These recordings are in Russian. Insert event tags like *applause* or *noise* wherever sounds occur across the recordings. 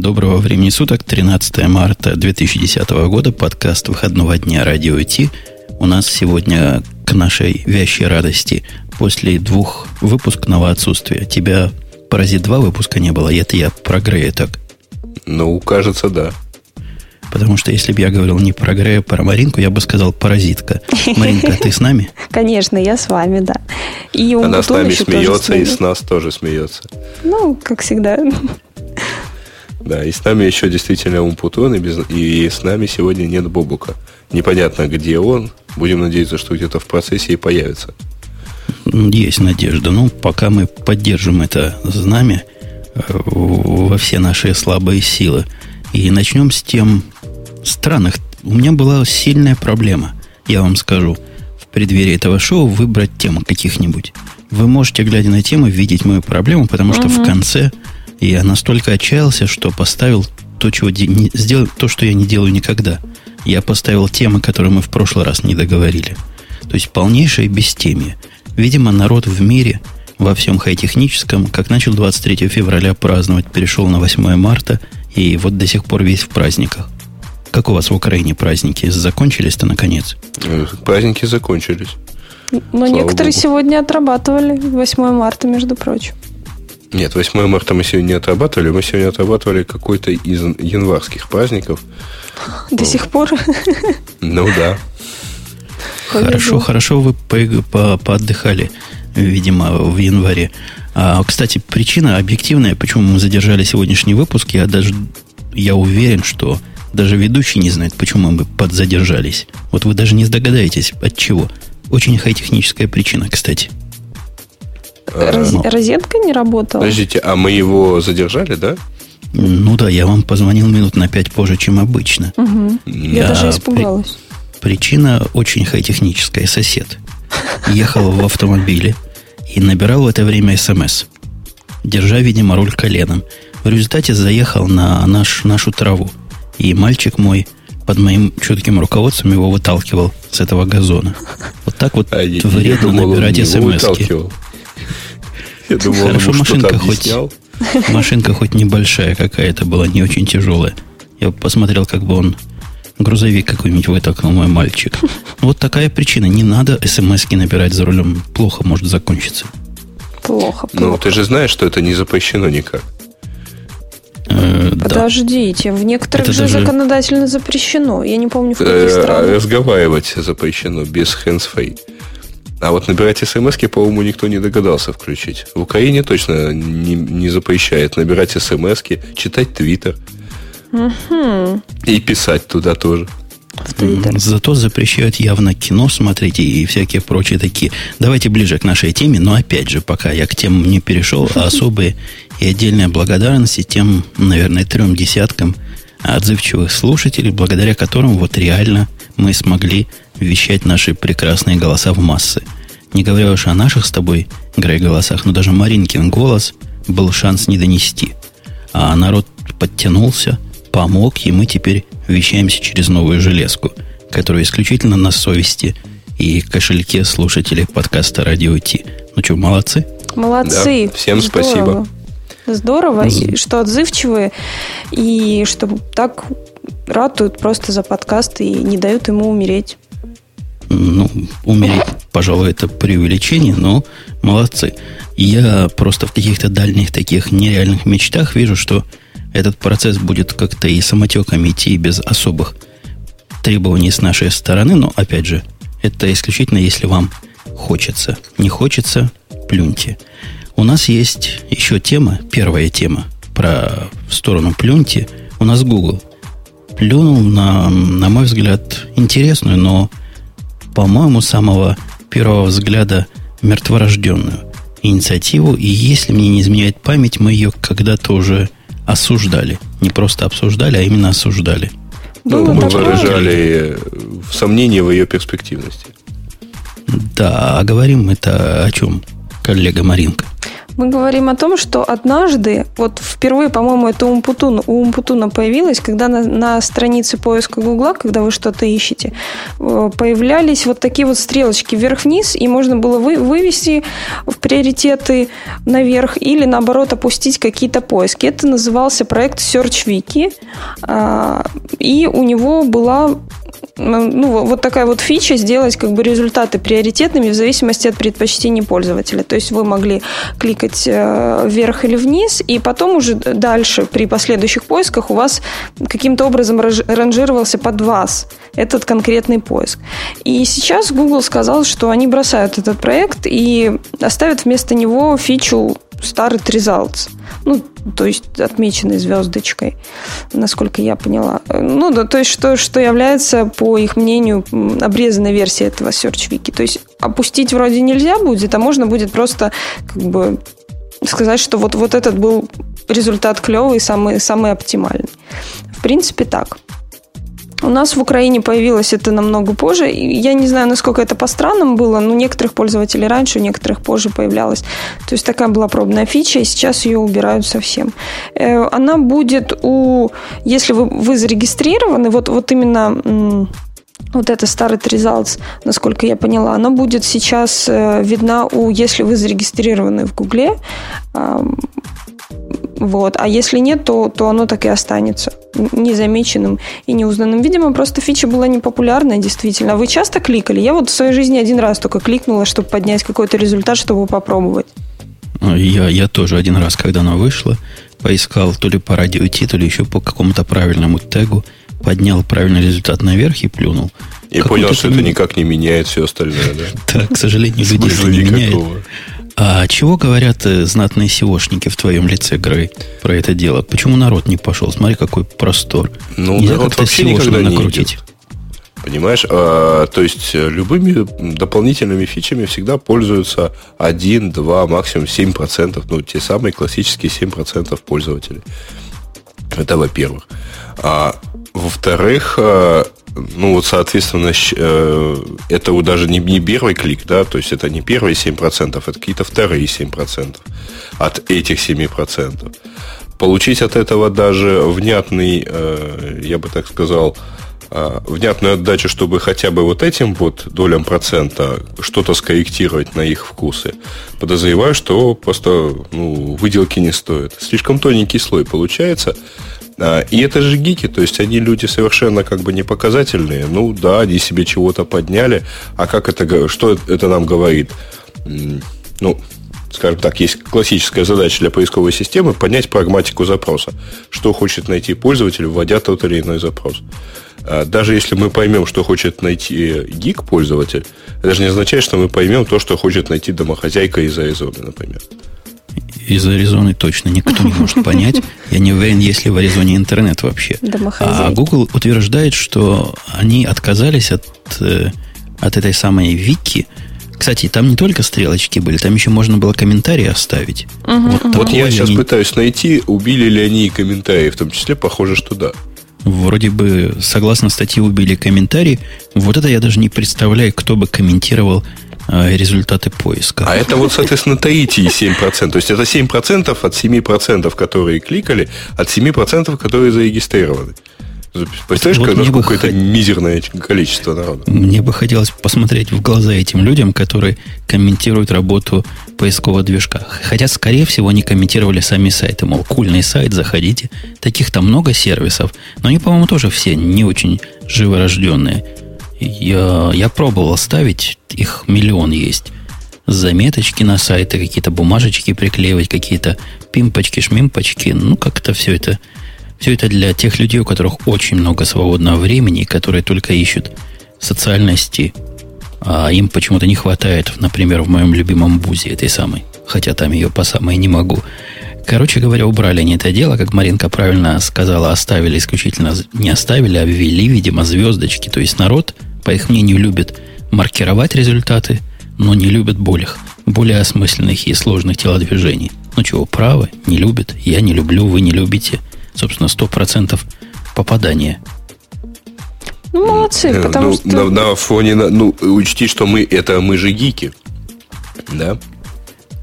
Доброго времени суток, 13 марта 2010 года, подкаст выходного дня Радио Ти. У нас сегодня к нашей вящей радости после двух выпускного отсутствия. Тебя паразит два выпуска не было, и это я про Грея так. Ну, кажется, да. Потому что если бы я говорил не про Грея, а про Маринку, я бы сказал паразитка. *laughs* Маринка, ты с нами? Конечно, я с вами, да. И Она с нами смеется, и с нас тоже смеется. Ну, как всегда. Да, и с нами еще действительно Умпутон, и, без, и с нами сегодня нет Бобука. Непонятно, где он. Будем надеяться, что где-то в процессе и появится. Есть надежда. Ну, пока мы поддержим это знамя э, во все наши слабые силы. И начнем с тем странных. У меня была сильная проблема, я вам скажу, в преддверии этого шоу выбрать тему каких-нибудь. Вы можете, глядя на тему, видеть мою проблему, потому что угу. в конце я настолько отчаялся, что поставил то, чего не, сделал, то, что я не делаю никогда. Я поставил темы, которые мы в прошлый раз не договорили. То есть полнейшее бестемие. Видимо, народ в мире во всем хай-техническом, как начал 23 февраля праздновать, перешел на 8 марта, и вот до сих пор весь в праздниках. Как у вас в Украине праздники? Закончились-то наконец? Праздники закончились. Но Слава некоторые Богу. сегодня отрабатывали 8 марта, между прочим. Нет, 8 марта мы сегодня не отрабатывали, мы сегодня отрабатывали какой-то из январских праздников. До сих пор? Ну да. Хорошо, хорошо вы по, по, поотдыхали, видимо, в январе. А, кстати, причина объективная, почему мы задержали сегодняшний выпуск, я даже я уверен, что даже ведущий не знает, почему мы подзадержались. Вот вы даже не догадаетесь, от чего. Очень хай-техническая причина, кстати. Роз... Но. Розетка не работала? Подождите, а мы его задержали, да? Ну да, я вам позвонил минут на пять позже, чем обычно. Угу. Я, я даже испугалась. При... Причина очень хай-техническая. Сосед ехал в автомобиле и набирал в это время смс, держа, видимо, руль коленом. В результате заехал на наш, нашу траву. И мальчик мой под моим чутким руководством его выталкивал с этого газона. Вот так вот а вредно набирать смс Я думал, Хорошо, машинка хоть, *laughs* машинка хоть небольшая какая-то была, не очень тяжелая. Я посмотрел, как бы он грузовик какой-нибудь вытолкнул мой мальчик. Вот такая причина. Не надо смс набирать за рулем. Плохо может закончиться. Плохо, плохо. Ну, ты же знаешь, что это не запрещено никак. Э, Подождите, да. в некоторых это же даже... законодательно запрещено. Я не помню, в каких э, странах. Разговаривать запрещено без hands-free. А вот набирать смс по-моему, никто не догадался включить. В Украине точно не, не запрещает набирать смс читать твиттер. Угу. И писать туда тоже. Зато запрещают явно кино смотреть и всякие прочие такие. Давайте ближе к нашей теме, но опять же, пока я к темам не перешел, *laughs* особые и отдельная благодарность тем, наверное, трем десяткам отзывчивых слушателей, благодаря которым вот реально мы смогли вещать наши прекрасные голоса в массы. Не говоря уж о наших с тобой, Грей, голосах, но даже Маринкин голос был шанс не донести. А народ подтянулся, помог, и мы теперь вещаемся через новую железку, которая исключительно на совести и кошельке слушателей подкаста Радио Ти. Ну что, молодцы? Молодцы. Да, всем Здорово. спасибо. Здорово, и что отзывчивые, и что так ратуют просто за подкаст и не дают ему умереть. Ну, умереть, пожалуй, это преувеличение, но молодцы. Я просто в каких-то дальних таких нереальных мечтах вижу, что этот процесс будет как-то и самотеком идти без особых требований с нашей стороны, но, опять же, это исключительно, если вам хочется. Не хочется, плюньте. У нас есть еще тема, первая тема про в сторону плюньте. У нас Google плюнул на, на мой взгляд, интересную, но, по-моему, самого первого взгляда мертворожденную инициативу. И если мне не изменяет память, мы ее когда-то уже осуждали. Не просто обсуждали, а именно осуждали. Ну, мы выражали сомнения в ее перспективности. Да, а говорим это о чем, коллега Маринка? Мы говорим о том, что однажды, вот впервые, по-моему, это у Умпутуна, у Умпутуна появилось, когда на, на странице поиска Гугла, когда вы что-то ищете, э, появлялись вот такие вот стрелочки вверх-вниз, и можно было вы, вывести в приоритеты наверх или, наоборот, опустить какие-то поиски. Это назывался проект SearchWiki, а, и у него была ну, вот такая вот фича сделать как бы результаты приоритетными в зависимости от предпочтений пользователя. То есть вы могли кликать э, вверх или вниз, и потом уже дальше при последующих поисках у вас каким-то образом ранжировался под вас этот конкретный поиск. И сейчас Google сказал, что они бросают этот проект и оставят вместо него фичу Start Results. Ну, то есть отмеченный звездочкой, насколько я поняла. Ну, да, то есть что, что является, по их мнению, обрезанной версией этого Search Wiki. То есть опустить вроде нельзя будет, а можно будет просто как бы сказать, что вот, вот этот был результат клевый, самый, самый оптимальный. В принципе, так. У нас в Украине появилось это намного позже. Я не знаю, насколько это по странам было, но у некоторых пользователей раньше, у некоторых позже появлялась. То есть такая была пробная фича, и сейчас ее убирают совсем. Э, она будет у... Если вы, вы зарегистрированы, вот, вот именно вот это Start Results, насколько я поняла, она будет сейчас э, видна у, если вы зарегистрированы в Гугле, вот. А если нет, то, то оно так и останется незамеченным и неузнанным. Видимо, просто фича была непопулярная, действительно. А вы часто кликали? Я вот в своей жизни один раз только кликнула, чтобы поднять какой-то результат, чтобы попробовать. А, я, я тоже один раз, когда она вышла, поискал то ли по радио идти, то ли еще по какому-то правильному тегу, поднял правильный результат наверх и плюнул. И понял, что это никак не меняет все остальное, да? *laughs* Да, к сожалению, людей не меняет. А чего говорят э, знатные SEOшники в твоем лице, Грей, про это дело? Почему народ не пошел? Смотри, какой простор. Ну, Нельзя народ вообще никогда не накрутить. идет. Понимаешь? А, то есть э, любыми дополнительными фичами всегда пользуются 1, 2, максимум 7%. Ну, те самые классические 7% пользователей. Это во-первых. А, во-вторых, э, ну вот, соответственно, э, это даже не, не первый клик, да, то есть это не первые 7%, это какие-то вторые 7% от этих 7%. Получить от этого даже внятный, э, я бы так сказал, э, внятную отдачу, чтобы хотя бы вот этим вот долям процента что-то скорректировать на их вкусы, подозреваю, что просто ну, выделки не стоит. Слишком тоненький слой получается – и это же гики, то есть они люди совершенно как бы не показательные. Ну да, они себе чего-то подняли, а как это, что это нам говорит? Ну, скажем так, есть классическая задача для поисковой системы поднять прагматику запроса. Что хочет найти пользователь, вводя тот или иной запрос. А, даже если мы поймем, что хочет найти гик пользователь, это же не означает, что мы поймем то, что хочет найти домохозяйка из Аризоны, например из Аризоны точно никто не может понять. Я не уверен, есть ли в Аризоне интернет вообще. А Google утверждает, что они отказались от, э, от этой самой вики. Кстати, там не только стрелочки были, там еще можно было комментарии оставить. Угу, вот вот я сейчас они... пытаюсь найти, убили ли они комментарии, в том числе, похоже, что да. Вроде бы, согласно статье, убили комментарии. Вот это я даже не представляю, кто бы комментировал результаты поиска. А это вот, соответственно, таитии 7%. То есть это 7% от 7%, которые кликали, от 7%, которые зарегистрированы. Представляешь, вот насколько бы это хот... мизерное количество народа? Мне бы хотелось посмотреть в глаза этим людям, которые комментируют работу поискового движка. Хотя, скорее всего, они комментировали сами сайты. Мол, кульный сайт, заходите. Таких там много сервисов. Но они, по-моему, тоже все не очень живорожденные. Я, я пробовал ставить, их миллион есть. Заметочки на сайты, какие-то бумажечки приклеивать, какие-то пимпочки, шмимпочки. Ну, как-то все это, все это для тех людей, у которых очень много свободного времени, которые только ищут социальности, а им почему-то не хватает, например, в моем любимом бузе этой самой. Хотя там ее по самой не могу. Короче говоря, убрали они это дело, как Маринка правильно сказала, оставили исключительно, не оставили, а ввели, видимо, звездочки. То есть народ, по их мнению, любит маркировать результаты, но не любит более, более осмысленных и сложных телодвижений. Ну чего, правы, не любит, я не люблю, вы не любите. Собственно, сто процентов попадания. Ну, молодцы, э, потому ну, что... На, на фоне, ну, учти, что мы, это мы же гики. Да?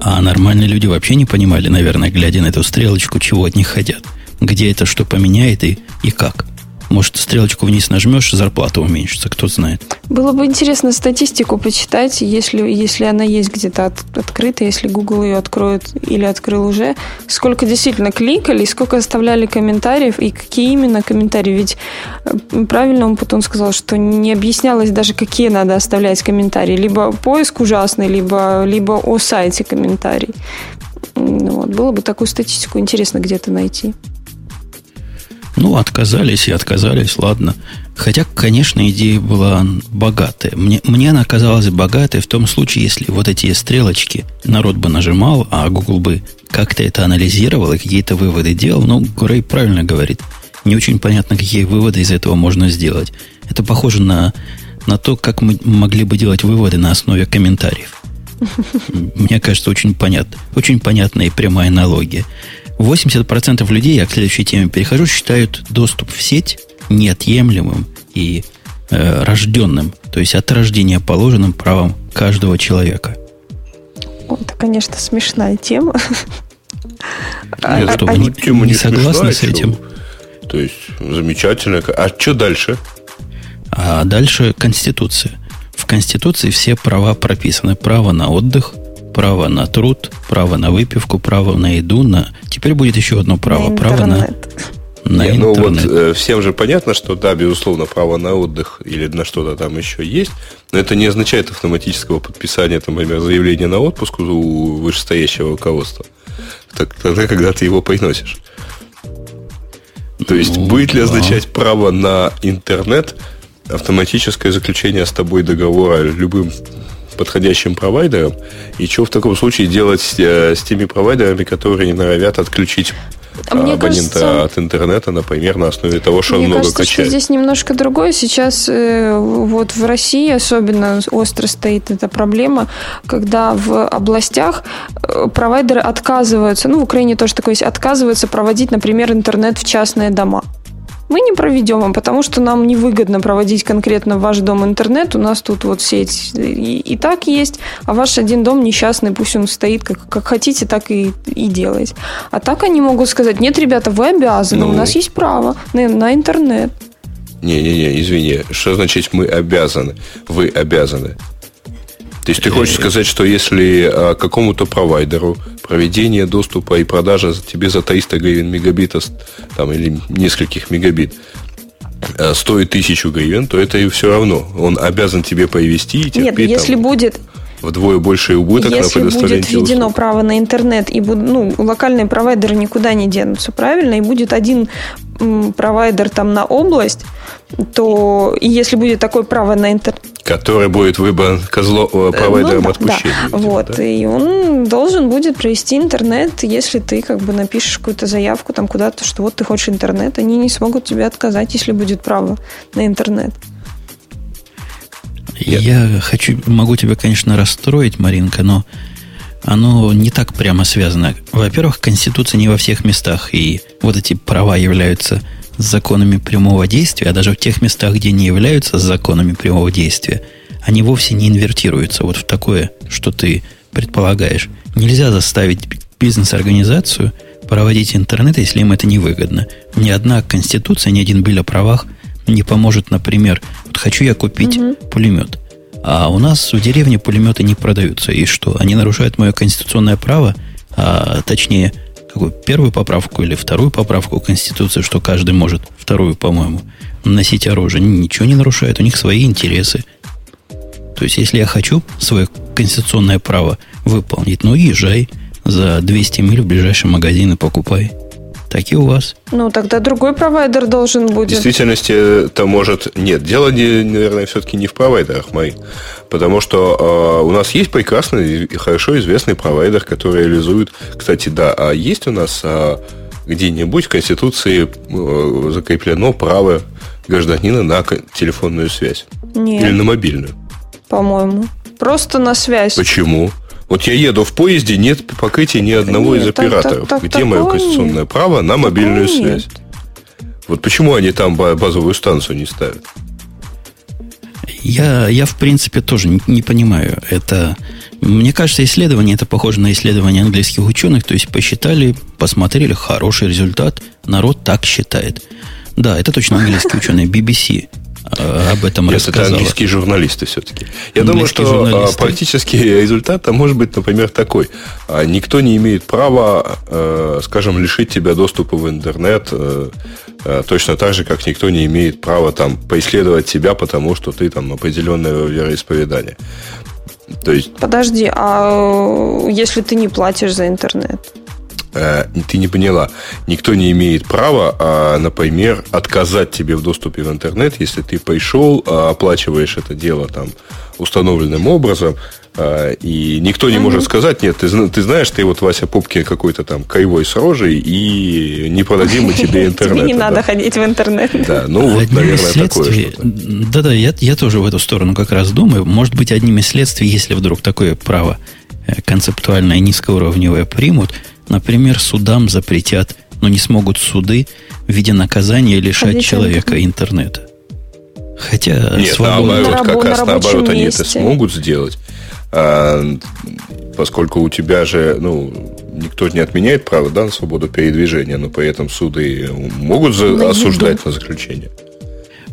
А нормальные люди вообще не понимали, наверное, глядя на эту стрелочку, чего от них хотят. Где это что поменяет и, и как. Может, стрелочку вниз нажмешь, зарплата уменьшится, кто знает. Было бы интересно статистику почитать, если, если она есть где-то от, открыта, если Google ее откроет или открыл уже, сколько действительно кликали, сколько оставляли комментариев и какие именно комментарии. Ведь э, правильно он потом сказал, что не объяснялось даже, какие надо оставлять комментарии. Либо поиск ужасный, либо, либо о сайте комментарий. Вот. Было бы такую статистику интересно где-то найти. Ну, отказались и отказались, ладно. Хотя, конечно, идея была богатая. Мне, мне она казалась богатой в том случае, если вот эти стрелочки народ бы нажимал, а Google бы как-то это анализировал и какие-то выводы делал. Ну, Грей правильно говорит. Не очень понятно, какие выводы из этого можно сделать. Это похоже на, на то, как мы могли бы делать выводы на основе комментариев. *laughs* Мне кажется, очень понятно. Очень понятная и прямая аналогия. 80% людей, я к следующей теме перехожу, считают доступ в сеть неотъемлемым и э, рожденным, то есть от рождения положенным правом каждого человека. Это, конечно, смешная тема. Нет, а, что, а, не, тема не, не согласны с этим? То есть, замечательно. А что дальше? А дальше Конституция. В Конституции все права прописаны. Право на отдых, право на труд, право на выпивку, право на еду, на... Теперь будет еще одно право. На право на... На Не, ну вот э, всем же понятно, что да, безусловно, право на отдых или на что-то там еще есть, но это не означает автоматического подписания, там, например, заявления на отпуск у вышестоящего руководства. Так, тогда, когда ты его приносишь. То есть, ну, будет ли да. означать право на интернет автоматическое заключение с тобой договора любым подходящим провайдером, и что в таком случае делать с, э, с теми провайдерами, которые не норовят отключить а мне абонента кажется, от интернета, например, на основе того, что он много кажется, качает. Что здесь немножко другое. Сейчас э, вот в России особенно остро стоит эта проблема, когда в областях э, провайдеры отказываются, ну, в Украине тоже такое есть, отказываются проводить, например, интернет в частные дома мы не проведем вам, потому что нам невыгодно проводить конкретно ваш дом интернет. У нас тут вот сеть и, и так есть, а ваш один дом несчастный, пусть он стоит как, как хотите, так и, и делайте. А так они могут сказать, нет, ребята, вы обязаны, ну, у нас есть право на, на интернет. Не-не-не, извини, что значит мы обязаны? Вы обязаны. То есть ты хочешь сказать, что если а, какому-то провайдеру проведение доступа и продажа тебе за 300 гривен мегабита там, или нескольких мегабит а, стоит тысячу гривен, то это и все равно. Он обязан тебе повести и терпеть. Нет, если там, будет вдвое больше убыток Если на будет введено услуг. право на интернет, и ну, локальные провайдеры никуда не денутся, правильно? И будет один провайдер там на область, то если будет такое право на интернет... Который будет выбран козло, э, э, провайдером ну, да, отпущения. Да. Видимо, вот, да? и он должен будет провести интернет, если ты как бы напишешь какую-то заявку там куда-то, что вот ты хочешь интернет, они не смогут тебе отказать, если будет право на интернет. Я хочу, могу тебя, конечно, расстроить, Маринка, но оно не так прямо связано. Во-первых, Конституция не во всех местах, и вот эти права являются законами прямого действия, а даже в тех местах, где не являются законами прямого действия, они вовсе не инвертируются вот в такое, что ты предполагаешь. Нельзя заставить бизнес-организацию проводить интернет, если им это невыгодно. Ни одна конституция, ни один биль о правах не поможет, например, вот хочу я купить угу. пулемет. А у нас в деревне пулеметы не продаются. И что? Они нарушают мое конституционное право, а точнее, какую первую поправку или вторую поправку Конституции, что каждый может, вторую, по-моему, носить оружие. Ничего не нарушают, у них свои интересы. То есть, если я хочу свое конституционное право выполнить, ну, езжай за 200 миль в ближайший магазин и покупай так и у вас. Ну, тогда другой провайдер должен будет. В действительности это может... Нет, дело, не, наверное, все-таки не в провайдерах, мои. Потому что э, у нас есть прекрасный и хорошо известный провайдер, который реализует... Кстати, да, а есть у нас э, где-нибудь в Конституции э, закреплено право гражданина на телефонную связь? Нет. Или на мобильную? По-моему. Просто на связь. Почему? Вот я еду в поезде, нет покрытия ни одного нет, из операторов. Так, так, Где мое конституционное нет. право на мобильную такого связь? Нет. Вот почему они там базовую станцию не ставят? Я, я в принципе, тоже не, не понимаю. Это Мне кажется, исследование это похоже на исследование английских ученых, то есть посчитали, посмотрели, хороший результат, народ так считает. Да, это точно английские ученые, *laughs* BBC об этом Нет, рассказала. это английские журналисты все-таки. Я думаю, что а, журналисты. практически *laughs* результат может быть, например, такой. А, никто не имеет права, э, скажем, лишить тебя доступа в интернет э, точно так же, как никто не имеет права там поисследовать тебя, потому что ты там определенное вероисповедание. То есть... Подожди, а если ты не платишь за интернет? Э, ты не поняла. Никто не имеет права, а, например, отказать тебе в доступе в интернет, если ты пришел, а, оплачиваешь это дело там установленным образом, а, и никто не может сказать, нет, ты, ты знаешь, ты вот Вася Пупки какой-то там кривой с рожей, и не продадим мы тебе *laughs* интернет. Тебе не надо ходить в интернет. Да, ну вот, наверное, такое Да-да, я, я тоже в эту сторону как раз думаю. Может быть, одним из следствий, если вдруг такое право э, концептуальное низкоуровневое примут, например, судам запретят, но не смогут суды в виде наказания лишать человека интернета. Хотя Нет, свобода... наоборот, как раз наоборот, они это смогут сделать. А, поскольку у тебя же, ну, никто не отменяет право да, на свободу передвижения, но при этом суды могут за, на осуждать на заключение.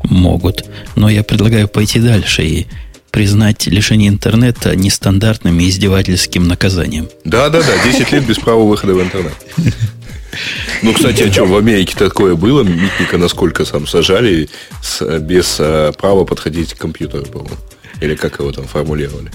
Могут. Но я предлагаю пойти дальше и признать лишение интернета нестандартным и издевательским наказанием. Да, да, да, 10 лет без права выхода в интернет. Ну, кстати, о чем в Америке такое было? Митника насколько сам сажали с, без а, права подходить к компьютеру, по-моему. Или как его там формулировали?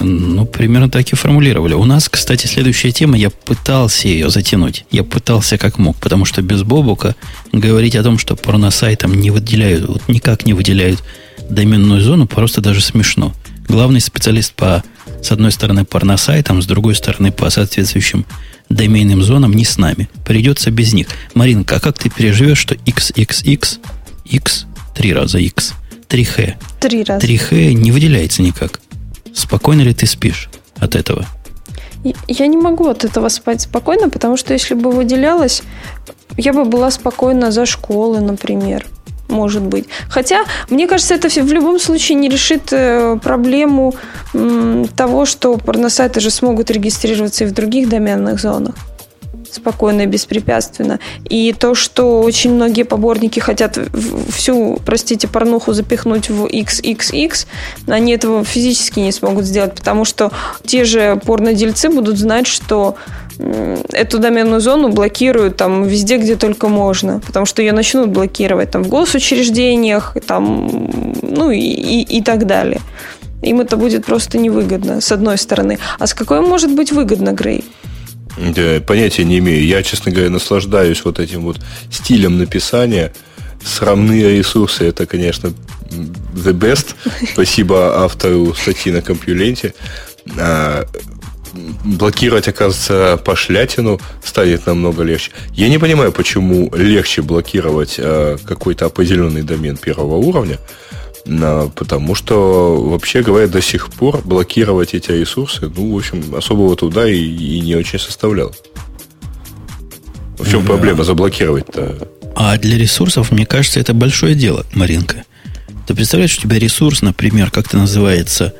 Ну, примерно так и формулировали. У нас, кстати, следующая тема, я пытался ее затянуть. Я пытался как мог, потому что без Бобука говорить о том, что порносайтам не выделяют, вот никак не выделяют доменную зону, просто даже смешно. Главный специалист по, с одной стороны, порносайтам, с другой стороны, по соответствующим доменным зонам не с нами. Придется без них. Маринка, а как ты переживешь, что XXX, X, три раза X, 3H, три раза. 3H не выделяется никак. Спокойно ли ты спишь от этого? Я не могу от этого спать спокойно, потому что если бы выделялось, я бы была спокойна за школы, например. Может быть. Хотя, мне кажется, это в любом случае не решит э, проблему того, что порносайты же смогут регистрироваться и в других доменных зонах спокойно и беспрепятственно. И то, что очень многие поборники хотят всю, простите, порнуху запихнуть в XXX, они этого физически не смогут сделать, потому что те же порнодельцы будут знать, что эту доменную зону блокируют там везде, где только можно, потому что ее начнут блокировать там в госучреждениях, там, ну и, и, и так далее. Им это будет просто невыгодно, с одной стороны. А с какой может быть выгодно, Грей? Да, понятия не имею. Я, честно говоря, наслаждаюсь вот этим вот стилем написания. Срамные ресурсы, это, конечно, the best. *laughs* Спасибо автору статьи на Компьюленте. Блокировать, оказывается, пошлятину станет намного легче. Я не понимаю, почему легче блокировать а, какой-то определенный домен первого уровня, потому что, вообще говоря, до сих пор блокировать эти ресурсы, ну, в общем, особого труда и, и не очень составлял. В чем да. проблема заблокировать-то? А для ресурсов, мне кажется, это большое дело, Маринка. Ты представляешь, у тебя ресурс, например, как это называется,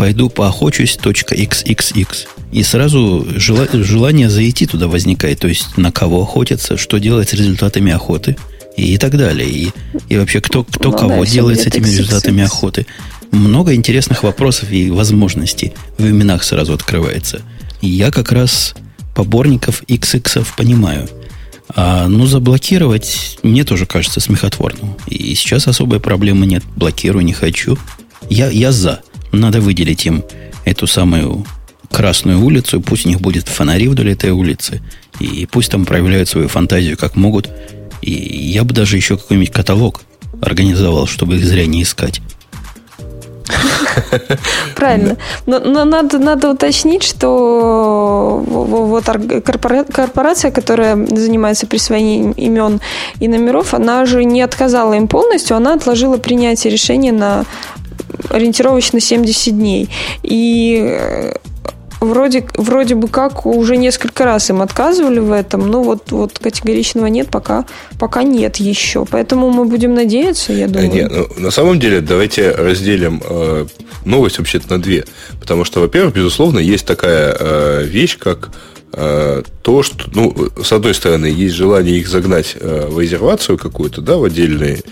пойду поохочусь .xxx. И сразу желание зайти туда возникает. То есть, на кого охотятся, что делать с результатами охоты – и так далее. И, и вообще, кто, кто ну, кого да, делает с этими результатами охоты. Много интересных вопросов и возможностей в именах сразу открывается. И я как раз поборников XX понимаю. А, ну, заблокировать мне тоже кажется смехотворным. И сейчас особой проблемы нет. Блокирую, не хочу. Я, я за. Надо выделить им эту самую Красную улицу, пусть у них будет фонари вдоль этой улицы, и пусть там проявляют свою фантазию как могут, и я бы даже еще какой-нибудь каталог организовал, чтобы их зря не искать. Правильно. Но, но надо, надо уточнить, что вот корпорация, которая занимается присвоением имен и номеров, она же не отказала им полностью, она отложила принятие решения на ориентировочно 70 дней. И вроде, вроде бы как уже несколько раз им отказывали в этом, но вот, вот категоричного нет, пока, пока нет еще. Поэтому мы будем надеяться, я думаю. Нет, ну, на самом деле, давайте разделим э, новость вообще-то на две. Потому что, во-первых, безусловно, есть такая э, вещь, как э, то, что, ну, с одной стороны, есть желание их загнать э, в резервацию какую-то, да, в отдельный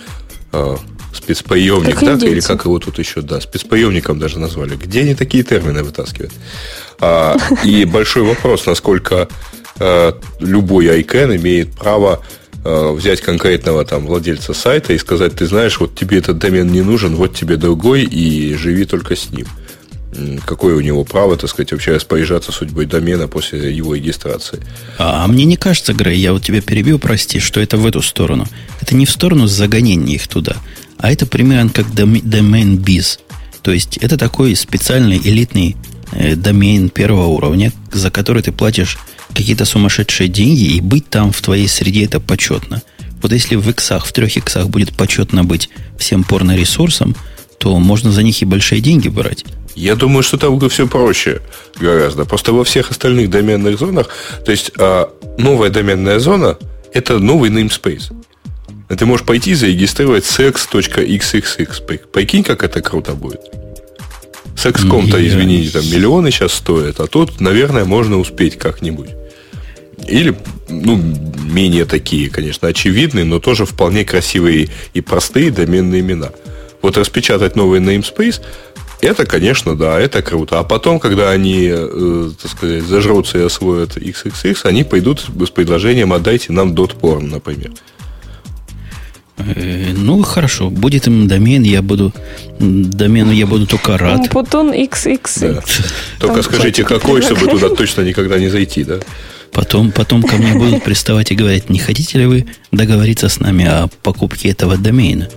э, спецпоемник, как да, индейцы. или как его тут еще, да, спецпоемником даже назвали. Где они такие термины вытаскивают? А, и большой вопрос, насколько а, любой ICANN имеет право а, взять конкретного там владельца сайта и сказать, ты знаешь, вот тебе этот домен не нужен, вот тебе другой, и живи только с ним. Какое у него право, так сказать, вообще распоряжаться судьбой домена после его регистрации? А, а мне не кажется, Грей, я вот тебя перебил, прости, что это в эту сторону. Это не в сторону загонения их туда, а это примерно как домен biz. То есть это такой специальный элитный э, домен первого уровня, за который ты платишь какие-то сумасшедшие деньги, и быть там в твоей среде это почетно. Вот если в иксах, в трех иксах будет почетно быть всем порно-ресурсом, то можно за них и большие деньги брать. Я думаю, что там все проще гораздо. Просто во всех остальных доменных зонах, то есть а, новая доменная зона – это новый namespace. Ты можешь пойти зарегистрировать sex.xxx. Прикинь, как это круто будет. Секс.ком-то, извините, там миллионы сейчас стоят, а тут, наверное, можно успеть как-нибудь. Или, ну, менее такие, конечно, очевидные, но тоже вполне красивые и простые доменные имена. Вот распечатать новый namespace, это, конечно, да, это круто. А потом, когда они, э, так сказать, зажрутся и освоят XXX, они пойдут с предложением «отдайте нам .porn», например. Э, ну, хорошо. Будет им домен, я буду... Домену я буду только рад. Путун XX. Да. Только скажите, какой, чтобы туда точно никогда не зайти, да? Потом, потом ко мне будут приставать и говорить, не хотите ли вы договориться с нами о покупке этого домена?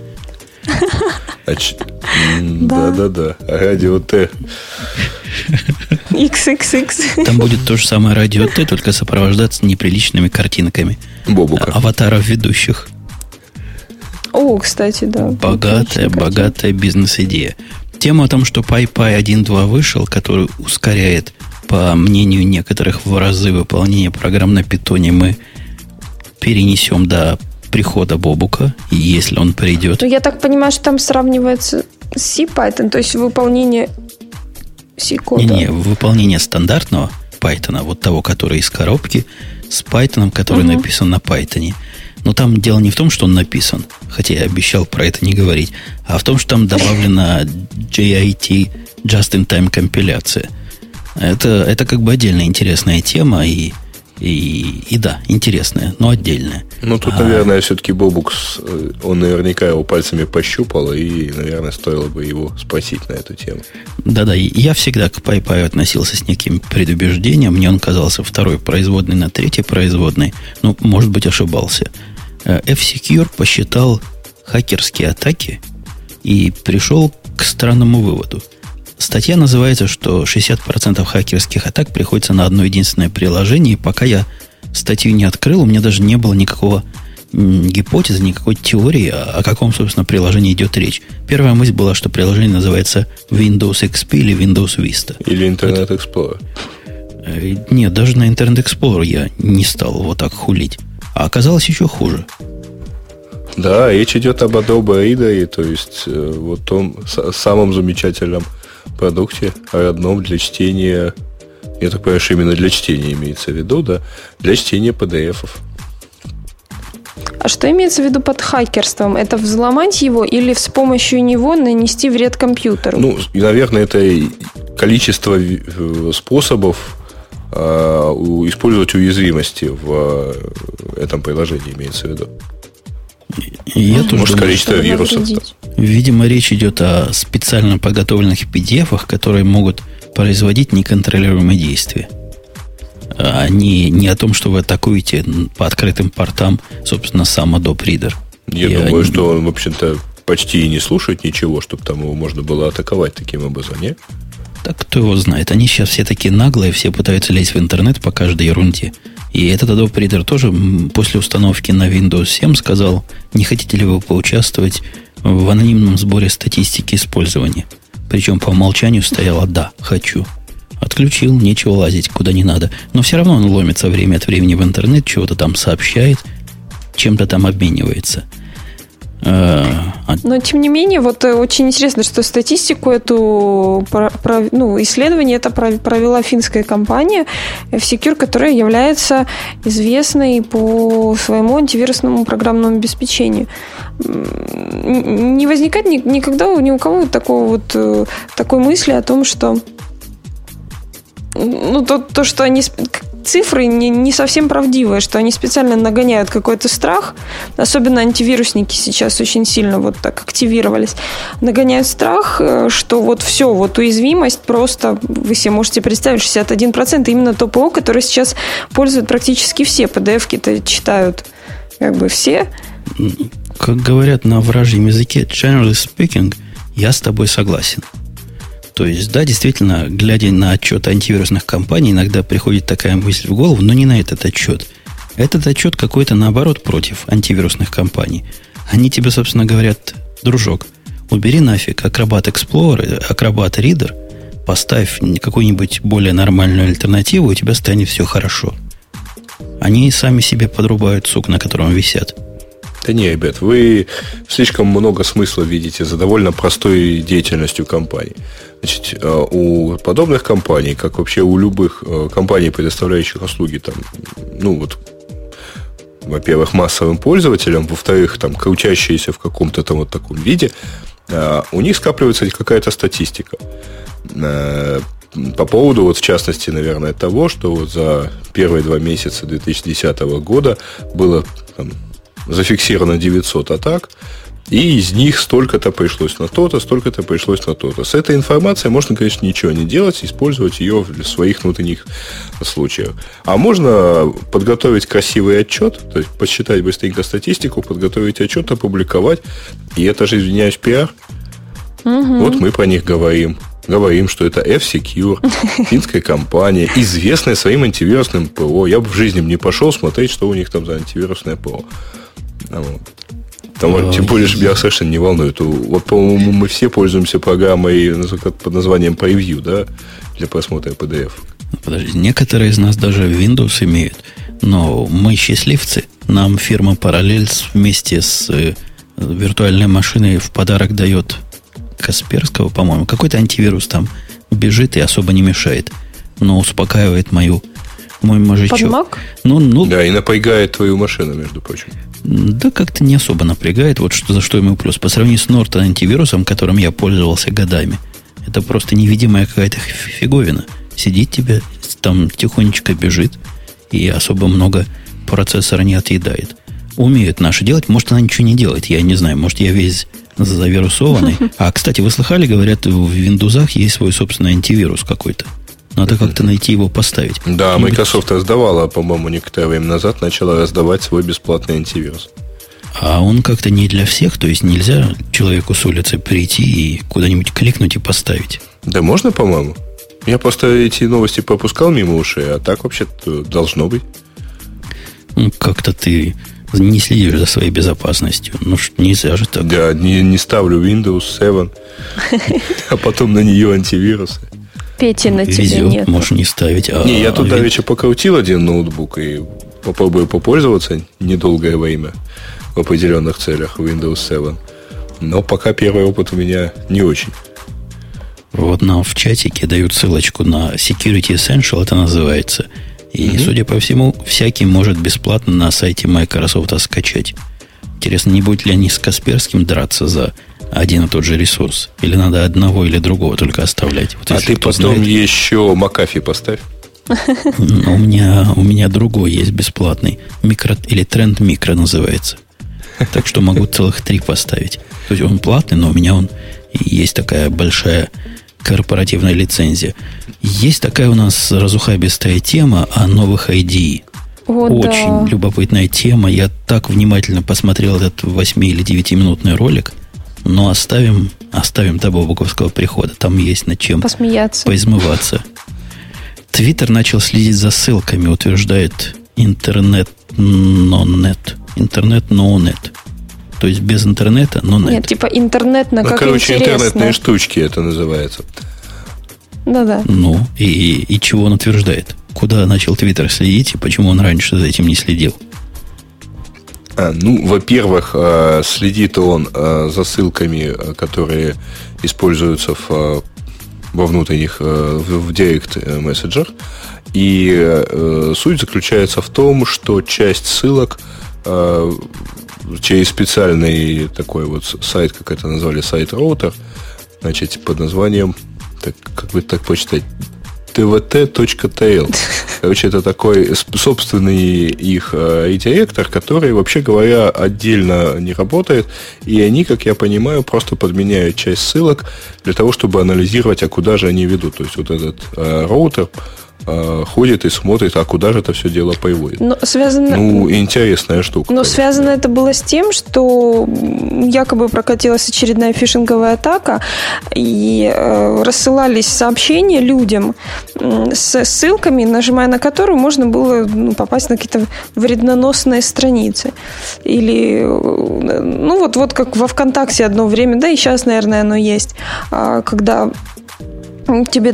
Да-да-да. Радио Т. XXX. Там будет то же самое радио Т, только сопровождаться неприличными картинками. Бобука. Аватаров ведущих. О, кстати, да. Богатая, богатая бизнес-идея. Тема о том, что PyPy 1.2 вышел, который ускоряет, по мнению некоторых, в разы выполнение программ на питоне, мы перенесем до прихода Бобука, если он придет. Ну, я так понимаю, что там сравнивается с C-Python, то есть выполнение C-кода. Не-не, выполнение стандартного Python, вот того, который из коробки, с Python, который угу. написан на Python. Но там дело не в том, что он написан, хотя я обещал про это не говорить, а в том, что там добавлена JIT Just-in-Time компиляция. Это, это как бы отдельная интересная тема, и, и, и да, интересная, но отдельная. Ну, тут, а, наверное, все-таки Бобукс, э, он наверняка его пальцами пощупал, и, наверное, стоило бы его спросить на эту тему. Да-да, я всегда к PyPy относился с неким предубеждением. Мне он казался второй производный на третьей производной. Ну, может быть, ошибался. Э, F-Secure посчитал хакерские атаки и пришел к странному выводу. Статья называется, что 60% хакерских атак приходится на одно единственное приложение, и пока я статью не открыл, у меня даже не было никакого гипотезы, никакой теории, о каком, собственно, приложении идет речь. Первая мысль была, что приложение называется Windows XP или Windows Vista. Или Internet Explorer. Э, нет, даже на Internet Explorer я не стал вот так хулить. А оказалось еще хуже. Да, речь идет об Adobe Reader, то есть э, вот том самом замечательном продукте, родном для чтения, я так понимаю, что именно для чтения имеется в виду, да, для чтения PDF-ов. А что имеется в виду под хакерством? Это взломать его или с помощью него нанести вред компьютеру? Ну, наверное, это количество э, способов Э, использовать уязвимости в э, этом приложении, имеется в виду. Я тоже Может, думаю, количество вирусов. Видимо, речь идет о специально подготовленных PDF, которые могут производить неконтролируемые действия. А не, не о том, что вы атакуете по открытым портам, собственно, сам Adobe Reader. Я, Я думаю, не... что он, в общем-то, почти и не слушает ничего, чтобы там его можно было атаковать таким образом, нет? Так кто его знает. Они сейчас все такие наглые, все пытаются лезть в интернет по каждой ерунде. И этот Adobe Reader тоже после установки на Windows 7 сказал, не хотите ли вы поучаствовать в анонимном сборе статистики использования. Причем по умолчанию стояло «да, хочу». Отключил, нечего лазить, куда не надо. Но все равно он ломится время от времени в интернет, чего-то там сообщает, чем-то там обменивается. Э, а Но, тем не менее, вот э, очень интересно, что статистику эту, ну, исследование это провела финская компания F-Secure, которая является известной по своему антивирусному программному обеспечению. Не возникает никогда ни у кого такого вот, э, такой мысли о том, что ну, то, то, что они цифры не, не совсем правдивые, что они специально нагоняют какой-то страх, особенно антивирусники сейчас очень сильно вот так активировались, нагоняют страх, э, что вот все, вот уязвимость просто, вы себе можете представить, 61% именно то ПО, которое сейчас пользуют практически все, PDF-ки-то читают как бы все. Как говорят на вражьем языке, generally speaking, я с тобой согласен. То есть, да, действительно, глядя на отчет антивирусных компаний, иногда приходит такая мысль в голову, но не на этот отчет. Этот отчет какой-то наоборот против антивирусных компаний. Они тебе, собственно, говорят, дружок, убери нафиг Acrobat Explorer, Acrobat Reader, поставь какую-нибудь более нормальную альтернативу, у тебя станет все хорошо. Они сами себе подрубают сук, на котором висят. Да не, ребят, вы слишком много смысла видите за довольно простой деятельностью компании. Значит, э, у подобных компаний, как вообще у любых э, компаний, предоставляющих услуги, там, ну вот, во-первых, массовым пользователям, во-вторых, там, крутящиеся в каком-то там вот таком виде, э, у них скапливается какая-то статистика по поводу, вот в частности, наверное, того, что вот за первые два месяца 2010 года было там, зафиксировано 900 атак, и из них столько-то пришлось на то-то, столько-то пришлось на то-то. С этой информацией можно, конечно, ничего не делать, использовать ее в своих внутренних случаях. А можно подготовить красивый отчет, то есть посчитать быстренько статистику, подготовить отчет, опубликовать. И это же, извиняюсь, пиар. Угу. Вот мы про них говорим. Говорим, что это F-Secure, *laughs* финская компания, известная своим антивирусным ПО. Я бы в жизни не пошел смотреть, что у них там за антивирусное ПО. Вот. Там, тем более, что меня совершенно не волнует. Вот, по-моему, мы все пользуемся программой под названием Preview, да, для просмотра PDF. Подожди, некоторые из нас даже Windows имеют. Но мы счастливцы. Нам фирма Parallels вместе с э, виртуальной машиной в подарок дает Касперского, по-моему. Какой-то антивирус там бежит и особо не мешает. Но успокаивает мою мой мужичок. Под Mac? Ну, ну, да, и напрягает твою машину, между прочим. Да как-то не особо напрягает. Вот что, за что ему плюс. По сравнению с Norton антивирусом, которым я пользовался годами, это просто невидимая какая-то фиговина. Сидит тебе, там тихонечко бежит, и особо много процессора не отъедает. Умеют наши делать, может, она ничего не делает, я не знаю, может, я весь завирусованный. *laughs* А, кстати, вы слыхали, говорят, в Windows есть свой собственный антивирус какой-то. Надо как-то найти его поставить. Да, Microsoft раздавала, по-моему, некоторое время назад начала раздавать свой бесплатный антивирус. А он как-то не для всех, то есть нельзя человеку с улицы прийти и куда-нибудь кликнуть и поставить. Да можно, по-моему. Я просто эти новости пропускал мимо ушей, а так вообще-то должно быть. Ну, как-то ты не следишь за своей безопасностью. Ну, нельзя же так. Да, не, не ставлю Windows 7, *laughs* а потом на нее антивирусы. Пети на тебе Везет, нет. Можешь не ставить. А, не, я тут а, давеча покрутил один ноутбук и попробую попользоваться недолгое время в определенных целях Windows 7. Но пока первый опыт у меня не очень. Вот нам в чатике дают ссылочку на Security Essential, это называется. И, mm-hmm. судя по всему, всякий может бесплатно на сайте Microsoft скачать. Интересно, не будет ли они с Касперским драться за один и тот же ресурс? Или надо одного или другого только оставлять? Вот а ты потом знает, еще Макафи поставь. У меня, у меня другой есть бесплатный. Микро, или тренд микро называется. Так что могу целых три поставить. То есть он платный, но у меня он есть такая большая корпоративная лицензия. Есть такая у нас разухабистая тема о новых IDE. О, Очень да. любопытная тема. Я так внимательно посмотрел этот 8 или 9 минутный ролик. Но оставим, оставим до Бобуковского прихода. Там есть над чем Посмеяться. поизмываться. Твиттер начал следить за ссылками, утверждает интернет, но нет. Интернет, но нет. То есть без интернета, но нет. Нет, типа интернет на ну, как короче, интересно. интернетные штучки это называется. Да-да. Ну, и, и чего он утверждает? Куда начал Твиттер следить и почему он раньше за этим не следил? А, ну, во-первых, э, следит он э, за ссылками, которые используются в, во внутренних, в Direct Messenger. И суть заключается в том, что часть ссылок через специальный такой вот сайт, как это назвали, сайт-роутер, значит, под названием, так, как бы так почитать, tvt.tl. Короче, это такой собственный их э, редиректор, который, вообще говоря, отдельно не работает. И они, как я понимаю, просто подменяют часть ссылок для того, чтобы анализировать, а куда же они ведут. То есть вот этот э, роутер Э, ходит и смотрит, а куда же это все дело приводит. Но связано... Ну, интересная штука. Но конечно. связано это было с тем, что якобы прокатилась очередная фишинговая атака, и э, рассылались сообщения людям с ссылками, нажимая на которые можно было ну, попасть на какие-то вредноносные страницы. Или, э, ну вот, вот как во ВКонтакте одно время, да и сейчас, наверное, оно есть, а, когда тебе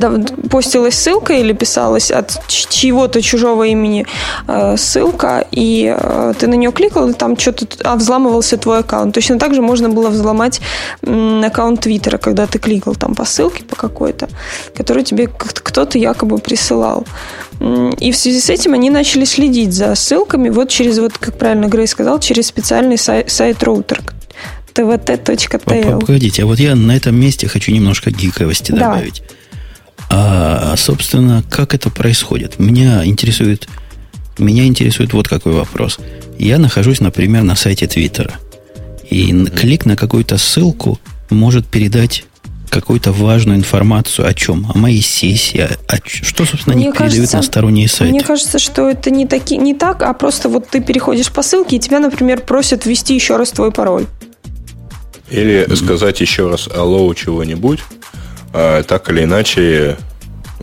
постилась ссылка или писалась от чьего-то чужого имени э, ссылка, и э, ты на нее кликал, и там что-то а, взламывался твой аккаунт. Точно так же можно было взломать аккаунт Твиттера, когда ты кликал там по ссылке по какой-то, которую тебе кто-то якобы присылал. И в связи с этим они начали следить за ссылками вот через, вот как правильно Грей сказал, через специальный сайт, сайт роутер, tvt.tl. Погодите, а вот я на этом месте хочу немножко гиковости добавить. А, собственно, как это происходит? Меня интересует, меня интересует вот какой вопрос. Я нахожусь, например, на сайте Твиттера. И mm-hmm. клик на какую-то ссылку может передать какую-то важную информацию о чем? О моей сессии, о, о, что, собственно, мне они кажется, передают на сторонние сайты. Мне кажется, что это не, таки, не так, а просто вот ты переходишь по ссылке, и тебя, например, просят ввести еще раз твой пароль. Или mm-hmm. сказать еще раз алло чего-нибудь, так или иначе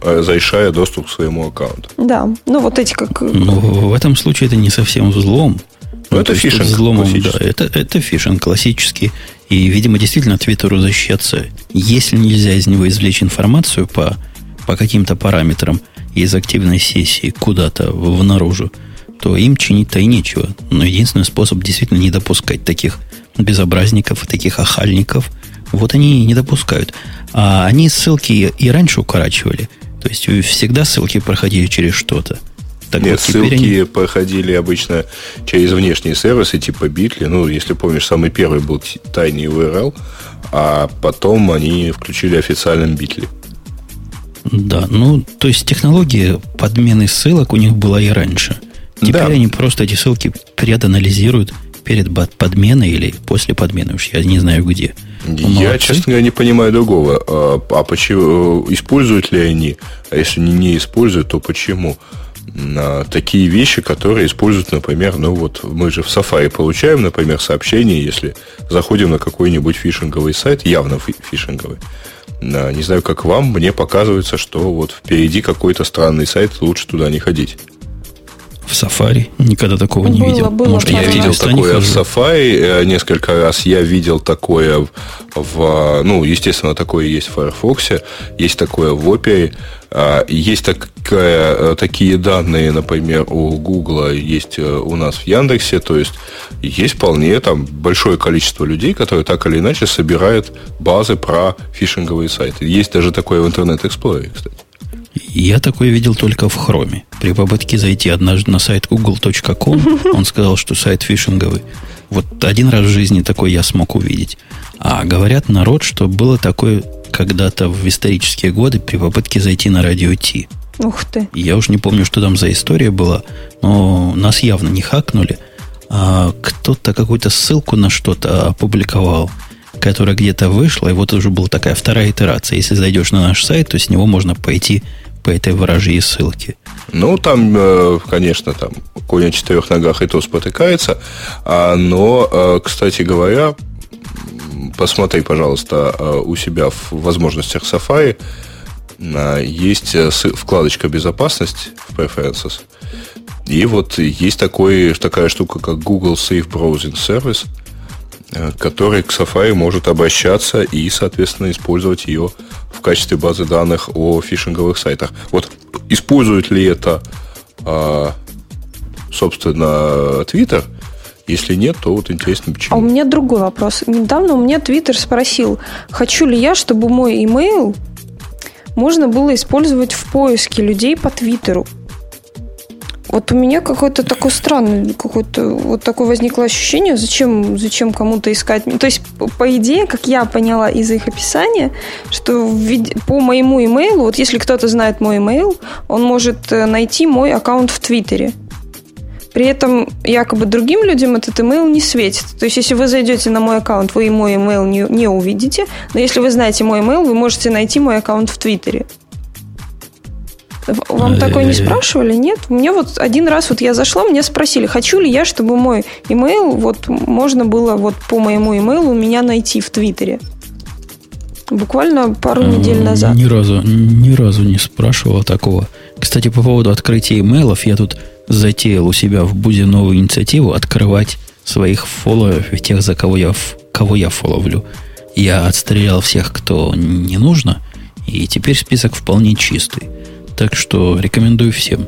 а, зарешая доступ к своему аккаунту. Да, ну вот эти как... Ну, в этом случае это не совсем взлом. Ну, это фишинг взломом, да, это, это фишинг классический. И, видимо, действительно Твиттеру защищаться, если нельзя из него извлечь информацию по, по каким-то параметрам из активной сессии куда-то в наружу, то им чинить-то и нечего. Но единственный способ действительно не допускать таких безобразников, таких охальников, вот они не допускают. А они ссылки и раньше укорачивали. То есть всегда ссылки проходили через что-то. Так Нет, вот, ссылки они... проходили обычно через внешние сервисы типа Bitly. Ну, если помнишь, самый первый был тайный URL, а потом они включили официальным Bitly. Да, ну, то есть технология подмены ссылок у них была и раньше. Теперь да. они просто эти ссылки преданализируют перед подменой или после подмены, уж я не знаю где. Я, честно говоря, не понимаю другого. А, а почему используют ли они? А если не, не используют, то почему? А, такие вещи, которые используют, например, ну вот мы же в Safari получаем, например, сообщение, если заходим на какой-нибудь фишинговый сайт, явно фишинговый. А, не знаю, как вам, мне показывается, что вот впереди какой-то странный сайт, лучше туда не ходить. В Safari никогда такого не было, видел. Было, Может, я видел такое в Safari э, несколько раз. Я видел такое в... Ну, естественно, такое есть в Firefox, есть такое в Opera. А, есть такая, э, такие данные, например, у Google, есть э, у нас в Яндексе. То есть, есть вполне там большое количество людей, которые так или иначе собирают базы про фишинговые сайты. Есть даже такое в Internet Explorer, кстати. Я такое видел только в Хроме. При попытке зайти однажды на сайт google.com, *laughs* он сказал, что сайт фишинговый. Вот один раз в жизни такой я смог увидеть. А говорят народ, что было такое когда-то в исторические годы при попытке зайти на радио Ти. Ух ты. Я уж не помню, что там за история была, но нас явно не хакнули. А кто-то какую-то ссылку на что-то опубликовал, которая где-то вышла, и вот уже была такая вторая итерация. Если зайдешь на наш сайт, то с него можно пойти по этой вражьей ссылке? Ну, там, э, конечно, там конь на четырех ногах и то спотыкается. А, но, э, кстати говоря, посмотри, пожалуйста, э, у себя в возможностях Safari есть вкладочка «Безопасность» в Preferences. И вот есть такой, такая штука, как Google Safe Browsing Service. Э, который к Safari может обращаться и, соответственно, использовать ее в качестве базы данных о фишинговых сайтах. Вот использует ли это, а, собственно, Twitter? Если нет, то вот интересно, почему. А у меня другой вопрос. Недавно у меня Twitter спросил, хочу ли я, чтобы мой email можно было использовать в поиске людей по Твиттеру. Вот у меня какой-то такой странный, какое-то вот такое возникло ощущение, зачем, зачем кому-то искать. То есть, по идее, как я поняла из их описания, что по моему имейлу, вот если кто-то знает мой имейл, он может э, найти мой аккаунт в Твиттере. При этом якобы другим людям этот имейл не светит. То есть, если вы зайдете на мой аккаунт, вы и мой имейл не, не увидите, но если вы знаете мой имейл, вы можете найти мой аккаунт в Твиттере. Вам такое не спрашивали? Нет? Мне вот один раз вот я зашла, мне спросили, хочу ли я, чтобы мой имейл, вот можно было вот по моему имейлу меня найти в Твиттере. Буквально пару недель назад. Ни разу, ни разу не спрашивала такого. Кстати, по поводу открытия имейлов, я тут затеял у себя в Бузе новую инициативу открывать своих фолловеров и тех, за кого я, кого я фолловлю. Я отстрелял всех, кто не нужно, и теперь список вполне чистый. Так что рекомендую всем.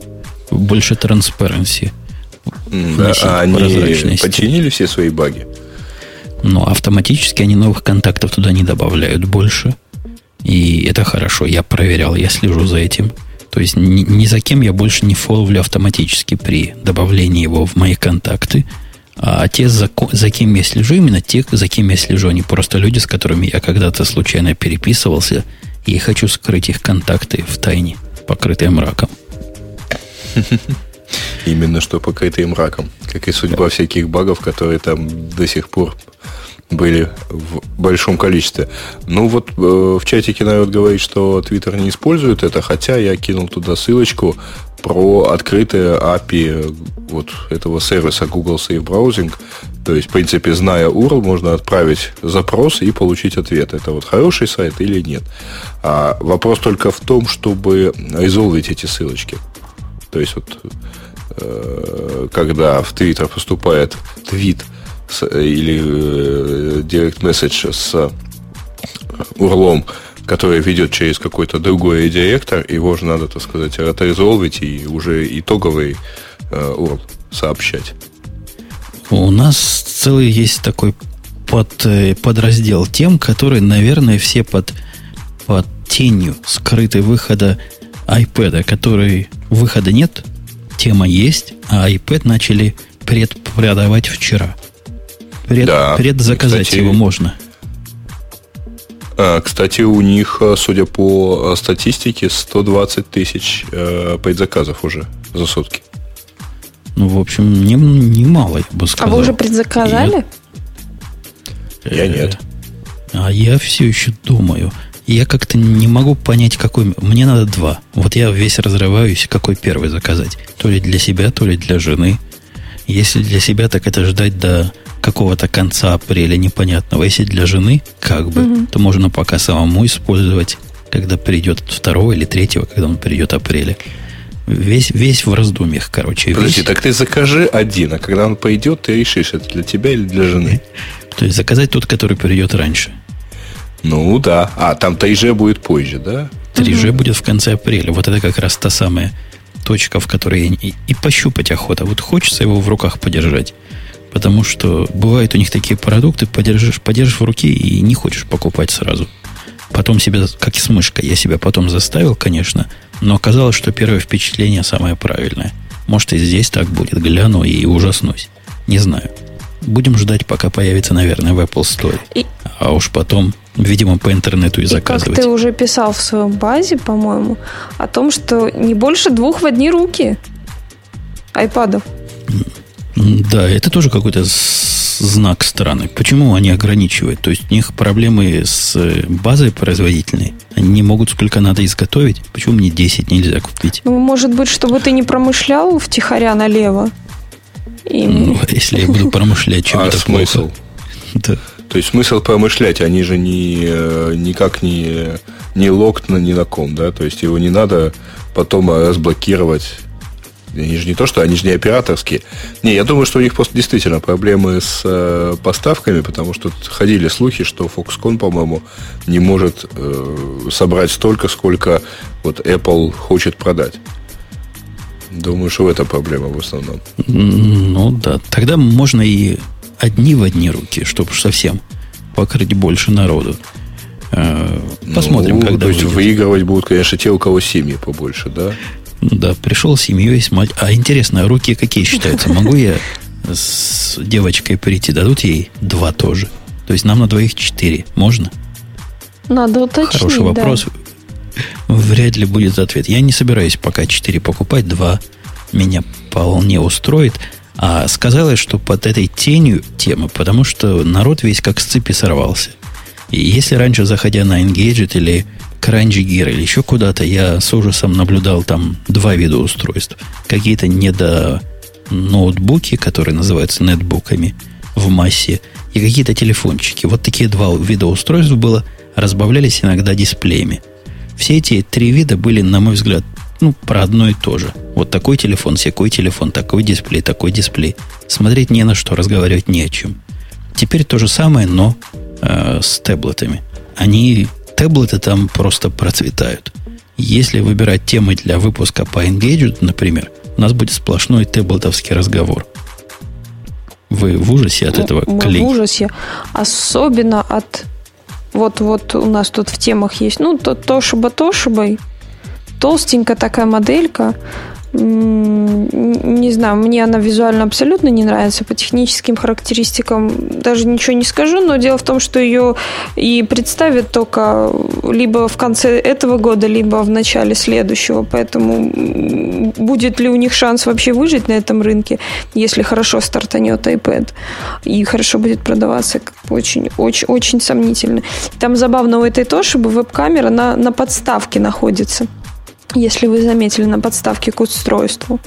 Больше транспаренси. А они починили все свои баги? Но автоматически они новых контактов туда не добавляют больше. И это хорошо. Я проверял, я слежу за этим. То есть ни, ни за кем я больше не фоловлю автоматически при добавлении его в мои контакты. А те, за, за кем я слежу, именно те, за кем я слежу, они просто люди, с которыми я когда-то случайно переписывался, и хочу скрыть их контакты в тайне покрытые мраком. Именно что покрытые мраком. Как и судьба всяких багов, которые там до сих пор были в большом количестве. Ну вот э, в чатике народ говорит, что Twitter не использует это, хотя я кинул туда ссылочку про открытое API вот этого сервиса Google Safe Browsing. То есть, в принципе, зная URL, можно отправить запрос и получить ответ. Это вот хороший сайт или нет. А вопрос только в том, чтобы резолвить эти ссылочки. То есть, вот э, когда в Twitter поступает твит или э, Direct Message с урлом, который ведет через какой-то другой директор, его же надо, так сказать, отрезолвить и уже итоговый э, сообщать. У нас целый есть такой под, э, подраздел тем, которые, наверное, все под, под тенью скрытой выхода iPad, который выхода нет, тема есть, а iPad начали предпродавать вчера. Пред, да, предзаказать кстати, его можно. А, кстати, у них, э, судя по статистике, 120 тысяч э, предзаказов уже за сутки. Ну, в общем, немало, не, не я бы сказал. А вы уже предзаказали? Я, я нет. А я все еще думаю. Я как-то не могу понять, какой... Мне надо два. Вот я весь разрываюсь, какой первый заказать. То ли для себя, то ли для жены. Если для себя, так это ждать до какого-то конца апреля непонятного. Если для жены, как бы, угу. то можно пока самому использовать, когда придет второго или третьего, когда он придет апреля. Весь, весь в раздумьях, короче. Подожди, весь... так ты закажи один, а когда он пойдет, ты решишь, это для тебя или для жены. *laughs* То есть заказать тот, который придет раньше. Ну да. А, там 3G будет позже, да? 3G угу. будет в конце апреля. Вот это как раз та самая точка, в которой и, и пощупать охота. Вот хочется его в руках подержать. Потому что бывают у них такие продукты, подержишь, подержишь в руке и не хочешь покупать сразу. Потом себя, как и с мышкой, я себя потом заставил, конечно, но оказалось, что первое впечатление самое правильное. Может, и здесь так будет. Гляну и ужаснусь. Не знаю. Будем ждать, пока появится, наверное, в Apple Store. И... А уж потом, видимо, по интернету и, и заказывать. как ты уже писал в своем базе, по-моему, о том, что не больше двух в одни руки айпадов. Да, это тоже какой-то знак страны. Почему они ограничивают? То есть у них проблемы с э, базой производительной. Они не могут сколько надо изготовить. Почему мне 10 нельзя купить? Ну, может быть, чтобы ты не промышлял втихаря налево? И... Ну, если я буду *laughs* промышлять, чем а это смысл? *laughs* Да. То есть смысл промышлять, они же не, э, никак не, не локт ни на ком, да? То есть его не надо потом разблокировать Они же не то, что они же не операторские. Не, я думаю, что у них просто действительно проблемы с э, поставками, потому что ходили слухи, что Foxconn, по-моему, не может э, собрать столько, сколько вот Apple хочет продать. Думаю, что это проблема в основном. Ну да, тогда можно и одни в одни руки, чтобы совсем покрыть больше народу. Э, посмотрим, ну, когда То есть выигрывать будут, конечно, те, у кого семьи побольше, да? Да, пришел с семьей, с мать. А интересно, руки какие считаются? Могу я с девочкой прийти? Дадут ей два тоже? То есть нам на двоих четыре. Можно? Надо уточнить, Хороший вопрос. Да. Вряд ли будет ответ. Я не собираюсь пока четыре покупать. Два меня вполне устроит. А сказалось, что под этой тенью темы, потому что народ весь как с цепи сорвался. И если раньше, заходя на Engadget или Gear или еще куда-то, я с ужасом наблюдал там два вида устройств. Какие-то недо ноутбуки, которые называются нетбуками в массе, и какие-то телефончики. Вот такие два вида устройств было, разбавлялись иногда дисплеями. Все эти три вида были, на мой взгляд, ну, про одно и то же. Вот такой телефон, всякой телефон, такой дисплей, такой дисплей. Смотреть не на что, разговаривать не о чем. Теперь то же самое, но э, с таблетами. Они, таблеты там просто процветают. Если выбирать темы для выпуска по Engage, например, у нас будет сплошной таблетовский разговор. Вы в ужасе от ну, этого, Мы коллеги? в ужасе. Особенно от... Вот, вот у нас тут в темах есть, ну, то, Тошиба Тошибой, толстенькая такая моделька. Не знаю, мне она визуально абсолютно не нравится. По техническим характеристикам даже ничего не скажу, но дело в том, что ее и представят только либо в конце этого года, либо в начале следующего. Поэтому будет ли у них шанс вообще выжить на этом рынке, если хорошо стартанет iPad и хорошо будет продаваться, очень, очень, очень сомнительно. Там забавно у этой Тошибы веб-камера на, на подставке находится если вы заметили на подставке к устройству.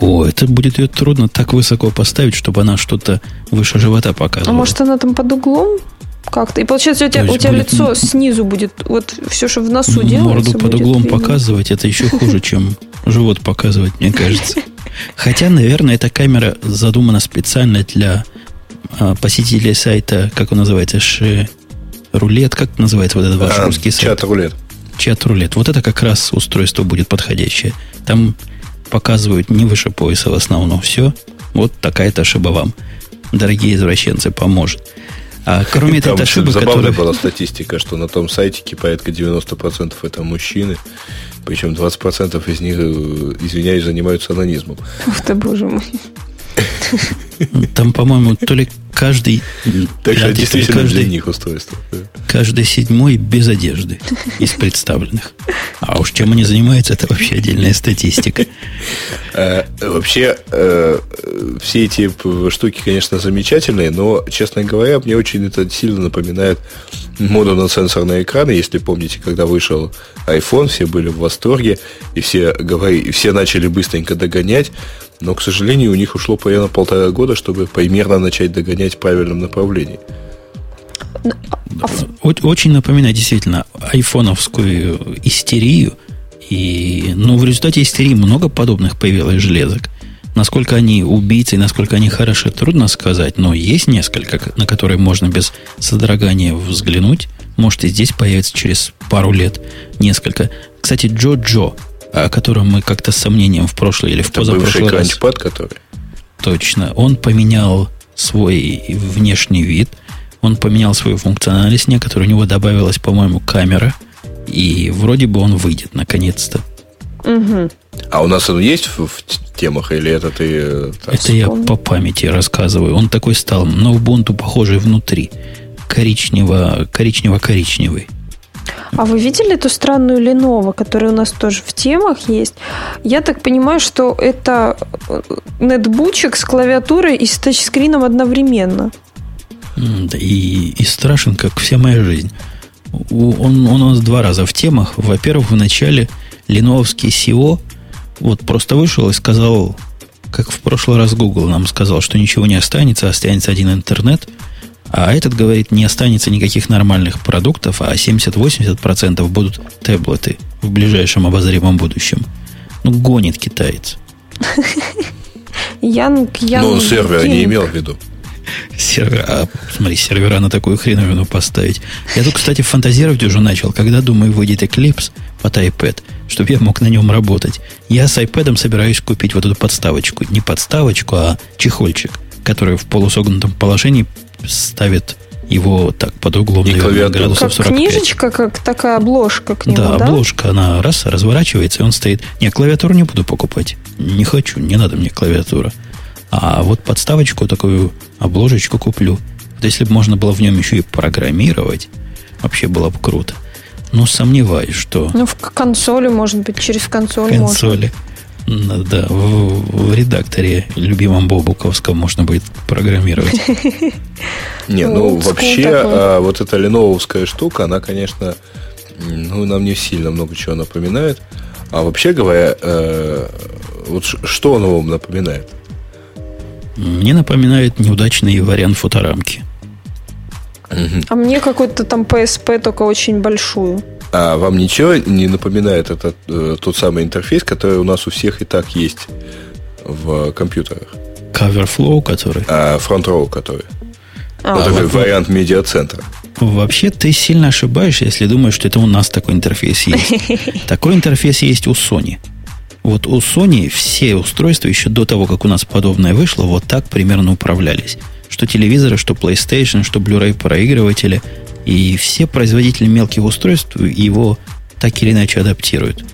О, это будет ее трудно так высоко поставить, чтобы она что-то выше живота показывала. А может, она там под углом? Как-то. И получается, у тебя, у тебя будет... лицо снизу будет, вот все, что в носу Морду делается. Морду под углом видно. показывать, это еще хуже, *laughs* чем живот показывать, мне кажется. Хотя, наверное, эта камера задумана специально для а, посетителей сайта, как он называется, рулет, как называется вот этот ваш а, русский сайт? Чат-рулет чат-рулет. Вот это как раз устройство будет подходящее. Там показывают не выше пояса в основном все. Вот такая-то ошиба вам, дорогие извращенцы, поможет. А кроме этой ошибки, Забавная которая... была статистика, что на том сайте порядка 90% это мужчины, причем 20% из них, э, извиняюсь, занимаются анонизмом. Ух ты, боже мой. Там, по-моему, то ли каждый... Так что действительно каждый, для них устройство. Каждый седьмой без одежды из представленных. А уж чем они занимаются, это вообще отдельная статистика. Э, вообще, э, все эти штуки, конечно, замечательные, но, честно говоря, мне очень это сильно напоминает моду на сенсорные экраны. Если помните, когда вышел iPhone, все были в восторге, и все, говорили, все начали быстренько догонять. Но, к сожалению, у них ушло примерно полтора года, чтобы примерно начать догонять в правильном направлении. Очень напоминает действительно айфоновскую истерию. И, но ну, в результате истерии много подобных появилось железок. Насколько они убийцы, насколько они хороши, трудно сказать, но есть несколько, на которые можно без содрогания взглянуть. Может, и здесь появится через пару лет несколько. Кстати, Джо Джо о котором мы как-то с сомнением в прошлый или в Это позапрошлый раз... крантипад, который? Точно. Он поменял свой внешний вид, он поменял свою функциональность, некоторую у него добавилась, по-моему, камера, и вроде бы он выйдет наконец-то. Угу. А у нас он есть в, в темах, или это ты... Э, так, это я по памяти рассказываю. Он такой стал, но в Ubuntu похожий внутри. Коричнево, коричнево-коричневый. А вы видели эту странную Lenovo, которая у нас тоже в темах есть? Я так понимаю, что это э, нетбучик с клавиатурой и с тачскрином одновременно. Да, и, и страшен, как вся моя жизнь. Он, он у нас два раза в темах. Во-первых, в начале леновский SEO вот просто вышел и сказал, как в прошлый раз Google нам сказал, что ничего не останется, останется один интернет – а этот говорит, не останется никаких нормальных продуктов, а 70-80% будут таблеты в ближайшем обозримом будущем. Ну, гонит китаец. Янг, Янг. Ну, он сервера не имел в виду. Сервер, а, смотри, сервера на такую хреновину поставить. Я тут, кстати, фантазировать уже начал, когда, думаю, выйдет Eclipse под iPad, чтобы я мог на нем работать. Я с iPad собираюсь купить вот эту подставочку. Не подставочку, а чехольчик, который в полусогнутом положении ставит его так под углом, И наверное, градусов Как 45. книжечка, как такая обложка к нему, Да, да? обложка, она раз разворачивается, и он стоит. Не, клавиатуру не буду покупать. Не хочу, не надо мне клавиатура. А вот подставочку, такую обложечку куплю. Вот если бы можно было в нем еще и программировать, вообще было бы круто. Но сомневаюсь, что Ну, в консоли, может быть, через консоль можно. консоли, ну да, в, в редакторе любимом Бобуковском можно будет программировать. *laughs* Не, ну вообще, а, вот эта леновская штука, она, конечно, ну, нам не сильно много чего напоминает. А вообще говоря, э, вот что оно вам напоминает? Мне напоминает неудачный вариант фоторамки. А мне какой-то там PSP, только очень большую. А вам ничего не напоминает этот э, тот самый интерфейс, который у нас у всех и так есть в компьютерах? Coverflow, который... А Front Row, который. А, вот такой вариант медиацентра. Вообще, ты сильно ошибаешься, если думаешь, что это у нас такой интерфейс есть. *laughs* Такой интерфейс есть у Sony. Вот у Sony все устройства еще до того, как у нас подобное вышло, вот так примерно управлялись. Что телевизоры, что PlayStation, что Blu-ray проигрыватели. И все производители мелких устройств его так или иначе адаптируют.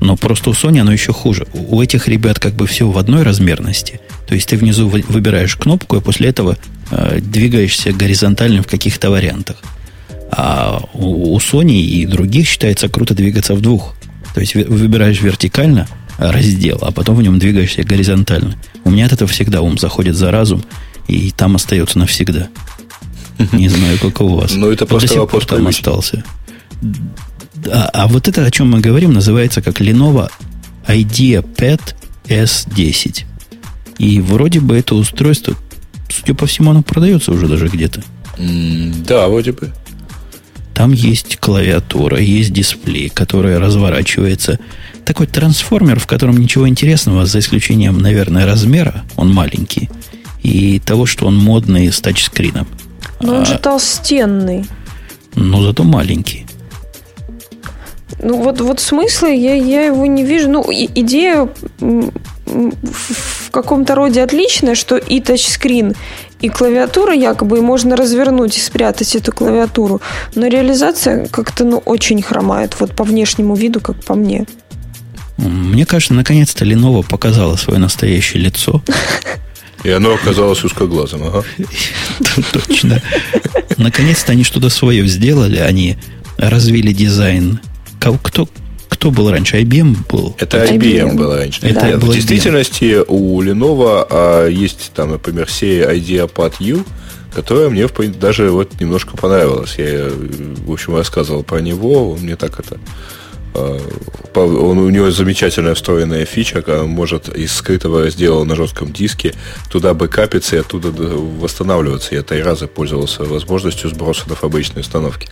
Но просто у Sony оно еще хуже. У этих ребят как бы все в одной размерности. То есть ты внизу вы- выбираешь кнопку, и после этого э, двигаешься горизонтально в каких-то вариантах. А у, у Sony и других считается круто двигаться в двух. То есть вы- выбираешь вертикально раздел, а потом в нем двигаешься горизонтально. У меня от этого всегда ум заходит за разум, и там остается навсегда. *laughs* Не знаю, как у вас. Ну, это просто вопрос там остался. Да, а вот это, о чем мы говорим, называется как Lenovo IdeaPad S10. И вроде бы это устройство, судя по всему, оно продается уже даже где-то. Да, вроде бы. Там есть клавиатура, есть дисплей, который разворачивается. Такой трансформер, в котором ничего интересного, за исключением, наверное, размера, он маленький, и того, что он модный с тачскрином. Но он А, же толстенный. но зато маленький. Ну, вот, вот смысла я, я его не вижу. Ну, и- идея в каком-то роде отличная, что и тачскрин, и клавиатура якобы, и можно развернуть и спрятать эту клавиатуру. Но реализация как-то, ну, очень хромает. Вот по внешнему виду, как по мне. Мне кажется, наконец-то Lenovo показала свое настоящее лицо. И оно оказалось узкоглазым. Ага. *laughs* Точно. Наконец-то они что-то свое сделали. Они развили дизайн. Кто, кто был раньше? IBM был? Это IBM, IBM. было раньше. Это Нет, был в IBM. действительности у Lenovo а, есть там, например, серия IdeaPad U, которая мне даже вот немножко понравилась. Я, в общем, рассказывал про него. Он мне так это а, он, у него замечательная встроенная фича, он может из скрытого раздела на жестком диске туда бэкапиться и оттуда восстанавливаться. Я три раза пользовался возможностью сброса на фабричной установке.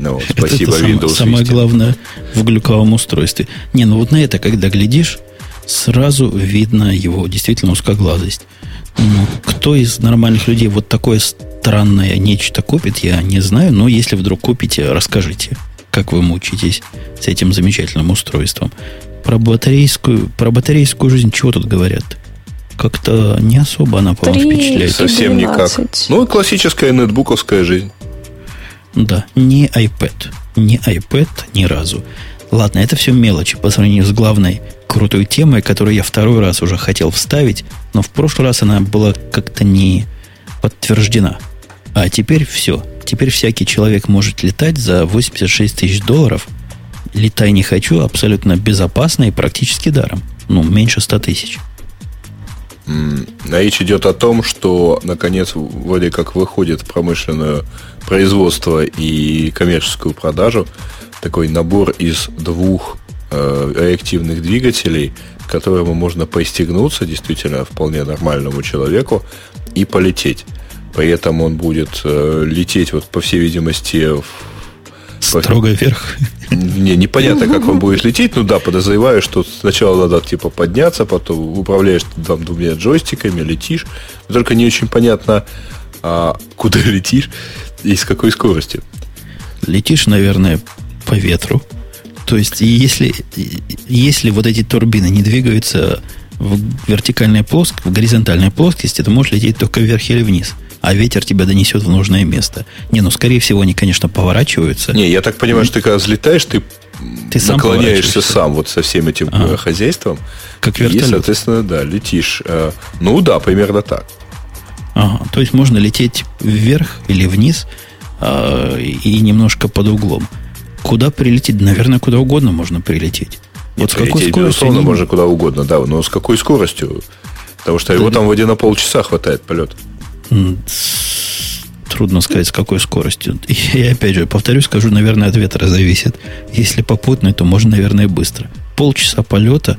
Ну, вот, Это- спасибо это Windows самое Vista. главное в глюковом устройстве. Не, ну вот на это, когда глядишь, сразу видно его действительно узкоглазость. Ну, кто из нормальных людей вот такое странное нечто купит, я не знаю, но если вдруг купите, расскажите, как вы мучитесь с этим замечательным устройством. Про батарейскую, про батарейскую жизнь чего тут говорят? Как-то не особо она, по-моему, впечатляет. Совсем никак. 12. Ну, классическая нетбуковская жизнь. Да, не iPad. Не iPad ни разу. Ладно, это все мелочи по сравнению с главной крутой темой, которую я второй раз уже хотел вставить, но в прошлый раз она была как-то не подтверждена. А теперь все. Теперь всякий человек может летать за 86 тысяч долларов. Летай не хочу, абсолютно безопасно и практически даром. Ну, меньше 100 тысяч. Речь идет о том, что, наконец, вроде как выходит в промышленное производство и коммерческую продажу такой набор из двух э, реактивных двигателей, к которому можно пристегнуться действительно вполне нормальному человеку и полететь. При этом он будет э, лететь, вот, по всей видимости, в- Строго вверх. Не, непонятно, как он будет лететь. Ну да, подозреваю, что сначала надо типа подняться, потом управляешь там двумя джойстиками, летишь. только не очень понятно, а куда *laughs* летишь и с какой скоростью. Летишь, наверное, по ветру. То есть, если, если вот эти турбины не двигаются в вертикальной плоскости, в горизонтальной плоскости, ты можешь лететь только вверх или вниз а ветер тебя донесет в нужное место. Не, ну, скорее всего, они, конечно, поворачиваются. Не, я так понимаю, что ты когда взлетаешь, ты, ты сам наклоняешься сам вот со всем этим а, хозяйством. Как вертолет. И, соответственно, да, летишь. Э, ну, да, примерно так. Ага, то есть можно лететь вверх или вниз э, и немножко под углом. Куда прилететь? Наверное, куда угодно можно прилететь. Вот с какой скоростью? Безусловно, они... можно куда угодно, да. Но с какой скоростью? Потому что его там в один на полчаса хватает полет. Трудно сказать, с какой скоростью. *laughs* И опять же, повторюсь, скажу, наверное, от ветра зависит. Если попутный, то можно, наверное, быстро. Полчаса полета.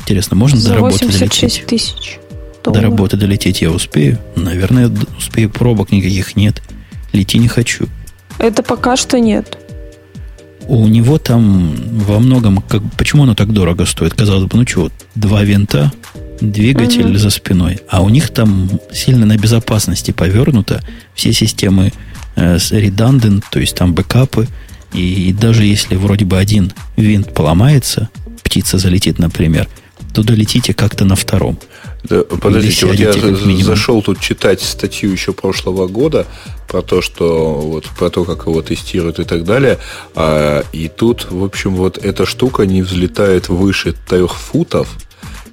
Интересно, можно За работы долететь? тысяч. Долларов. До работы долететь я успею? Наверное, успею. Пробок никаких нет. Лети не хочу. Это пока что нет. У него там во многом... Как, почему оно так дорого стоит? Казалось бы, ну что, два винта, двигатель угу. за спиной. А у них там сильно на безопасности повернуто. Все системы э, redundant, то есть там бэкапы. И даже если вроде бы один винт поломается, птица залетит, например, то долетите как-то на втором. Да, подождите, вот я зашел тут читать статью еще прошлого года про то, что вот про то, как его тестируют и так далее. А, и тут, в общем, вот эта штука не взлетает выше трех футов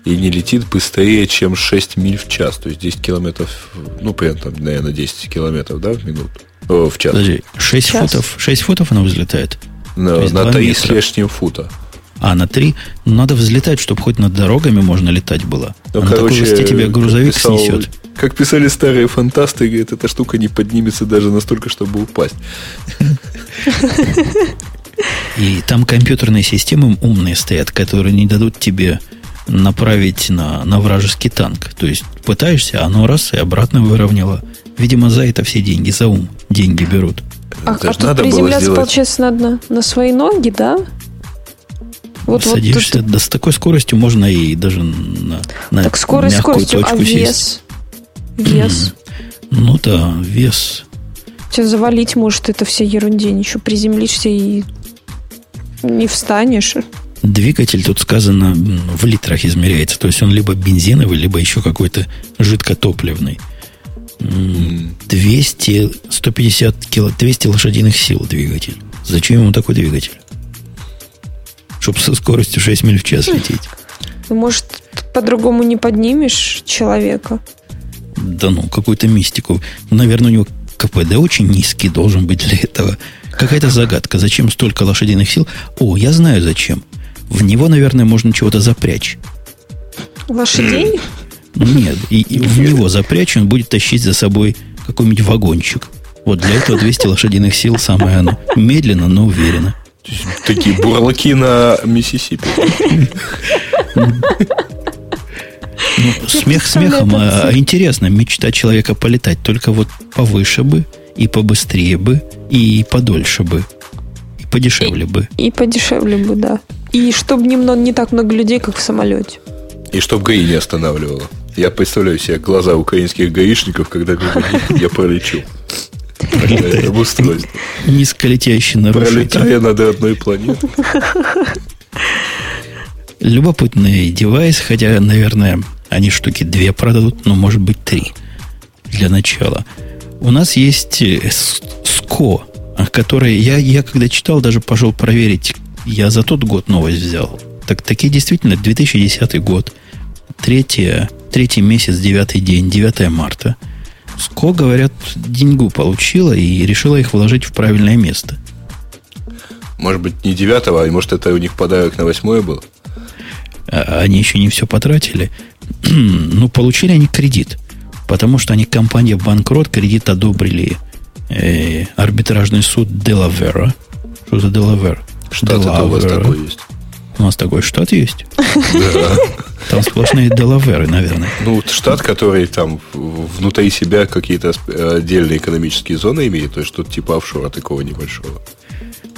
и не летит быстрее, чем 6 миль в час. То есть 10 километров, ну, примерно, там, наверное, 10 километров, да, в минуту. О, в час. Подожди, 6 час. футов, 6 футов она взлетает? На, на 3 метра. с лишним фута. А, на 3? Ну, надо взлетать, чтобы хоть над дорогами можно летать было. Ну, а короче, на такой высоте тебя грузовик писал, снесет. Как писали старые фантасты, говорит, эта штука не поднимется даже настолько, чтобы упасть. И там компьютерные системы умные стоят, которые не дадут тебе направить на, на вражеский танк. То есть пытаешься, оно раз и обратно выровняло. Видимо, за это все деньги, за ум деньги берут. А, а тут надо приземляться, сделать... получается, надо на свои ноги, да? Вот, Садишься, вот тут... да с такой скоростью можно и даже на, на так скорость мягкую скоростью, точку а вес? Сесть. Вес? Ну да, вес. Тебя завалить может это все ерунде. Ничего, приземлишься и не встанешь. Двигатель, тут сказано, в литрах измеряется. То есть он либо бензиновый, либо еще какой-то жидкотопливный. 200, 150 кило, 200 лошадиных сил двигатель. Зачем ему такой двигатель? Чтобы со скоростью 6 миль в час лететь. Ну, может, по-другому не поднимешь человека? Да ну, какую-то мистику. Наверное, у него КПД очень низкий должен быть для этого. Какая-то загадка. Зачем столько лошадиных сил? О, я знаю зачем. В него, наверное, можно чего-то запрячь. Лошадей? Нет, и, и в него запрячь, он будет тащить за собой какой-нибудь вагончик. Вот для этого 200 лошадиных сил самое оно. Медленно, но уверенно. Такие бурлаки на Миссисипи. Ну, смех смехом, а, интересно, мечта человека полетать. Только вот повыше бы, и побыстрее бы, и подольше бы, и подешевле бы. И подешевле бы, да. И чтобы немного, не так много людей, как в самолете. И чтобы ГАИ не останавливало. Я представляю себе глаза украинских гаишников, когда я пролечу. Обустройство. Низколетящий нарушитель. Пролетая над одной планетой. Любопытный девайс, хотя, наверное, они штуки две продадут, но может быть три для начала. У нас есть СКО, который я, я когда читал, даже пошел проверить, я за тот год новость взял. Так таки действительно 2010 год. Третье, третий месяц, девятый день, 9 марта. СКО, говорят, деньгу получила и решила их вложить в правильное место. Может быть, не 9 а может, это у них подарок на 8 был? А, они еще не все потратили. *clears throat* ну, получили они кредит. Потому что они, компания банкрот, кредит одобрили э, арбитражный суд Делавера. Что за Делавер? Штат это у вас такой есть. У нас такой штат есть? Да. Там сплошные Делаверы, наверное. Ну, штат, который там внутри себя какие-то отдельные экономические зоны имеет, то есть что-то типа офшора такого небольшого.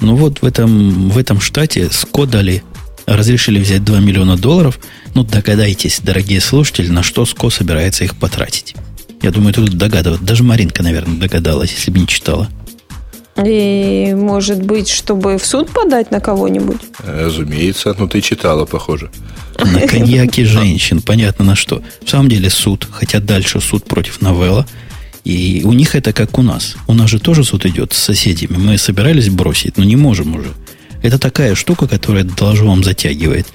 Ну вот в этом, в этом штате Скодали разрешили взять 2 миллиона долларов. Ну, догадайтесь, дорогие слушатели, на что СКО собирается их потратить. Я думаю, тут догадываться. Даже Маринка, наверное, догадалась, если бы не читала. И, может быть, чтобы в суд подать на кого-нибудь? Разумеется. Ну, ты читала, похоже. На коньяке женщин. Понятно на что. В самом деле суд. Хотя дальше суд против новелла. И у них это как у нас. У нас же тоже суд идет с соседями. Мы собирались бросить, но не можем уже. Это такая штука, которая, доложу вам, затягивает.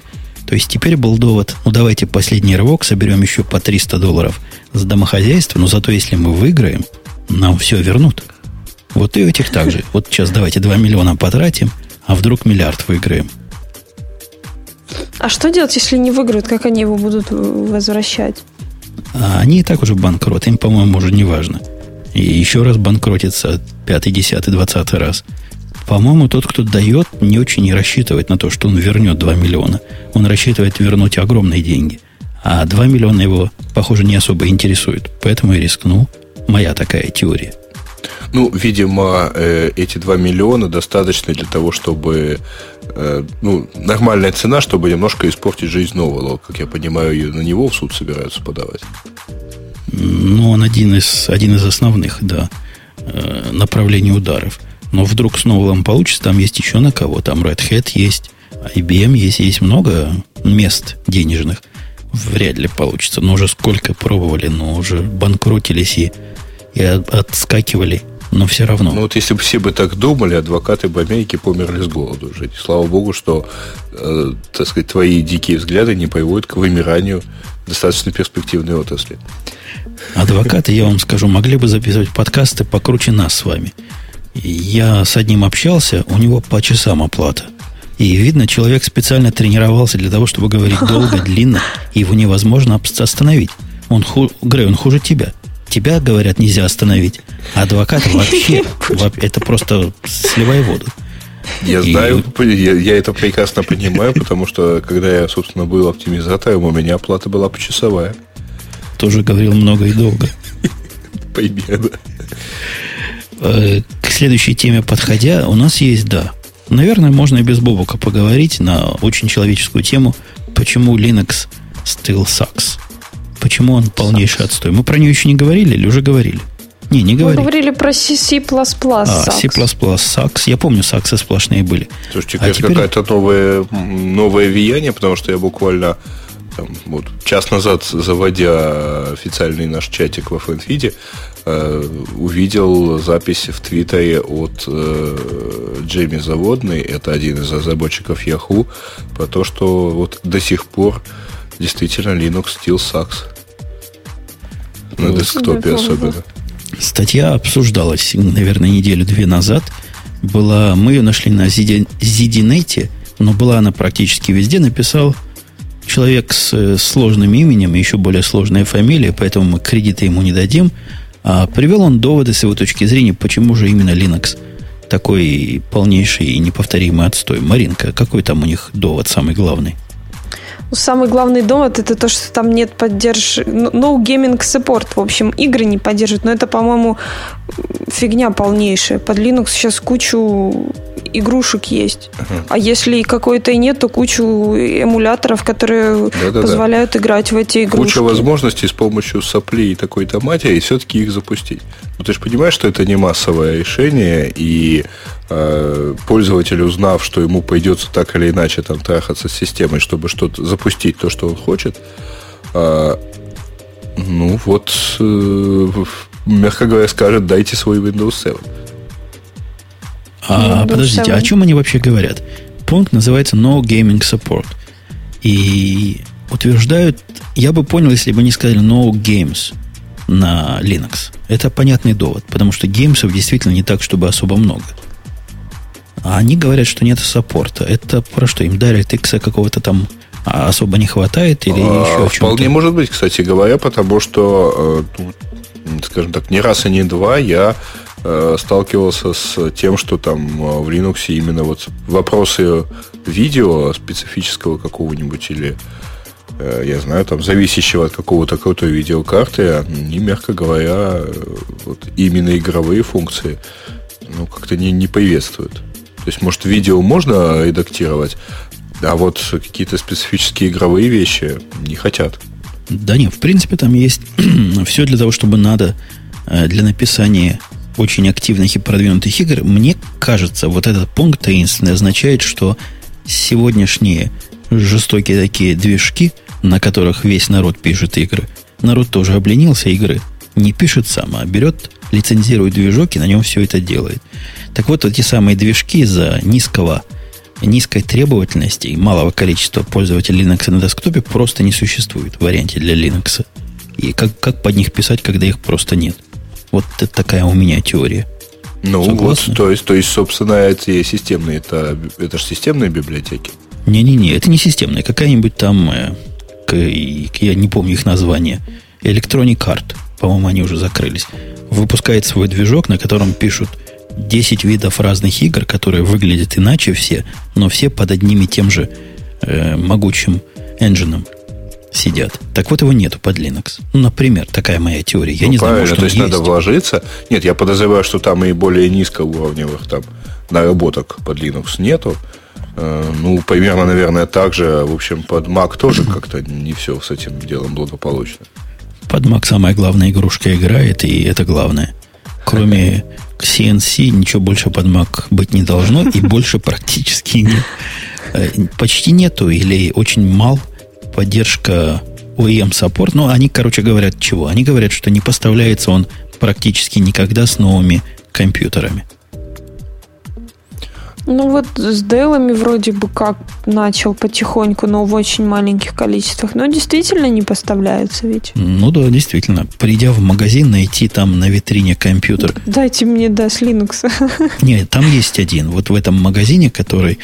То есть теперь был довод, ну давайте последний рывок, соберем еще по 300 долларов за домохозяйство, но зато если мы выиграем, нам все вернут. Вот и у этих также. Вот сейчас давайте 2 миллиона потратим, а вдруг миллиард выиграем. А что делать, если не выиграют? Как они его будут возвращать? А они и так уже банкрот. Им, по-моему, уже не важно. И еще раз банкротится пятый, десятый, двадцатый раз. По-моему, тот, кто дает, не очень и рассчитывает на то, что он вернет 2 миллиона. Он рассчитывает вернуть огромные деньги. А 2 миллиона его, похоже, не особо интересует. Поэтому и рискнул. Моя такая теория. Ну, видимо, э, эти 2 миллиона достаточно для того, чтобы э, ну, нормальная цена, чтобы немножко испортить жизнь нового. Как я понимаю, на него в суд собираются подавать. Ну, он один из, один из основных, да, э, направлений ударов. Но вдруг с Новелом получится, там есть еще на кого. Там Red Hat есть, IBM есть, есть много мест денежных. Вряд ли получится. Но уже сколько пробовали, но уже банкротились и, и отскакивали но все равно. Ну вот если бы все бы так думали, адвокаты бы Америки померли с голоду уже. Слава богу, что, э, так сказать, твои дикие взгляды не приводят к вымиранию достаточно перспективной отрасли. Адвокаты, я вам скажу, могли бы записывать подкасты покруче нас с вами. Я с одним общался, у него по часам оплата. И видно, человек специально тренировался для того, чтобы говорить долго, *laughs* длинно, и его невозможно остановить. Он, ху, Грей, он хуже тебя. Тебя, говорят, нельзя остановить. А адвокат *laughs* вообще, это просто сливай воду. Я и... знаю, я, я это прекрасно понимаю, потому что когда я, собственно, был оптимизатором, у меня оплата была почасовая. Тоже говорил много и долго. *laughs* Пойми, да. Э, к следующей теме подходя, у нас есть, да, наверное, можно и без Бобука поговорить на очень человеческую тему, почему Linux still sucks. Почему он полнейший отстой. Мы про нее еще не говорили или уже говорили? Не, не говорили. Мы говорили про C++. C++. А, C++ SAX. Я помню, саксы сплошные были. Слушайте, а теперь... какое-то новое, новое влияние, потому что я буквально там, вот, час назад, заводя официальный наш чатик во френдфиде, э, увидел запись в Твиттере от э, Джейми Заводный, это один из разработчиков Yahoo, про то, что вот до сих пор действительно Linux still sucks. На ну, десктопе особенно. Статья обсуждалась, наверное, неделю-две назад. Была, мы ее нашли на ZDNet, но была она практически везде. Написал человек с э, сложным именем, еще более сложная фамилия, поэтому мы кредиты ему не дадим. А привел он доводы с его точки зрения, почему же именно Linux такой полнейший и неповторимый отстой. Маринка, какой там у них довод самый главный? Самый главный довод это то, что там нет поддержки, no gaming support, в общем, игры не поддерживают, но это, по-моему, фигня полнейшая. Под Linux сейчас кучу игрушек есть. Uh-huh. А если какой-то и нет, то кучу эмуляторов, которые Да-да-да. позволяют играть в эти игрушки. Куча возможностей с помощью сопли и такой-то матери все-таки их запустить. Ну, ты же понимаешь, что это не массовое решение, и э, пользователь, узнав, что ему придется так или иначе там трахаться с системой, чтобы что-то запустить то, что он хочет, э, ну вот, э, мягко говоря, скажет, дайте свой Windows 7. А, ну, подождите, о чем они вообще говорят? Пункт называется No Gaming Support. И утверждают, я бы понял, если бы они сказали No Games на Linux. Это понятный довод, потому что геймсов действительно не так, чтобы особо много. А они говорят, что нет саппорта. Это про что? Им DirectX какого-то там особо не хватает или а, еще чем-то? Вполне может быть, кстати говоря, потому что, э, скажем так, не раз и не два я Э, сталкивался с тем, что там э, в Linux именно вот вопросы видео специфического какого-нибудь или я знаю, там, зависящего от какого-то крутой видеокарты, они, мягко говоря, вот именно игровые функции, ну, как-то не, не приветствуют. То есть, может, видео можно редактировать, а вот какие-то специфические игровые вещи не хотят. Да нет, в принципе, там есть *clears throat* все для того, чтобы надо э, для написания очень активных и продвинутых игр. Мне кажется, вот этот пункт таинственный означает, что сегодняшние жестокие такие движки, на которых весь народ пишет игры, народ тоже обленился игры, не пишет сам, а берет, лицензирует движок и на нем все это делает. Так вот, эти самые движки из-за низкого, низкой требовательности и малого количества пользователей Linux на десктопе просто не существует в варианте для Linux. И как, как под них писать, когда их просто нет? Вот это такая у меня теория. Ну, Согласны? вот, то есть, то есть, собственно, эти системные, это, это же системные библиотеки. Не-не-не, это не системные. Какая-нибудь там, э, я не помню их название, Electronic Art, по-моему, они уже закрылись, выпускает свой движок, на котором пишут 10 видов разных игр, которые выглядят иначе все, но все под одним и тем же э, могучим энджином сидят. Так вот его нету под Linux. Ну, например, такая моя теория. Я ну, не правильно, знаю, что то есть, есть надо вложиться. Нет, я подозреваю, что там и более низкоуровневых там наработок под Linux нету. Э, ну, примерно, наверное, так же. В общем, под Mac тоже *clears throat* как-то не все с этим делом благополучно. Под Mac самая главная игрушка играет, и это главное. Кроме *laughs* CNC ничего больше под Mac быть не должно, и *laughs* больше практически нет. Э, почти нету или очень мал поддержка OEM саппорт. Но они, короче, говорят чего? Они говорят, что не поставляется он практически никогда с новыми компьютерами. Ну вот с Делами вроде бы как начал потихоньку, но в очень маленьких количествах. Но действительно не поставляются ведь. Ну да, действительно. Придя в магазин, найти там на витрине компьютер. Дайте мне, да, с Linux. *laughs* Нет, там есть один. Вот в этом магазине, который,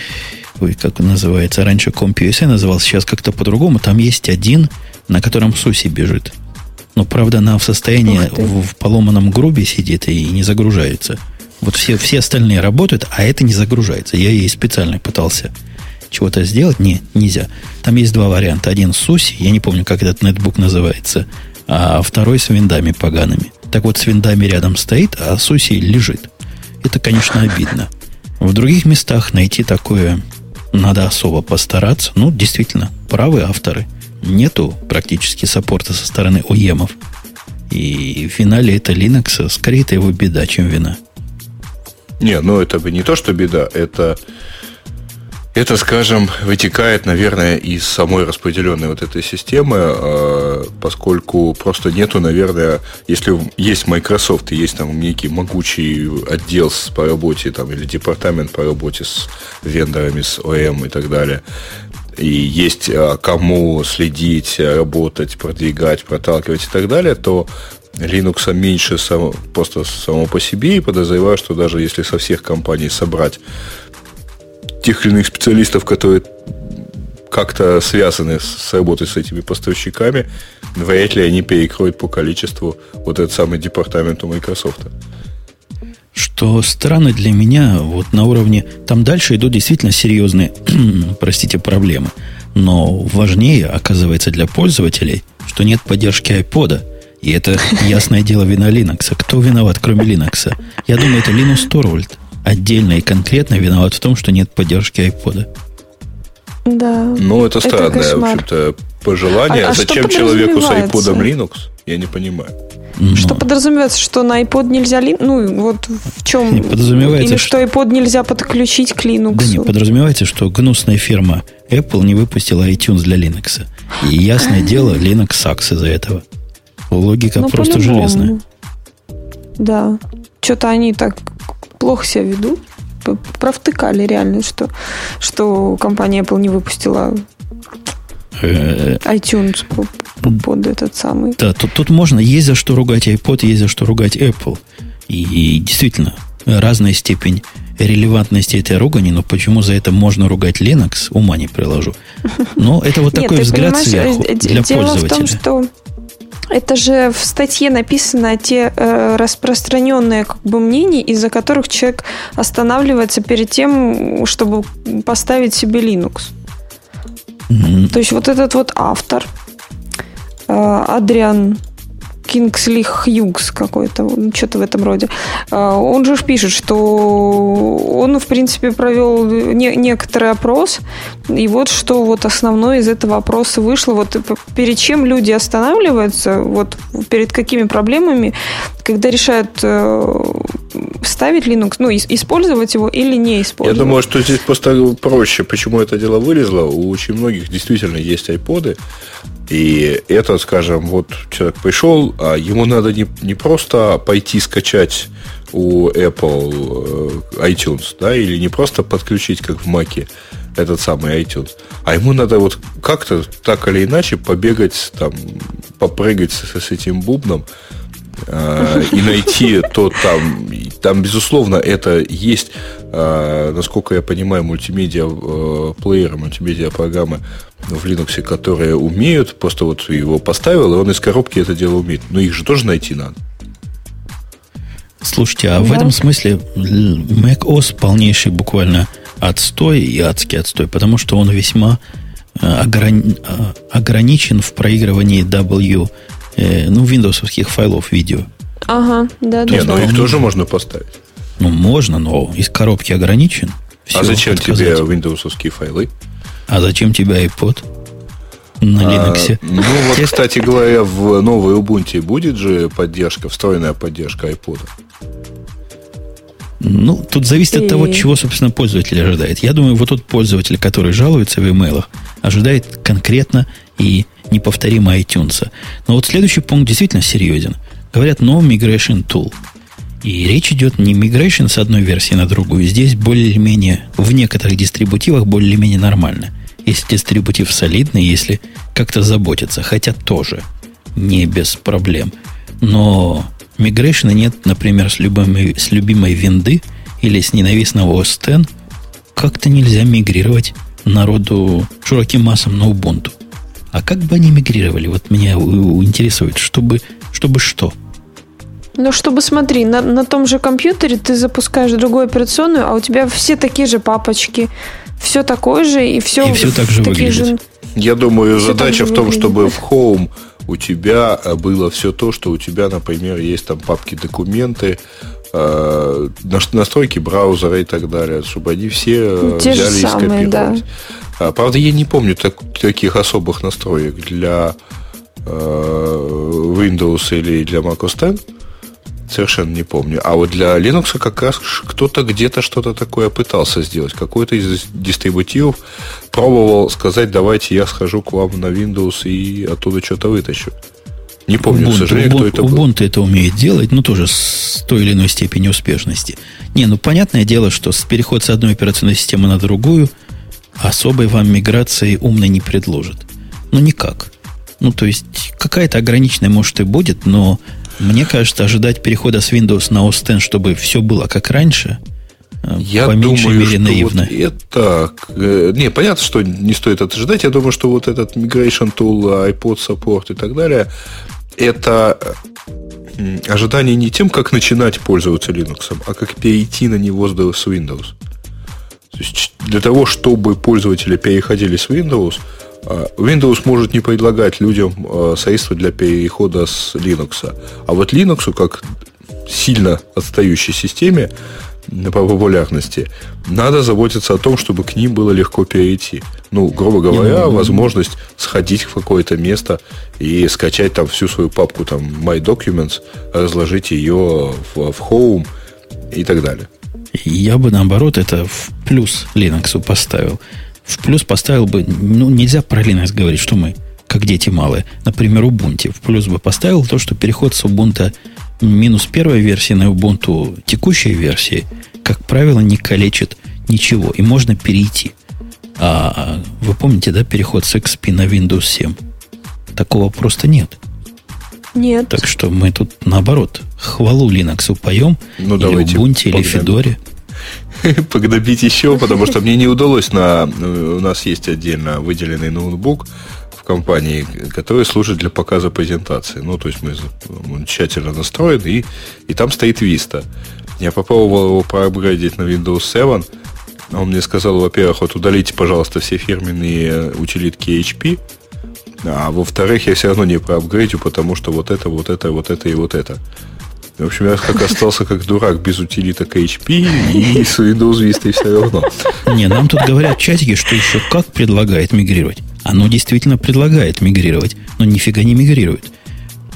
ой, как он называется, раньше CompUSA назывался, сейчас как-то по-другому, там есть один, на котором Суси бежит. Но, правда, она в состоянии в, в поломанном грубе сидит и не загружается. Вот все, все остальные работают, а это не загружается. Я ей специально пытался чего-то сделать. Не, нельзя. Там есть два варианта. Один с USI, я не помню, как этот нетбук называется, а второй с виндами погаными. Так вот, с виндами рядом стоит, а с USI лежит. Это, конечно, обидно. В других местах найти такое надо особо постараться. Ну, действительно, правы авторы. Нету практически саппорта со стороны ОЕМов. И в финале это Linux, скорее это его беда, чем вина. Не, ну это бы не то, что беда, это, это, скажем, вытекает, наверное, из самой распределенной вот этой системы, а, поскольку просто нету, наверное, если есть Microsoft и есть там некий могучий отдел по работе там, или департамент по работе с вендорами, с ОМ и так далее, и есть а, кому следить, работать, продвигать, проталкивать и так далее, то Linux меньше само, просто само по себе, и подозреваю, что даже если со всех компаний собрать тех или иных специалистов, которые как-то связаны с работой с этими поставщиками, вряд ли они перекроют по количеству вот этот самый департамент у Microsoft. Что странно для меня, вот на уровне... Там дальше идут действительно серьезные, *clears throat* простите, проблемы. Но важнее, оказывается, для пользователей, что нет поддержки iPod. И это, ясное дело, вина Linux. Кто виноват, кроме Linux? Я думаю, это Linus Torvald отдельно и конкретно виноват в том, что нет поддержки iPod. Да. Ну, это странное, это в общем-то, пожелание. А, а Зачем человеку с iPod Linux? Я не понимаю. Но. Что подразумевается, что на iPod нельзя Linux? Ну, вот в чем? Не, подразумевается, Или что, что iPod нельзя подключить к Linux? Да не, подразумевается, что гнусная фирма Apple не выпустила iTunes для Linux. И ясное *laughs* дело, Linux сакс из-за этого. Логика ну, просто железная. Да. Что-то они так плохо себя ведут. Провтыкали реально, что, что компания Apple не выпустила iTunes под этот самый. Да, тут, тут можно, есть за что ругать iPod, есть за что ругать Apple. И, и действительно, разная степень релевантности этой ругани, но почему за это можно ругать Linux, ума не приложу. Но это вот *laughs* такой Нет, взгляд сверху э, для дело пользователя. в том, что это же в статье написано те э, распространенные как бы, мнения, из-за которых человек останавливается перед тем, чтобы поставить себе Linux. Mm-hmm. То есть вот этот вот автор, э, Адриан Кингсли Хьюгс какой-то, что-то в этом роде. А, он же пишет, что он, в принципе, провел не, некоторый опрос, и вот что вот основное из этого опроса вышло. Вот перед чем люди останавливаются, вот перед какими проблемами, когда решают э, ставить Linux, ну, использовать его или не использовать. Я думаю, что здесь просто проще. Почему это дело вылезло? У очень многих действительно есть iPod, и это, скажем, вот человек пришел, а ему надо не, не просто пойти скачать у Apple э, iTunes, да, или не просто подключить, как в Mac, этот самый iTunes, а ему надо вот как-то так или иначе побегать, там, попрыгать с, с этим бубном, э, и найти то там, там, безусловно, это есть, э, насколько я понимаю, мультимедиа э, плееры, мультимедиа программы в Linux, которые умеют, просто вот его поставил, и он из коробки это дело умеет. Но их же тоже найти надо. Слушайте, а да. в этом смысле macOS полнейший буквально отстой и адский отстой, потому что он весьма э, ограни... Э, ограничен в проигрывании W, э, ну, виндовсовских файлов видео. Ага, да, да. Не, но их тоже можно поставить. Ну, можно, но из коробки ограничен. Все а зачем тебе виндовсовские файлы? А зачем тебе iPod? на Linux. А, ну, вот, кстати говоря, в новой Ubuntu будет же поддержка, встроенная поддержка iPod. Ну, тут зависит от того, чего, собственно, пользователь ожидает. Я думаю, вот тот пользователь, который жалуется в имейлах, ожидает конкретно и неповторимо iTunes. Но вот следующий пункт действительно серьезен. Говорят, no migration tool. И речь идет не migration с одной версии на другую. Здесь более-менее, в некоторых дистрибутивах более-менее нормально. Если дистрибутив солидный, если как-то заботится, хотя тоже не без проблем. Но мигрейшена нет, например, с любимой, с любимой винды или с ненавистного X, как-то нельзя мигрировать народу широким массам на Ubuntu. А как бы они мигрировали? Вот меня интересует, чтобы, чтобы что? Ну, чтобы, смотри, на, на том же компьютере ты запускаешь другую операционную, а у тебя все такие же папочки, все такое же, и все, и все так же выглядит. Же... Я думаю, все задача в том, выглядит. чтобы в Home у тебя э, было все то, что у тебя, например, есть там папки документы, э, настройки браузера и так далее, чтобы они все э, Те взяли и скопировали. Да. А, правда, я не помню так, таких особых настроек для Windows или для Mac OS X. Совершенно не помню. А вот для Linux как раз кто-то где-то что-то такое пытался сделать. Какой-то из дистрибутивов пробовал сказать, давайте я схожу к вам на Windows и оттуда что-то вытащу. Не помню, Ubuntu, к сожалению, Ubuntu, кто это был. Ubuntu это умеет делать, но тоже с той или иной степенью успешности. Не, ну понятное дело, что с переход с одной операционной системы на другую особой вам миграции умной не предложит. Ну никак. Ну, то есть, какая-то ограниченная, может, и будет, но мне кажется, ожидать перехода с Windows на OS X, чтобы все было как раньше, э, я по меньшей думаю, мере наивно. Вот это... Э, не, понятно, что не стоит это ожидать. Я думаю, что вот этот Migration Tool, iPod Support и так далее, это ожидание не тем, как начинать пользоваться Linux, а как перейти на него с Windows. То есть для того, чтобы пользователи переходили с Windows, Windows может не предлагать людям а, средства для перехода с Linux. А вот Linux, как сильно отстающей системе по популярности, надо заботиться о том, чтобы к ним было легко перейти. Ну, грубо говоря, mm-hmm. возможность сходить в какое-то место и скачать там всю свою папку там My Documents, разложить ее в, в Home и так далее. Я бы наоборот это в плюс Linux поставил. В плюс поставил бы, ну, нельзя про Linux говорить, что мы, как дети малые. Например, Ubuntu. В плюс бы поставил то, что переход с Ubuntu минус первой версии на Ubuntu текущей версии, как правило, не калечит ничего. И можно перейти. А вы помните, да, переход с XP на Windows 7? Такого просто нет. Нет. Так что мы тут наоборот хвалу Linux поем. Ну, или давайте Ubuntu, или Федоре. *laughs* погнобить еще, потому что мне не удалось на... У нас есть отдельно выделенный ноутбук в компании, который служит для показа презентации. Ну, то есть мы, он тщательно настроен, и, и там стоит Vista. Я попробовал его проапгрейдить на Windows 7. Он мне сказал, во-первых, вот удалите, пожалуйста, все фирменные утилитки HP, А во-вторых, я все равно не проапгрейдю, потому что вот это, вот это, вот это и вот это. В общем, я как остался как дурак без утилиток HP и с Windows Vista все равно. Не, нам тут говорят чатики, что еще как предлагает мигрировать. Оно действительно предлагает мигрировать, но нифига не мигрирует.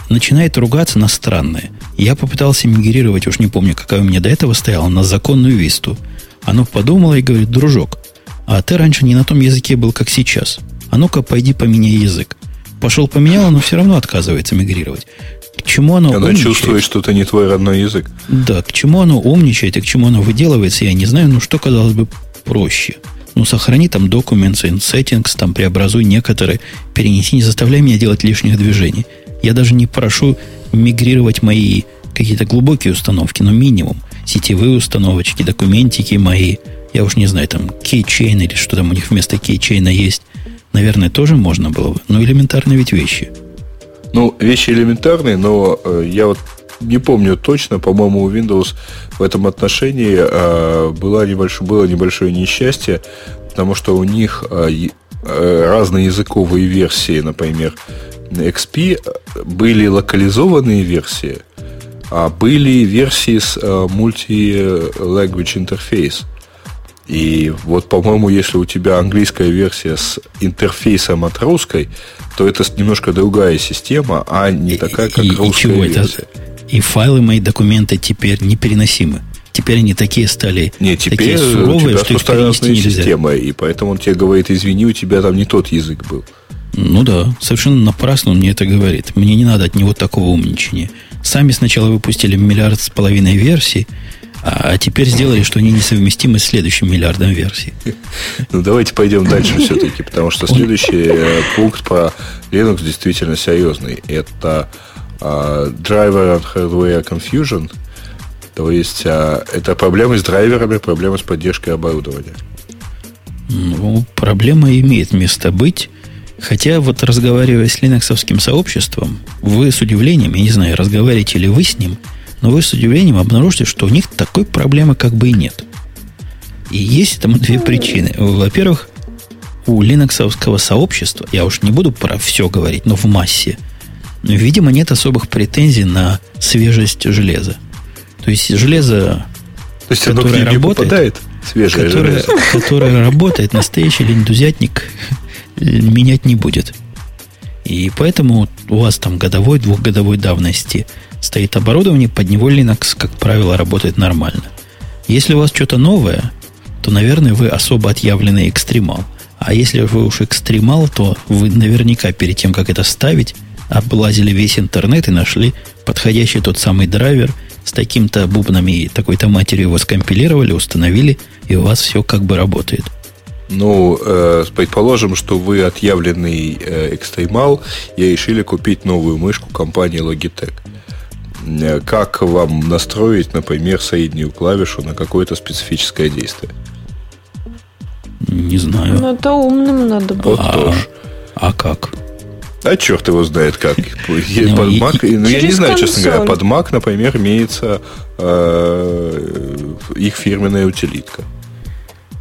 Начинает ругаться на странное. Я попытался мигрировать, уж не помню, какая у меня до этого стояла, на законную висту. Оно подумало и говорит, дружок, а ты раньше не на том языке был, как сейчас. А ну-ка, пойди поменяй язык. Пошел поменял, но все равно отказывается мигрировать. К чему оно Она умничает? чувствует, что это не твой родной язык. Да, к чему оно умничает и к чему оно выделывается, я не знаю, но что казалось бы проще. Ну, сохрани там Documents and Settings, там преобразуй некоторые, перенеси, не заставляй меня делать лишних движений. Я даже не прошу мигрировать мои какие-то глубокие установки, но минимум. Сетевые установочки, документики мои, я уж не знаю, там, кейчейн или что там у них вместо кейчейна есть. Наверное, тоже можно было бы. Но элементарные ведь вещи – ну, вещи элементарные, но э, я вот не помню точно, по-моему, у Windows в этом отношении э, было, небольшое, было небольшое несчастье, потому что у них э, разные языковые версии, например, XP, были локализованные версии, а были версии с multi-language interface. И вот, по-моему, если у тебя английская версия с интерфейсом от русской, то это немножко другая система, а не такая, как и, русская и чего версия. Это? И файлы мои документы теперь непереносимы. Теперь они такие стали не, теперь такие суровые, у тебя что их перенести нельзя. система, и поэтому он тебе говорит, извини, у тебя там не тот язык был. Ну да, совершенно напрасно он мне это говорит. Мне не надо от него такого умничания. Сами сначала выпустили миллиард с половиной версий, а теперь сделали, что они несовместимы с следующим миллиардом версий. Ну, давайте пойдем дальше *laughs* все-таки, потому что следующий э, пункт по Linux действительно серьезный. Это Driver and Hardware Confusion. То есть uh, это проблемы с драйверами, проблемы с поддержкой оборудования. Ну, проблема имеет место быть. Хотя вот разговаривая с линоксовским сообществом, вы с удивлением, я не знаю, разговариваете ли вы с ним – но вы с удивлением обнаружите, что у них такой проблемы как бы и нет. И есть этому две причины. Во-первых, у линоксовского сообщества, я уж не буду про все говорить, но в массе, видимо, нет особых претензий на свежесть железа. То есть железо, То есть которое работает, попадает, свежее которое, железо. которое работает, настоящий линдузятник менять не будет. И поэтому у вас там годовой, двухгодовой давности стоит оборудование, под него Linux, как правило, работает нормально. Если у вас что-то новое, то, наверное, вы особо отъявленный экстремал. А если вы уж экстремал, то вы наверняка перед тем, как это ставить, облазили весь интернет и нашли подходящий тот самый драйвер с таким-то бубнами и такой-то матерью его скомпилировали, установили, и у вас все как бы работает. Ну, э, предположим, что вы отъявленный э, экстремал и решили купить новую мышку компании Logitech. Э, как вам настроить, например, среднюю клавишу на какое-то специфическое действие? Не знаю. Ну, это умным надо было. Вот а, тоже. А как? А черт его знает как. *laughs* под Mac, ну, я не знаю, честно говоря, под Mac, например, имеется э, их фирменная утилитка.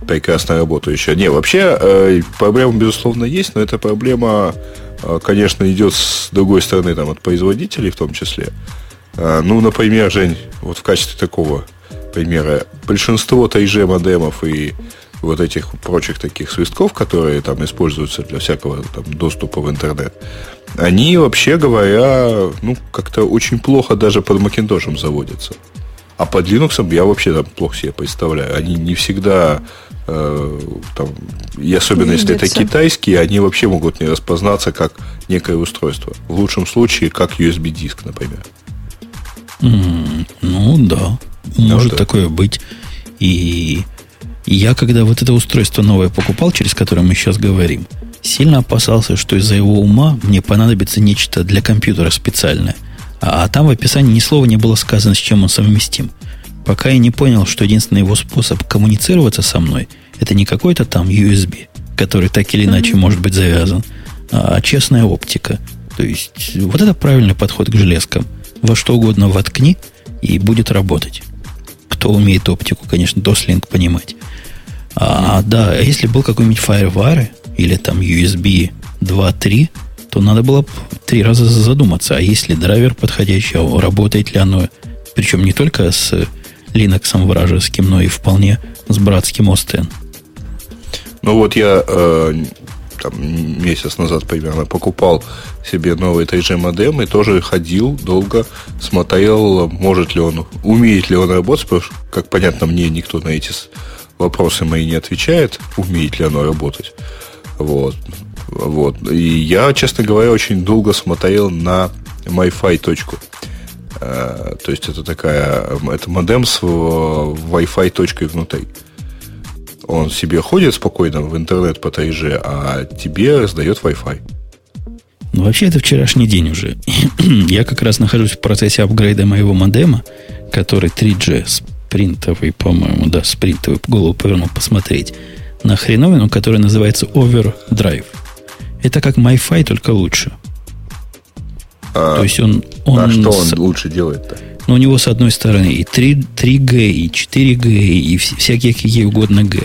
Прекрасно работающая. Не, вообще э, проблема, безусловно, есть, но эта проблема, э, конечно, идет с другой стороны, там, от производителей в том числе. Ну, например, Жень, вот в качестве такого примера, большинство 3G модемов и вот этих прочих таких свистков, которые там используются для всякого там, доступа в интернет, они, вообще говоря, ну, как-то очень плохо даже под Macintosh заводятся. А под Linux я вообще там плохо себе представляю. Они не всегда э, там, и особенно Видится. если это китайские, они вообще могут не распознаться как некое устройство. В лучшем случае, как USB-диск, например. Mm, ну да, может да. такое быть. И я, когда вот это устройство новое покупал, через которое мы сейчас говорим, сильно опасался, что из-за его ума мне понадобится нечто для компьютера специальное. А, а там в описании ни слова не было сказано, с чем он совместим. Пока я не понял, что единственный его способ коммуницироваться со мной это не какой-то там USB, который так или иначе mm-hmm. может быть завязан, а честная оптика. То есть вот это правильный подход к железкам – во что угодно воткни, и будет работать. Кто умеет оптику, конечно, дослинг понимать. А, да, если был какой-нибудь FireWire или там USB 2.3, то надо было три раза задуматься, а есть ли драйвер подходящий, а работает ли оно, причем не только с Linux вражеским, но и вполне с братским OS Ну вот я э, там, месяц назад примерно покупал себе новый 3G модем и тоже ходил долго, смотрел, может ли он, умеет ли он работать, потому что, как понятно, мне никто на эти вопросы мои не отвечает, умеет ли оно работать. Вот. Вот. И я, честно говоря, очень долго смотрел на MiFi точку. Э, то есть это такая, это модем с Wi-Fi точкой внутри. Он себе ходит спокойно в интернет по 3G, а тебе раздает Wi-Fi. Ну, вообще, это вчерашний день уже. *clears throat* Я как раз нахожусь в процессе апгрейда моего модема, который 3G спринтовый, по-моему, да, спринтовый, голову повернул посмотреть, на хреновину, которая называется Overdrive. Это как MiFi, только лучше. А, То есть он... он а что он с... лучше делает-то? Ну, у него с одной стороны и 3, 3G, и 4G, и всякие какие угодно G.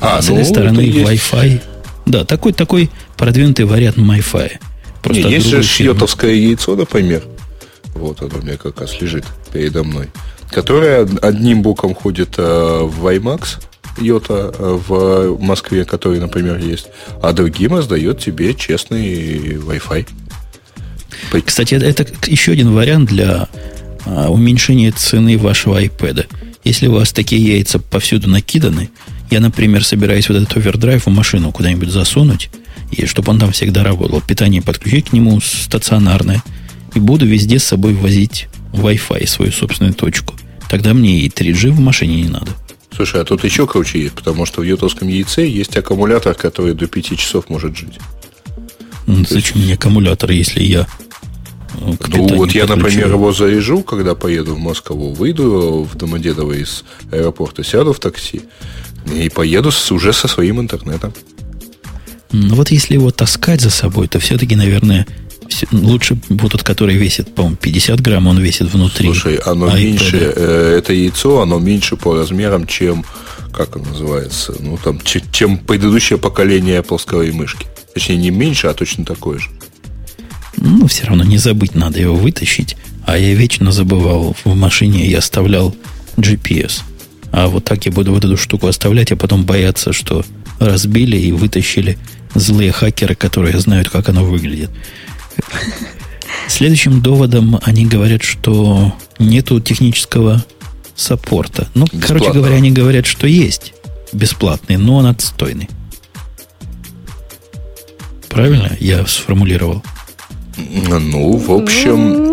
А, а с ну, этой стороны Wi-Fi. Да, такой, такой продвинутый вариант Wi-Fi. Просто Не, есть же шьотовское яйцо, например. Вот оно у меня как раз лежит передо мной. Которое одним боком ходит э, в WiMAX, йота э, в Москве, который, например, есть, а другим раздает тебе честный Wi-Fi. Кстати, это еще один вариант для а, уменьшения цены вашего iPad. Если у вас такие яйца повсюду накиданы, я, например, собираюсь вот этот овердрайв в машину куда-нибудь засунуть, и чтобы он там всегда работал, питание подключить к нему стационарное, и буду везде с собой возить Wi-Fi, свою собственную точку. Тогда мне и 3G в машине не надо. Слушай, а тут еще круче есть, потому что в ютовском яйце есть аккумулятор, который до 5 часов может жить. Ну, зачем есть... мне аккумулятор, если я ну, вот я, например, его заряжу, когда поеду в Москву, выйду в Домодедово из аэропорта, сяду в такси и поеду с, уже со своим интернетом. Ну вот если его таскать за собой, то все-таки, наверное, все, лучше вот тот, который весит, по-моему, 50 грамм, он весит внутри. Слушай, оно iPad. меньше, э, это яйцо, оно меньше по размерам, чем, как оно называется, ну там, чем, чем предыдущее поколение плосковой мышки. Точнее, не меньше, а точно такое же. Ну, все равно не забыть, надо его вытащить. А я вечно забывал в машине, я оставлял GPS. А вот так я буду вот эту штуку оставлять, а потом бояться, что разбили и вытащили злые хакеры, которые знают, как оно выглядит. Следующим доводом они говорят, что нету технического саппорта. Ну, короче говоря, они говорят, что есть бесплатный, но он отстойный. Правильно я сформулировал? Ну, в общем...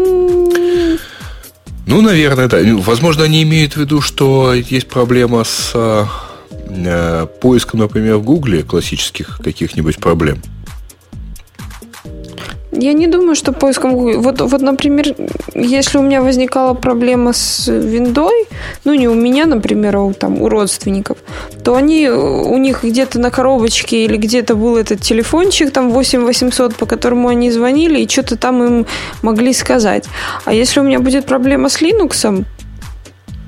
Ну, наверное, да. Возможно, они имеют в виду, что есть проблема с э, поиском, например, в Гугле классических каких-нибудь проблем. Я не думаю, что поиском Вот, вот, например, если у меня возникала проблема с виндой, ну, не у меня, например, а у, там, у родственников, то они, у них где-то на коробочке или где-то был этот телефончик, там, 8800, по которому они звонили, и что-то там им могли сказать. А если у меня будет проблема с Linux,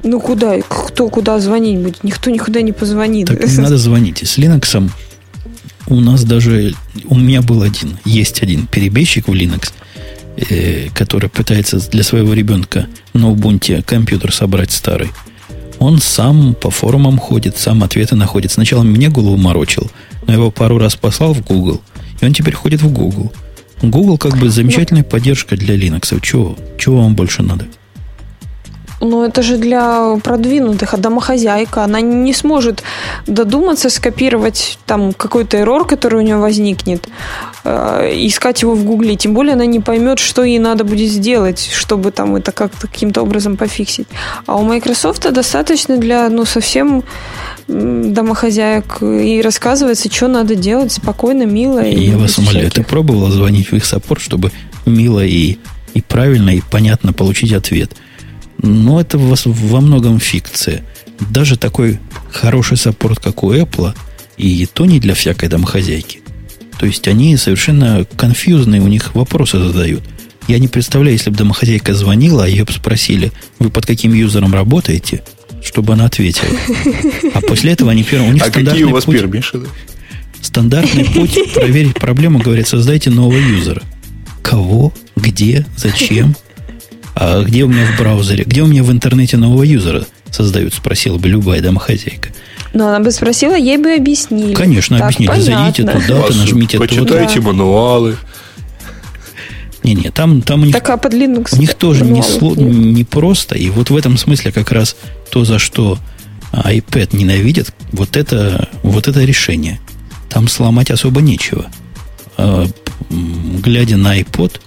ну, куда? Кто куда звонить будет? Никто никуда не позвонит. Так не надо звонить. С Linux у нас даже, у меня был один, есть один перебежчик в Linux, э, который пытается для своего ребенка на Ubuntu компьютер собрать старый. Он сам по форумам ходит, сам ответы находит. Сначала мне голову морочил, но его пару раз послал в Google, и он теперь ходит в Google. Google как бы замечательная поддержка для Linux. Чего, чего вам больше надо? Но это же для продвинутых, а домохозяйка, она не сможет додуматься, скопировать там какой-то эррор, который у нее возникнет, э, искать его в Гугле. Тем более она не поймет, что ей надо будет сделать, чтобы там это как-то каким-то образом пофиксить. А у Microsoft достаточно для ну, совсем домохозяек и рассказывается, что надо делать спокойно, мило. И я вас умоляю, ты пробовала звонить в их саппорт, чтобы мило и, и правильно и понятно получить ответ – но это во многом фикция. Даже такой хороший саппорт, как у Apple, и то не для всякой домохозяйки. То есть они совершенно конфьюзные, у них вопросы задают. Я не представляю, если бы домохозяйка звонила, а ее бы спросили, вы под каким юзером работаете, чтобы она ответила. А после этого они первым... У них а какие у вас путь, пермиши? Стандартный путь проверить проблему, говорят, создайте нового юзера. Кого? Где? Зачем? А где у меня в браузере? Где у меня в интернете нового юзера создают? Спросила бы любая домохозяйка. Но она бы спросила, ей бы объяснили. Конечно, так, объяснили. Понятно. Зайдите туда, нажмите туда. Почитайте мануалы. Не-не, там, там у них, так, а под Linux у них тоже не, сло, не просто. И вот в этом смысле как раз то, за что iPad ненавидит, вот это, вот это решение. Там сломать особо нечего. А, глядя на iPod,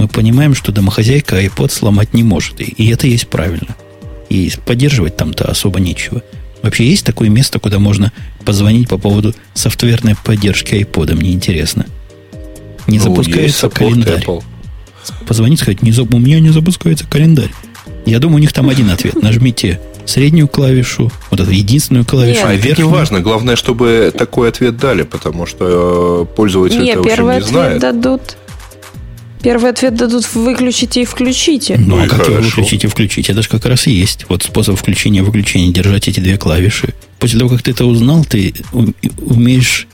мы понимаем, что домохозяйка iPod сломать не может. И это есть правильно. И поддерживать там-то особо нечего. Вообще есть такое место, куда можно позвонить по поводу софтверной поддержки iPod? Мне интересно. Не ну, запускается календарь. Apple. Позвонить, сказать, не, у меня не запускается календарь. Я думаю, у них там один ответ. Нажмите среднюю клавишу, вот эту единственную клавишу. Нет. А это не важно. Главное, чтобы такой ответ дали, потому что э, пользователь Нет, это первый не ответ знает. дадут. Первый ответ дадут выключите и включите. Ну, ну а как хорошо. выключите и включите? Это же как раз и есть. Вот способ включения и выключения. Держать эти две клавиши. После того, как ты это узнал, ты умеешь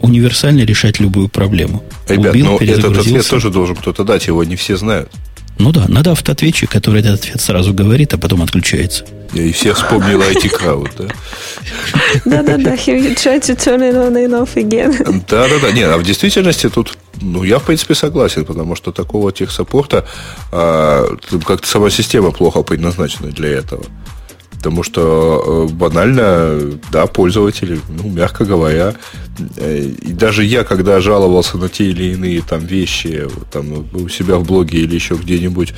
универсально решать любую проблему. Ребят, Убил, но этот ответ тоже должен кто-то дать, его не все знают. Ну да, надо автоответчик, который этот ответ сразу говорит, а потом отключается. И все вспомнила *laughs* IT Crowd, да? Да-да-да, he tried to turn it on and off again. Да-да-да, нет, а в действительности тут, ну, я, в принципе, согласен, потому что такого техсаппорта а, как-то сама система плохо предназначена для этого. Потому что э, банально, да, пользователи, ну, мягко говоря, э, и даже я, когда жаловался на те или иные там вещи, там у себя в блоге или еще где-нибудь,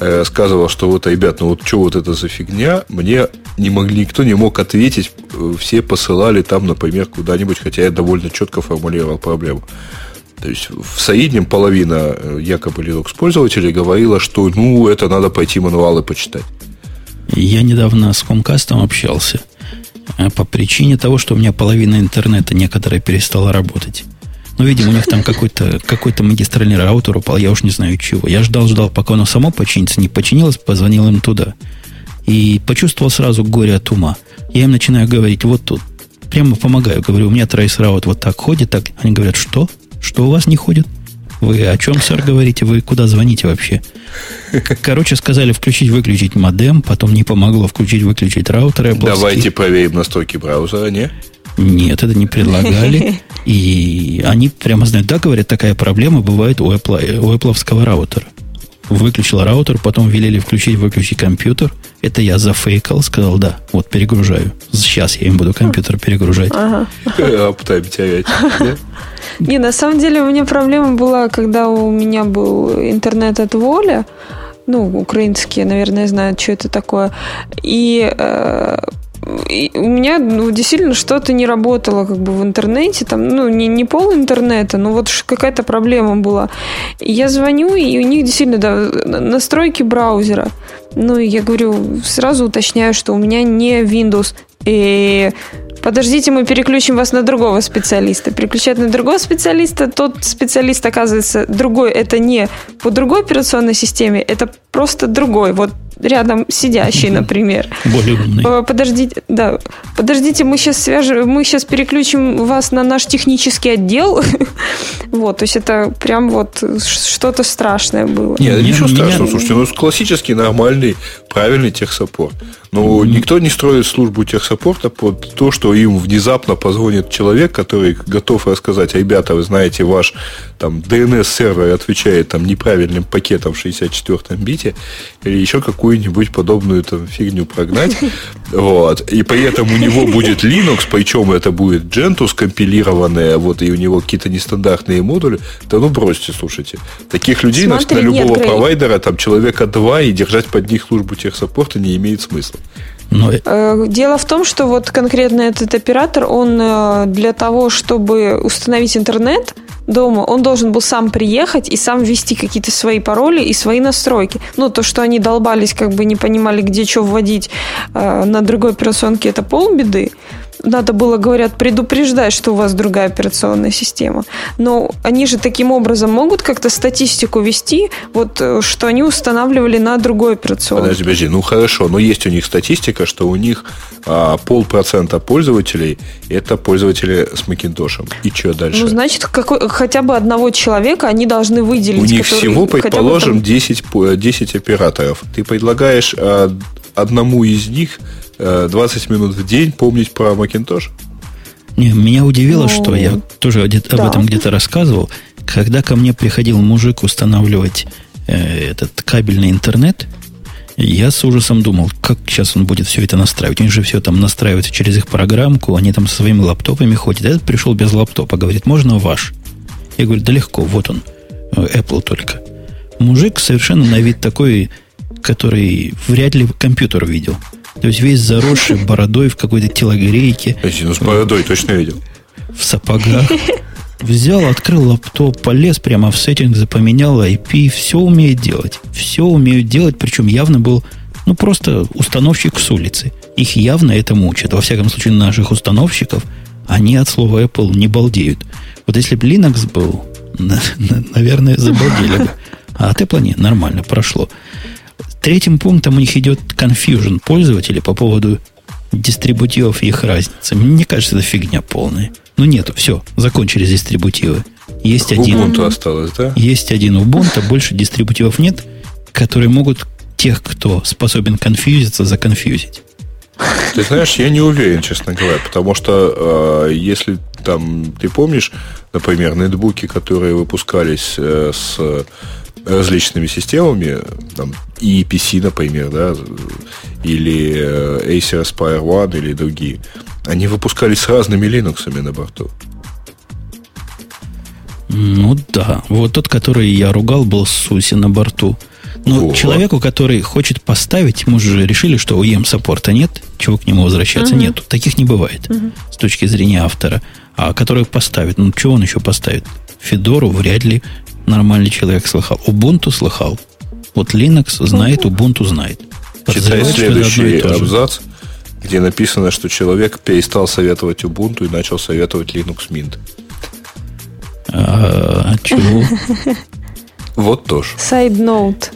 э, сказывал, что вот, ребят, ну вот что вот это за фигня, мне не могли, никто не мог ответить, все посылали там, например, куда-нибудь, хотя я довольно четко формулировал проблему. То есть в среднем половина якобы Linux пользователей говорила, что ну это надо пойти мануалы почитать. Я недавно с Comcast общался э, по причине того, что у меня половина интернета некоторая перестала работать. Ну, видимо, у них там какой-то какой магистральный раутер упал, я уж не знаю чего. Я ждал, ждал, пока оно само починится. Не починилось, позвонил им туда. И почувствовал сразу горе от ума. Я им начинаю говорить, вот тут. Прямо помогаю. Говорю, у меня traceroute вот так ходит, так. Они говорят, что? Что у вас не ходит? Вы о чем, сэр, говорите? Вы куда звоните вообще? Короче, сказали включить-выключить модем, потом не помогло включить-выключить раутер. Давайте проверим настройки браузера, не? Нет, это не предлагали. *laughs* И они прямо знают, да, говорят, такая проблема бывает у Apple, у Apple раутера. Выключил раутер, потом велели включить-выключить компьютер. Это я зафейкал, сказал, да, вот перегружаю. Сейчас я им буду компьютер перегружать. Ага. *laughs* Аптайм терять. Не, на самом деле у меня проблема была, когда у меня был интернет от воли. Ну, украинские, наверное, знают, что это такое. И э, и у меня ну, действительно что-то не работало как бы в интернете, там, ну, не, не пол интернета, но вот какая-то проблема была. И я звоню, и у них действительно да, настройки браузера. Ну, и я говорю, сразу уточняю, что у меня не Windows. И подождите, мы переключим вас на другого специалиста. Переключать на другого специалиста, тот специалист оказывается другой. Это не по другой операционной системе, это просто другой. Вот рядом сидящий, например. Более умный. Э, подождите, да, подождите, мы сейчас свяжем, мы сейчас переключим вас на наш технический отдел. *laughs* вот, то есть это прям вот что-то страшное было. Нет, ничего страшного, слушайте, ну классический, нормальный, правильный техсаппорт. Но mm-hmm. никто не строит службу техсаппорта под то, что им внезапно позвонит человек, который готов рассказать, ребята, вы знаете, ваш там DNS-сервер отвечает там неправильным пакетом в 64-м бите, или еще какую-нибудь подобную там фигню прогнать. *laughs* Вот. И при этом у него будет Linux, причем это будет Gentoo скомпилированное, вот, и у него какие-то нестандартные модули. Да ну бросьте, слушайте. Таких людей Смотри, на, на любого нет, провайдера, там человека два, и держать под них службу техсаппорта не имеет смысла. Но... Э, дело в том, что вот конкретно этот оператор, он э, для того, чтобы установить интернет дома, он должен был сам приехать и сам ввести какие-то свои пароли и свои настройки. Ну, то, что они долбались, как бы не понимали, где что вводить э, на другой операционке, это полбеды. Надо было, говорят, предупреждать, что у вас другая операционная система. Но они же таким образом могут как-то статистику вести, вот э, что они устанавливали на другой операционной. Подожди, подожди, ну хорошо, но есть у них статистика, что у них а, полпроцента пользователей это пользователи с Макинтошем. И что дальше? Ну, значит, какой, хотя бы одного человека они должны выделить. У них всего, предположим, там... 10, 10 операторов. Ты предлагаешь а, одному из них 20 э, минут в день помнить про Macintosh? Не, меня удивило, ну, что я тоже об да. этом где-то рассказывал. Когда ко мне приходил мужик устанавливать э, этот кабельный интернет, я с ужасом думал, как сейчас он будет все это настраивать. У них же все там настраивается через их программку, они там со своими лаптопами ходят. Этот пришел без лаптопа, говорит, можно ваш? Я говорю, да легко, вот он, э, Apple только. Мужик совершенно на вид такой, который вряд ли компьютер видел. То есть весь заросший бородой в какой-то телогрейке. Ну, с бородой точно видел. В сапогах. Взял, открыл лаптоп, полез прямо в сеттинг, запоменял IP, все умеет делать. Все умеют делать, причем явно был, ну, просто установщик с улицы. Их явно это мучает. Во всяком случае, наших установщиков, они от слова Apple не балдеют. Вот если бы Linux был, *laughs* наверное, забалдели бы. А от Apple нет, нормально, прошло. Третьим пунктом у них идет confusion пользователей по поводу дистрибутивов и их разницы. Мне кажется, это фигня полная. Ну нету, все, закончились дистрибутивы. Есть один. Ubuntu осталось, да? Есть один Ubuntu, *laughs* больше дистрибутивов нет, которые могут тех, кто способен конфьюзиться, законфьюзить. Ты знаешь, я не уверен, честно говоря, потому что э, если там, ты помнишь, например, нетбуки, которые выпускались э, с различными системами, там, и PC, например, да, или э, Acer Aspire One, или другие, они выпускались с разными Linux на борту. Ну да. Вот тот, который я ругал, был Суси на борту. Но вот. человеку, который хочет поставить, мы же решили, что у EM саппорта нет, чего к нему возвращаться угу. нету. Таких не бывает угу. с точки зрения автора. А который поставит, ну чего он еще поставит? Федору вряд ли нормальный человек слыхал. Ubuntu слыхал. Вот Linux знает, Ubuntu знает. Читай следующий абзац, где написано, что человек перестал советовать Ubuntu и начал советовать Linux Mint. А, а чего? *laughs* Вот тоже. Side note.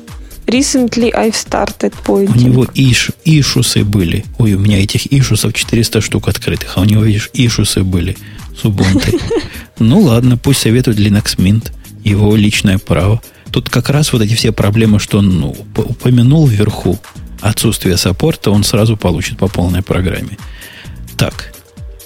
Recently I've started pointing. У него иш, ишусы были. Ой, у меня этих ишусов 400 штук открытых, а у него, видишь, ишусы были с Ubuntu. *laughs* Ну ладно, пусть советует Linux Mint его личное право. Тут как раз вот эти все проблемы, что он ну, упомянул вверху, отсутствие саппорта, он сразу получит по полной программе. Так,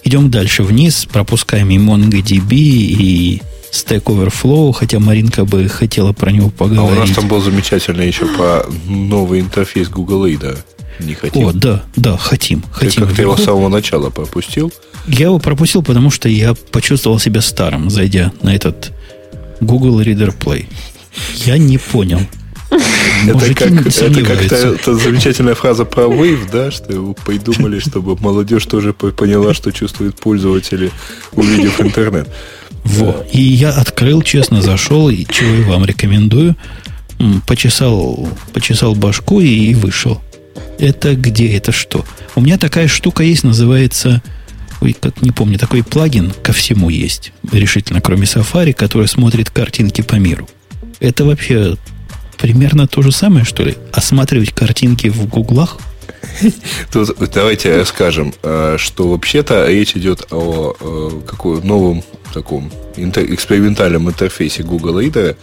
идем дальше вниз, пропускаем и MongoDB, и Stack Overflow, хотя Маринка бы хотела про него поговорить. А у нас там был замечательный еще по новый интерфейс Google Aid, Не хотим. О, да, да, хотим. Хотим ты его с самого начала пропустил? Я его пропустил, потому что я почувствовал себя старым, зайдя на этот Google Reader Play. Я не понял. Это как, это как та, та замечательная фраза про Wave, да, что вы придумали, чтобы молодежь тоже поняла, что чувствуют пользователи, увидев интернет. Во. И я открыл, честно, зашел, и чего и вам рекомендую. Почесал, почесал башку и, и вышел. Это где, это что? У меня такая штука есть, называется Ой, как не помню, такой плагин ко всему есть, решительно, кроме Safari, который смотрит картинки по миру. Это вообще примерно то же самое, что ли? Осматривать картинки в гуглах? *laughs* Тут давайте скажем, э, что вообще-то речь идет о э, каком новом таком экспериментальном интерфейсе Google Reader,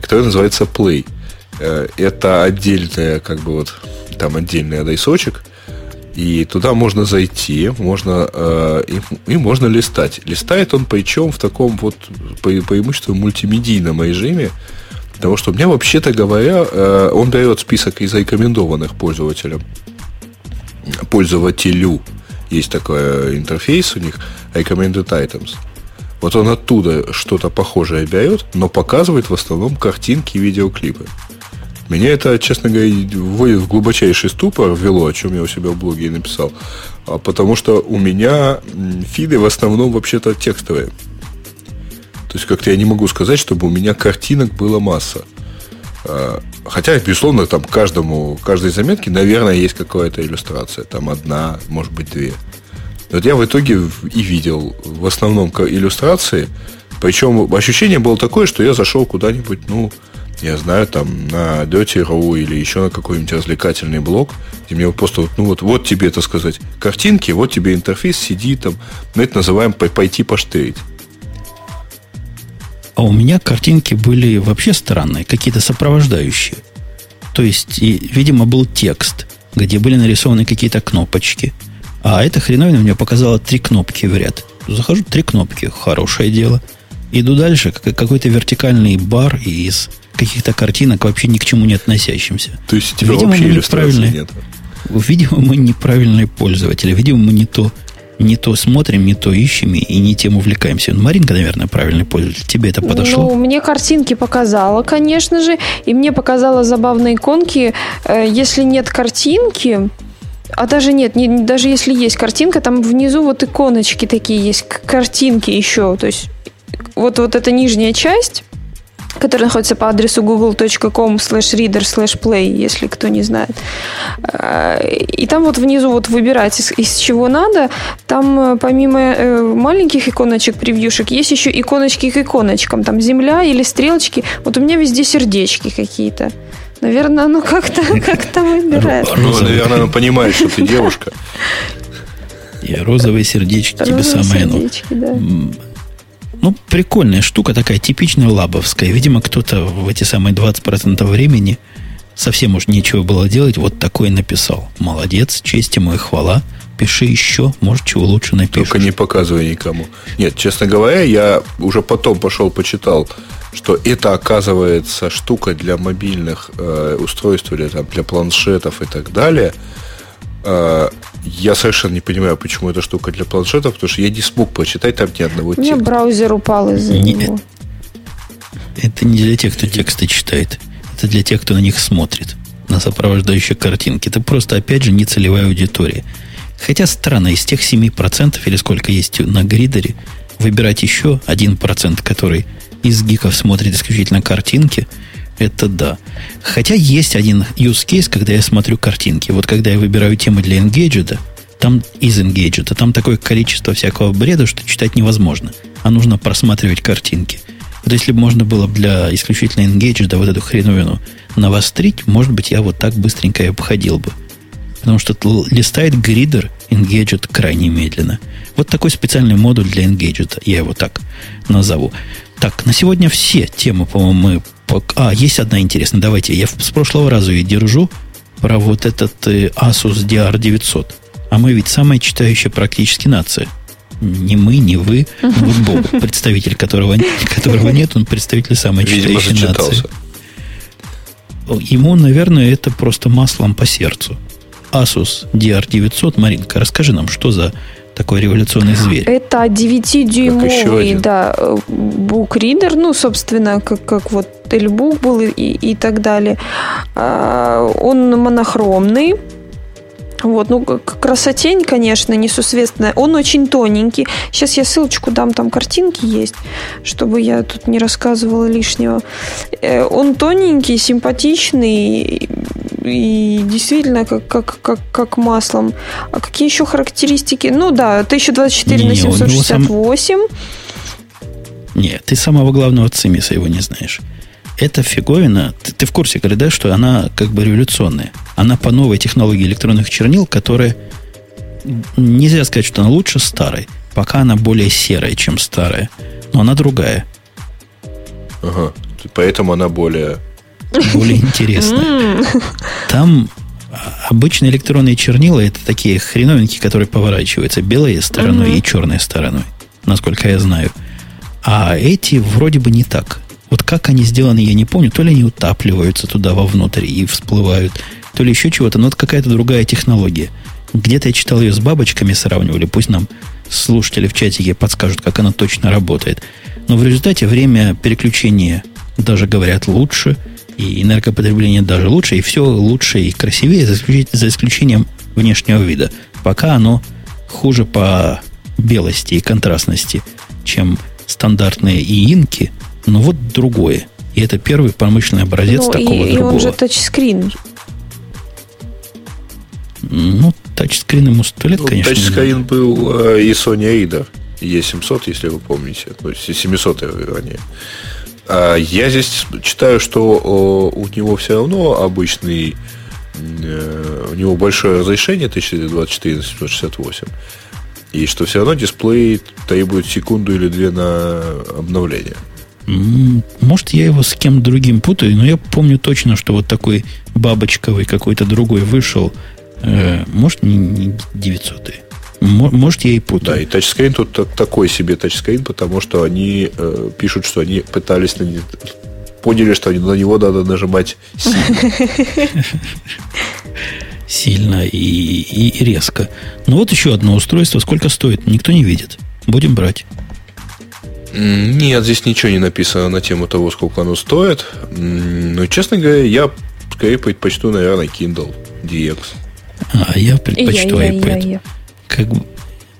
который называется Play. Э, это отдельная, как бы вот, там отдельный адресочек, и туда можно зайти, можно, э, и, и можно листать. Листает он причем в таком вот по, преимущественно мультимедийном режиме, потому что у меня, вообще-то говоря, э, он дает список из рекомендованных пользователям, пользователю. Есть такой интерфейс у них, Recommended Items. Вот он оттуда что-то похожее берет, но показывает в основном картинки и видеоклипы. Меня это, честно говоря, вводит в глубочайший ступор, ввело, о чем я у себя в блоге и написал. А потому что у меня фиды в основном вообще-то текстовые. То есть как-то я не могу сказать, чтобы у меня картинок было масса. А, хотя, безусловно, там каждому, каждой заметке, наверное, есть какая-то иллюстрация. Там одна, может быть, две. Вот я в итоге и видел в основном иллюстрации, причем ощущение было такое, что я зашел куда-нибудь, ну, я знаю, там, на Dirty.ru или еще на какой-нибудь развлекательный блог, где мне просто, ну, вот, вот тебе, это сказать, картинки, вот тебе интерфейс, сиди там, мы это называем пойти поштырить. А у меня картинки были вообще странные, какие-то сопровождающие. То есть, и, видимо, был текст, где были нарисованы какие-то кнопочки. А эта хреновина мне показала три кнопки в ряд. Захожу, три кнопки, хорошее дело. Иду дальше, какой-то вертикальный бар из каких-то картинок, вообще ни к чему не относящимся. То есть у тебя видимо, вообще иллюстрации нет? Видимо, мы неправильные пользователи. Видимо, мы не то не то смотрим, не то ищем и не тем увлекаемся. Ну, Маринка, наверное, правильный пользователь. Тебе это подошло? Ну, мне картинки показала, конечно же, и мне показала забавные иконки. Э, если нет картинки, а даже нет, не, даже если есть картинка, там внизу вот иконочки такие есть, картинки еще. То есть вот, вот эта нижняя часть, который находится по адресу google.com slash reader slash play, если кто не знает. Э, и там вот внизу вот выбирать, из, из чего надо. Там э, помимо э, маленьких иконочек, превьюшек, есть еще иконочки к иконочкам. Там земля или стрелочки. Вот у меня везде сердечки какие-то. Наверное, оно как-то *laughs* как выбирает. Ну, наверное, оно понимает, что ты девушка. И розовые сердечки тебе самое. Ну, да. Ну, прикольная штука такая, типичная лабовская. Видимо, кто-то в эти самые 20% времени совсем уж нечего было делать, вот такой написал. Молодец, честь ему и хвала. Пиши еще, может, чего лучше напишешь. Только не показывай никому. Нет, честно говоря, я уже потом пошел почитал, что это, оказывается, штука для мобильных э, устройств или там, для планшетов и так далее – я совершенно не понимаю, почему эта штука для планшетов, потому что я не смог прочитать там ни одного текста. У меня браузер упал из-за него. Это не для тех, кто тексты читает. Это для тех, кто на них смотрит. На сопровождающие картинки. Это просто, опять же, не целевая аудитория. Хотя странно, из тех 7% или сколько есть на гридере, выбирать еще 1%, который из гиков смотрит исключительно картинки – это да. Хотя есть один use case, когда я смотрю картинки. Вот когда я выбираю темы для Engaged, там из Engaged, там такое количество всякого бреда, что читать невозможно. А нужно просматривать картинки. Вот если бы можно было для исключительно Engaged вот эту хреновину навострить, может быть, я вот так быстренько и обходил бы. Потому что листает гридер Engaged крайне медленно. Вот такой специальный модуль для Engaged, я его так назову. Так, на сегодня все темы, по-моему, мы а, есть одна интересная. Давайте, я с прошлого раза ее держу про вот этот э, Asus DR900. А мы ведь самая читающая практически нация. Не мы, не вы. Вот Бог, *laughs* представитель которого, которого нет, он представитель самой Видимо, читающей нации. Ему, наверное, это просто маслом по сердцу. Asus DR900. Маринка, расскажи нам, что за такой революционный зверь. Это 9-дюймовый, да, букридер, ну, собственно, как, как вот Эльбук был и, и так далее. А, он монохромный, вот, ну, красотень, конечно, несусветственная. Он очень тоненький. Сейчас я ссылочку дам, там картинки есть, чтобы я тут не рассказывала лишнего. Э, он тоненький, симпатичный и действительно как, как, как, как маслом. А какие еще характеристики? Ну да, 1024 не, на 768. Сам... Нет, ты самого главного цимиса его не знаешь эта фиговина, ты, ты в курсе, говорит, да, что она как бы революционная. Она по новой технологии электронных чернил, которая нельзя сказать, что она лучше старой. Пока она более серая, чем старая. Но она другая. Ага. Поэтому она более... Более интересная. Там обычные электронные чернила это такие хреновинки, которые поворачиваются белой стороной и черной стороной, насколько я знаю. А эти вроде бы не так. Вот как они сделаны, я не помню. То ли они утапливаются туда вовнутрь и всплывают, то ли еще чего-то. Но это какая-то другая технология. Где-то я читал ее с бабочками сравнивали. Пусть нам слушатели в чатике подскажут, как она точно работает. Но в результате время переключения даже говорят лучше, и энергопотребление даже лучше, и все лучше и красивее, за исключением внешнего вида. Пока оно хуже по белости и контрастности, чем стандартные иинки, но вот другое. И это первый промышленный образец ну, такого и, другого. И он же тачскрин. Ну, тачскрин ему сто лет, ну, конечно. Тачскрин был э, и Sony Reader E700, если вы помните. То есть 700 вернее. А я здесь читаю, что у него все равно обычный э, у него большое разрешение 1024 на 768 и что все равно дисплей требует секунду или две на обновление. Может, я его с кем другим путаю, но я помню точно, что вот такой бабочковый какой-то другой вышел. Э, может, не 900 может, я и путаю. Да, и тачскрин тут такой себе тачскрин, потому что они э, пишут, что они пытались на поняли, что на него надо нажимать сильно. Сильно и, и резко. Ну вот еще одно устройство. Сколько стоит? Никто не видит. Будем брать. Нет, здесь ничего не написано на тему того, сколько оно стоит. Но, честно говоря, я скорее предпочту, наверное, Kindle DX. А я предпочту я, iPad. Я, я, я. Как бы...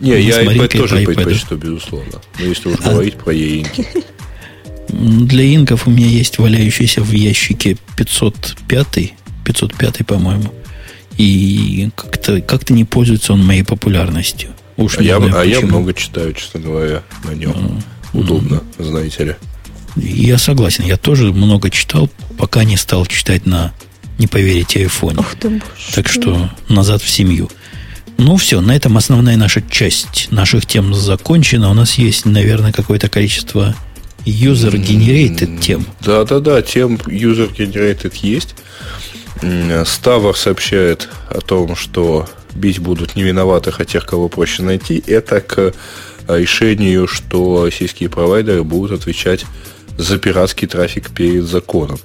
Не, я iPad тоже iPad. предпочту, безусловно. Но если уж а... говорить про e-инки. Для инков у меня есть валяющийся в ящике 505, 505, по-моему. И как-то как не пользуется он моей популярностью. Уж а, я, знаю, а я много читаю, честно говоря, на нем. А, удобно, mm знаете ли. Я согласен, я тоже много читал, пока не стал читать на, не поверите, айфоне. Ох ты, боже. Так что назад в семью. Ну все, на этом основная наша часть наших тем закончена. У нас есть, наверное, какое-то количество user-generated тем. Да-да-да, тем user-generated есть. Ставр сообщает о том, что бить будут не виноватых, а тех, кого проще найти. Это к решению, что российские провайдеры будут отвечать за пиратский трафик перед законом.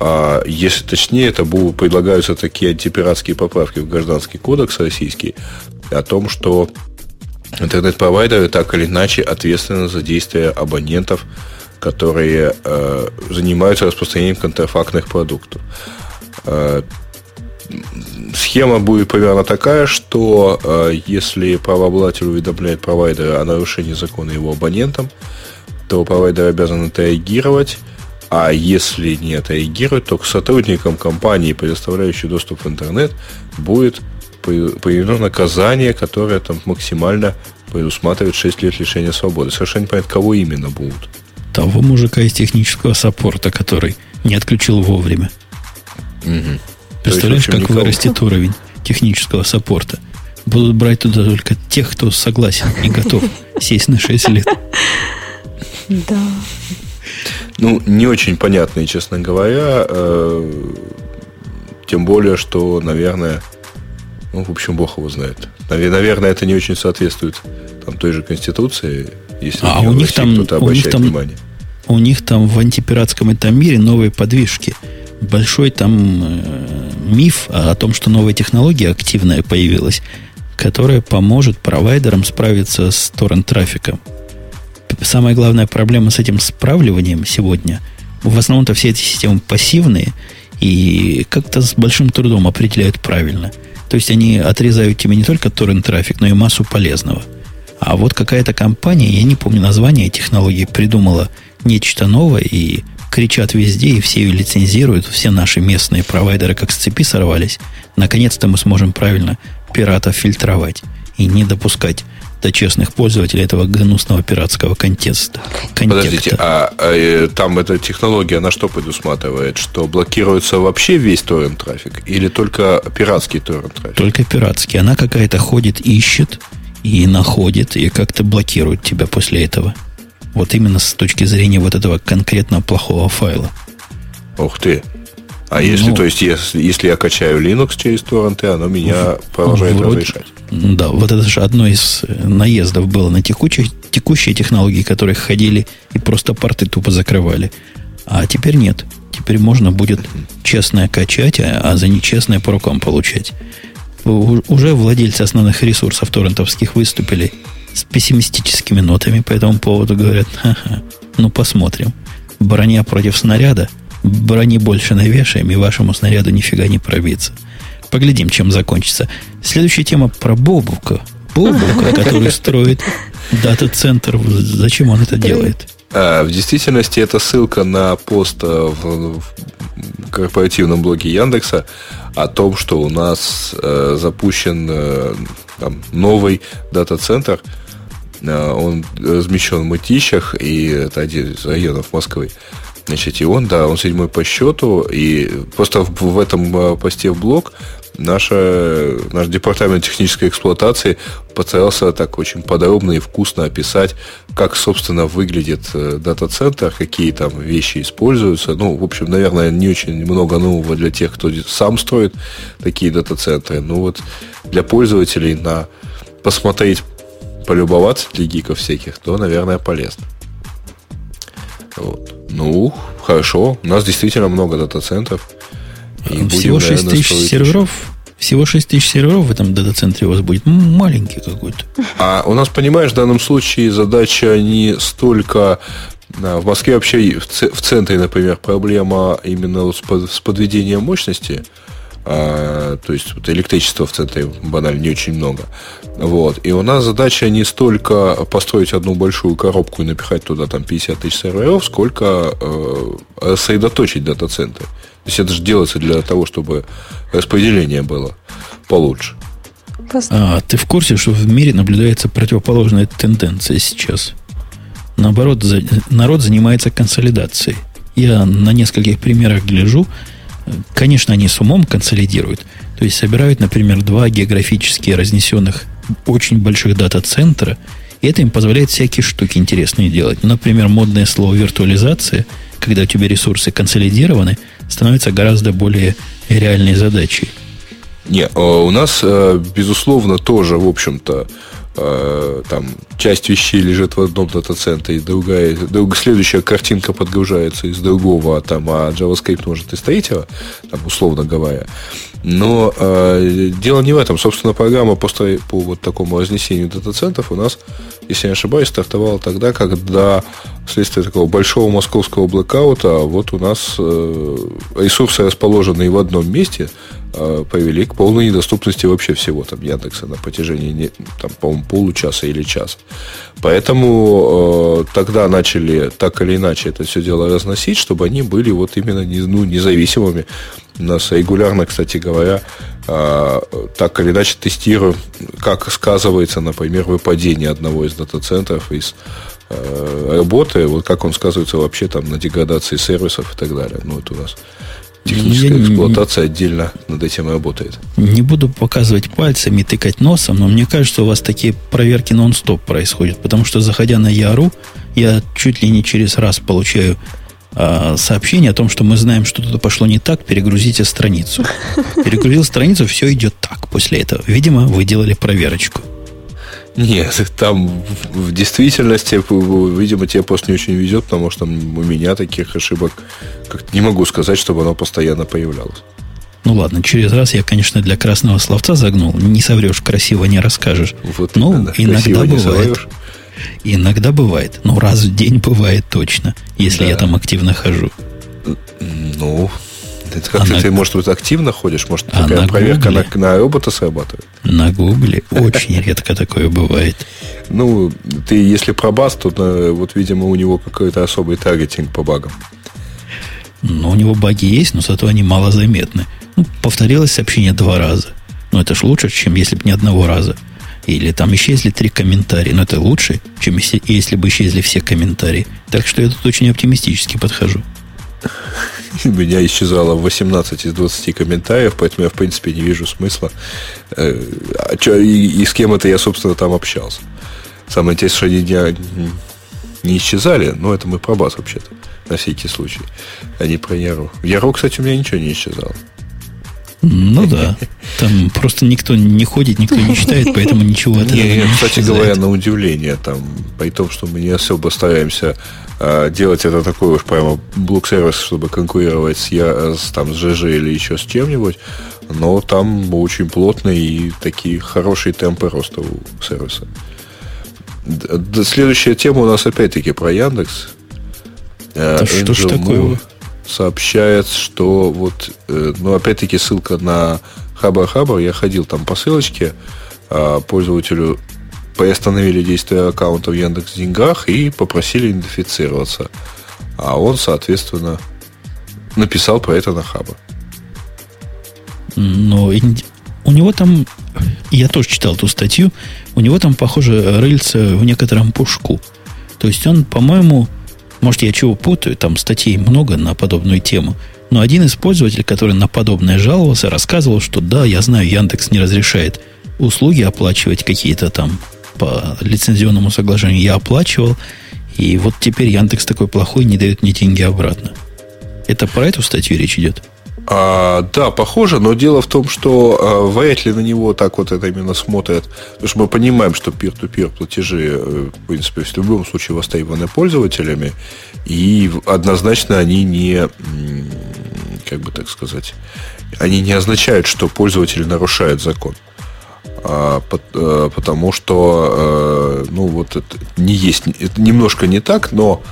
А если точнее, это будут, предлагаются такие антипиратские поправки в Гражданский кодекс российский о том, что интернет-провайдеры так или иначе ответственны за действия абонентов, которые э, занимаются распространением контрафактных продуктов. Э, схема будет примерно такая, что э, если правообладатель уведомляет провайдера о нарушении закона его абонентам, то провайдер обязан отреагировать, а если не отреагировать, то к сотрудникам компании, предоставляющей доступ в интернет, будет приведено наказание, которое там максимально предусматривает 6 лет лишения свободы. Совершенно не понятно, кого именно будут. Того мужика из технического саппорта, который не отключил вовремя. Угу. Представляешь, есть, как никого. вырастет уровень технического саппорта? Будут брать туда только тех, кто согласен и готов *laughs* сесть на 6 лет. Да. Ну, не очень понятные, честно говоря. Э, тем более, что, наверное, ну, в общем, Бог его знает. Наверное, это не очень соответствует там, той же Конституции, если а у них там, кто-то обращает у них там, внимание. У них там в антипиратском этом мире новые подвижки – большой там э, миф о том, что новая технология активная появилась, которая поможет провайдерам справиться с торрент-трафиком. Самая главная проблема с этим справливанием сегодня, в основном-то все эти системы пассивные и как-то с большим трудом определяют правильно. То есть они отрезают тебе не только торрент-трафик, но и массу полезного. А вот какая-то компания, я не помню название технологии, придумала нечто новое и кричат везде, и все ее лицензируют, все наши местные провайдеры как с цепи сорвались. Наконец-то мы сможем правильно пиратов фильтровать и не допускать до честных пользователей этого гнусного пиратского контекста. Подождите, а, а там эта технология на что предусматривает? Что блокируется вообще весь торрент-трафик? Или только пиратский торрент-трафик? Только пиратский. Она какая-то ходит, ищет и находит, и как-то блокирует тебя после этого. Вот именно с точки зрения вот этого конкретно плохого файла. Ух ты. А если, ну, то есть, если, если я качаю Linux через торренты, оно меня продолжает вроде, разрешать? Да, вот это же одно из э, наездов было на текущие, текущие технологии, которые ходили и просто порты тупо закрывали. А теперь нет. Теперь можно будет честное качать, а, а за нечестное по рукам получать. Уже владельцы основных ресурсов торрентовских выступили с пессимистическими нотами по этому поводу говорят, ха-ха, ну посмотрим. Броня против снаряда, брони больше навешаем, и вашему снаряду нифига не пробиться. Поглядим, чем закончится. Следующая тема про Бобука. Бобука, *laughs* который строит дата-центр. Зачем он это делает? А, в действительности это ссылка на пост в, в корпоративном блоге Яндекса о том, что у нас э, запущен э, там, новый дата-центр. Э, он размещен в Мытищах, и это один из районов Москвы. Значит, и он, да, он седьмой по счету, и просто в, этом э, посте в блог наша, наш департамент технической эксплуатации постарался так очень подробно и вкусно описать, как, собственно, выглядит э, дата-центр, какие там вещи используются. Ну, в общем, наверное, не очень много нового для тех, кто сам строит такие дата-центры. Ну, вот для пользователей на посмотреть, полюбоваться для гиков всяких, то, наверное, полезно. Вот. Ну, хорошо. У нас действительно много дата-центров. И всего будем, 6 тысяч серверов? Всего 6 тысяч серверов в этом дата-центре у вас будет маленький какой-то. А у нас, понимаешь, в данном случае задача не столько в Москве вообще в центре, например, проблема именно с подведением мощности. А, то есть вот электричества в центре банально не очень много. Вот. И у нас задача не столько построить одну большую коробку и напихать туда там 50 тысяч серверов, сколько э, сосредоточить дата-центры. То есть это же делается для того, чтобы распределение было получше. А, ты в курсе, что в мире наблюдается противоположная тенденция сейчас? Наоборот, за, народ занимается консолидацией. Я на нескольких примерах гляжу. Конечно, они с умом консолидируют. То есть собирают, например, два географически разнесенных очень больших дата-центра, и это им позволяет всякие штуки интересные делать. Ну, например, модное слово виртуализация, когда у тебя ресурсы консолидированы – становится гораздо более реальной задачей. Не, э, у нас, э, безусловно, тоже, в общем-то, э, там часть вещей лежит в одном дата-центре, и другая, друг, следующая картинка подгружается из другого, а там, а JavaScript может из третьего, там, условно говоря. Но э, дело не в этом. Собственно, программа по, по вот такому разнесению дата-центров у нас, если я не ошибаюсь, стартовала тогда, когда вследствие такого большого московского блэкаута вот у нас э, ресурсы, расположенные в одном месте, э, привели к полной недоступности вообще всего там Яндекса на протяжении, там, по-моему, получаса или час. Поэтому э, тогда начали так или иначе это все дело разносить, чтобы они были вот именно ну, независимыми. Нас регулярно, кстати говоря, э, так или иначе тестируем, как сказывается, например, выпадение одного из дата-центров из э, работы, вот как он сказывается вообще там на деградации сервисов и так далее. Ну, это у нас Техническая я эксплуатация не, отдельно над этим работает. Не буду показывать пальцами, тыкать носом, но мне кажется, у вас такие проверки нон-стоп происходят. Потому что, заходя на Яру, я чуть ли не через раз получаю а, сообщение о том, что мы знаем, что что-то пошло не так, перегрузите страницу. *laughs* Перегрузил страницу, все идет так после этого. Видимо, вы делали проверочку. Нет, там в действительности, видимо, тебе просто не очень везет, потому что у меня таких ошибок как не могу сказать, чтобы оно постоянно появлялось. Ну ладно, через раз я, конечно, для красного словца загнул. Не соврешь, красиво не расскажешь. Вот ну, именно, иногда бывает. Иногда бывает. Ну, раз в день бывает точно, если да. я там активно хожу. Ну, это как а ты, на... может, вот активно ходишь? Может, а такая на проверка на, на робота срабатывает? На Гугле *laughs* очень редко такое бывает. Ну, ты, если про бас, то, вот, видимо, у него какой-то особый таргетинг по багам. Ну, у него баги есть, но зато они малозаметны. Ну, повторилось сообщение два раза. Но это ж лучше, чем если бы не одного раза. Или там исчезли три комментария. Но это лучше, чем если, если бы исчезли все комментарии. Так что я тут очень оптимистически подхожу. У меня исчезало 18 из 20 комментариев, поэтому я, в принципе, не вижу смысла. Э, а чё, и, и с кем это я, собственно, там общался. Самое интересное, что они не, не исчезали, но это мы про бас вообще-то, на всякий случай, а не про Яру. Яру, кстати, у меня ничего не исчезало. Ну да. Там просто никто не ходит, никто не читает, поэтому ничего от этого не, Кстати говоря, на удивление, там, при том, что мы не особо стараемся а, делать это такой уж прямо блок-сервис, чтобы конкурировать с, я, с, там, с ЖЖ или еще с чем-нибудь, но там очень плотные и такие хорошие темпы роста у сервиса. Следующая тема у нас опять-таки про Яндекс. Да что ж такое? Сообщает, что вот, э, ну, опять-таки, ссылка на Хабар Хабар. Я ходил там по ссылочке, а, пользователю приостановили действие аккаунта в Яндекс Деньгах и попросили идентифицироваться. А он, соответственно, написал про это на Хаба. Но у него там, я тоже читал эту статью, у него там, похоже, рыльца в некотором пушку. То есть он, по-моему, может, я чего путаю, там статей много на подобную тему. Но один из пользователей, который на подобное жаловался, рассказывал, что да, я знаю, Яндекс не разрешает услуги оплачивать какие-то там по лицензионному соглашению. Я оплачивал, и вот теперь Яндекс такой плохой, не дает мне деньги обратно. Это про эту статью речь идет? А, да, похоже, но дело в том, что а, вряд ли на него так вот это именно смотрят. Потому что мы понимаем, что peer-to-peer платежи, э, в принципе, в любом случае востребованы пользователями, и однозначно они не, как бы так сказать, они не означают, что пользователи нарушают закон. А, э, потому что, э, ну, вот это не есть, это немножко не так, но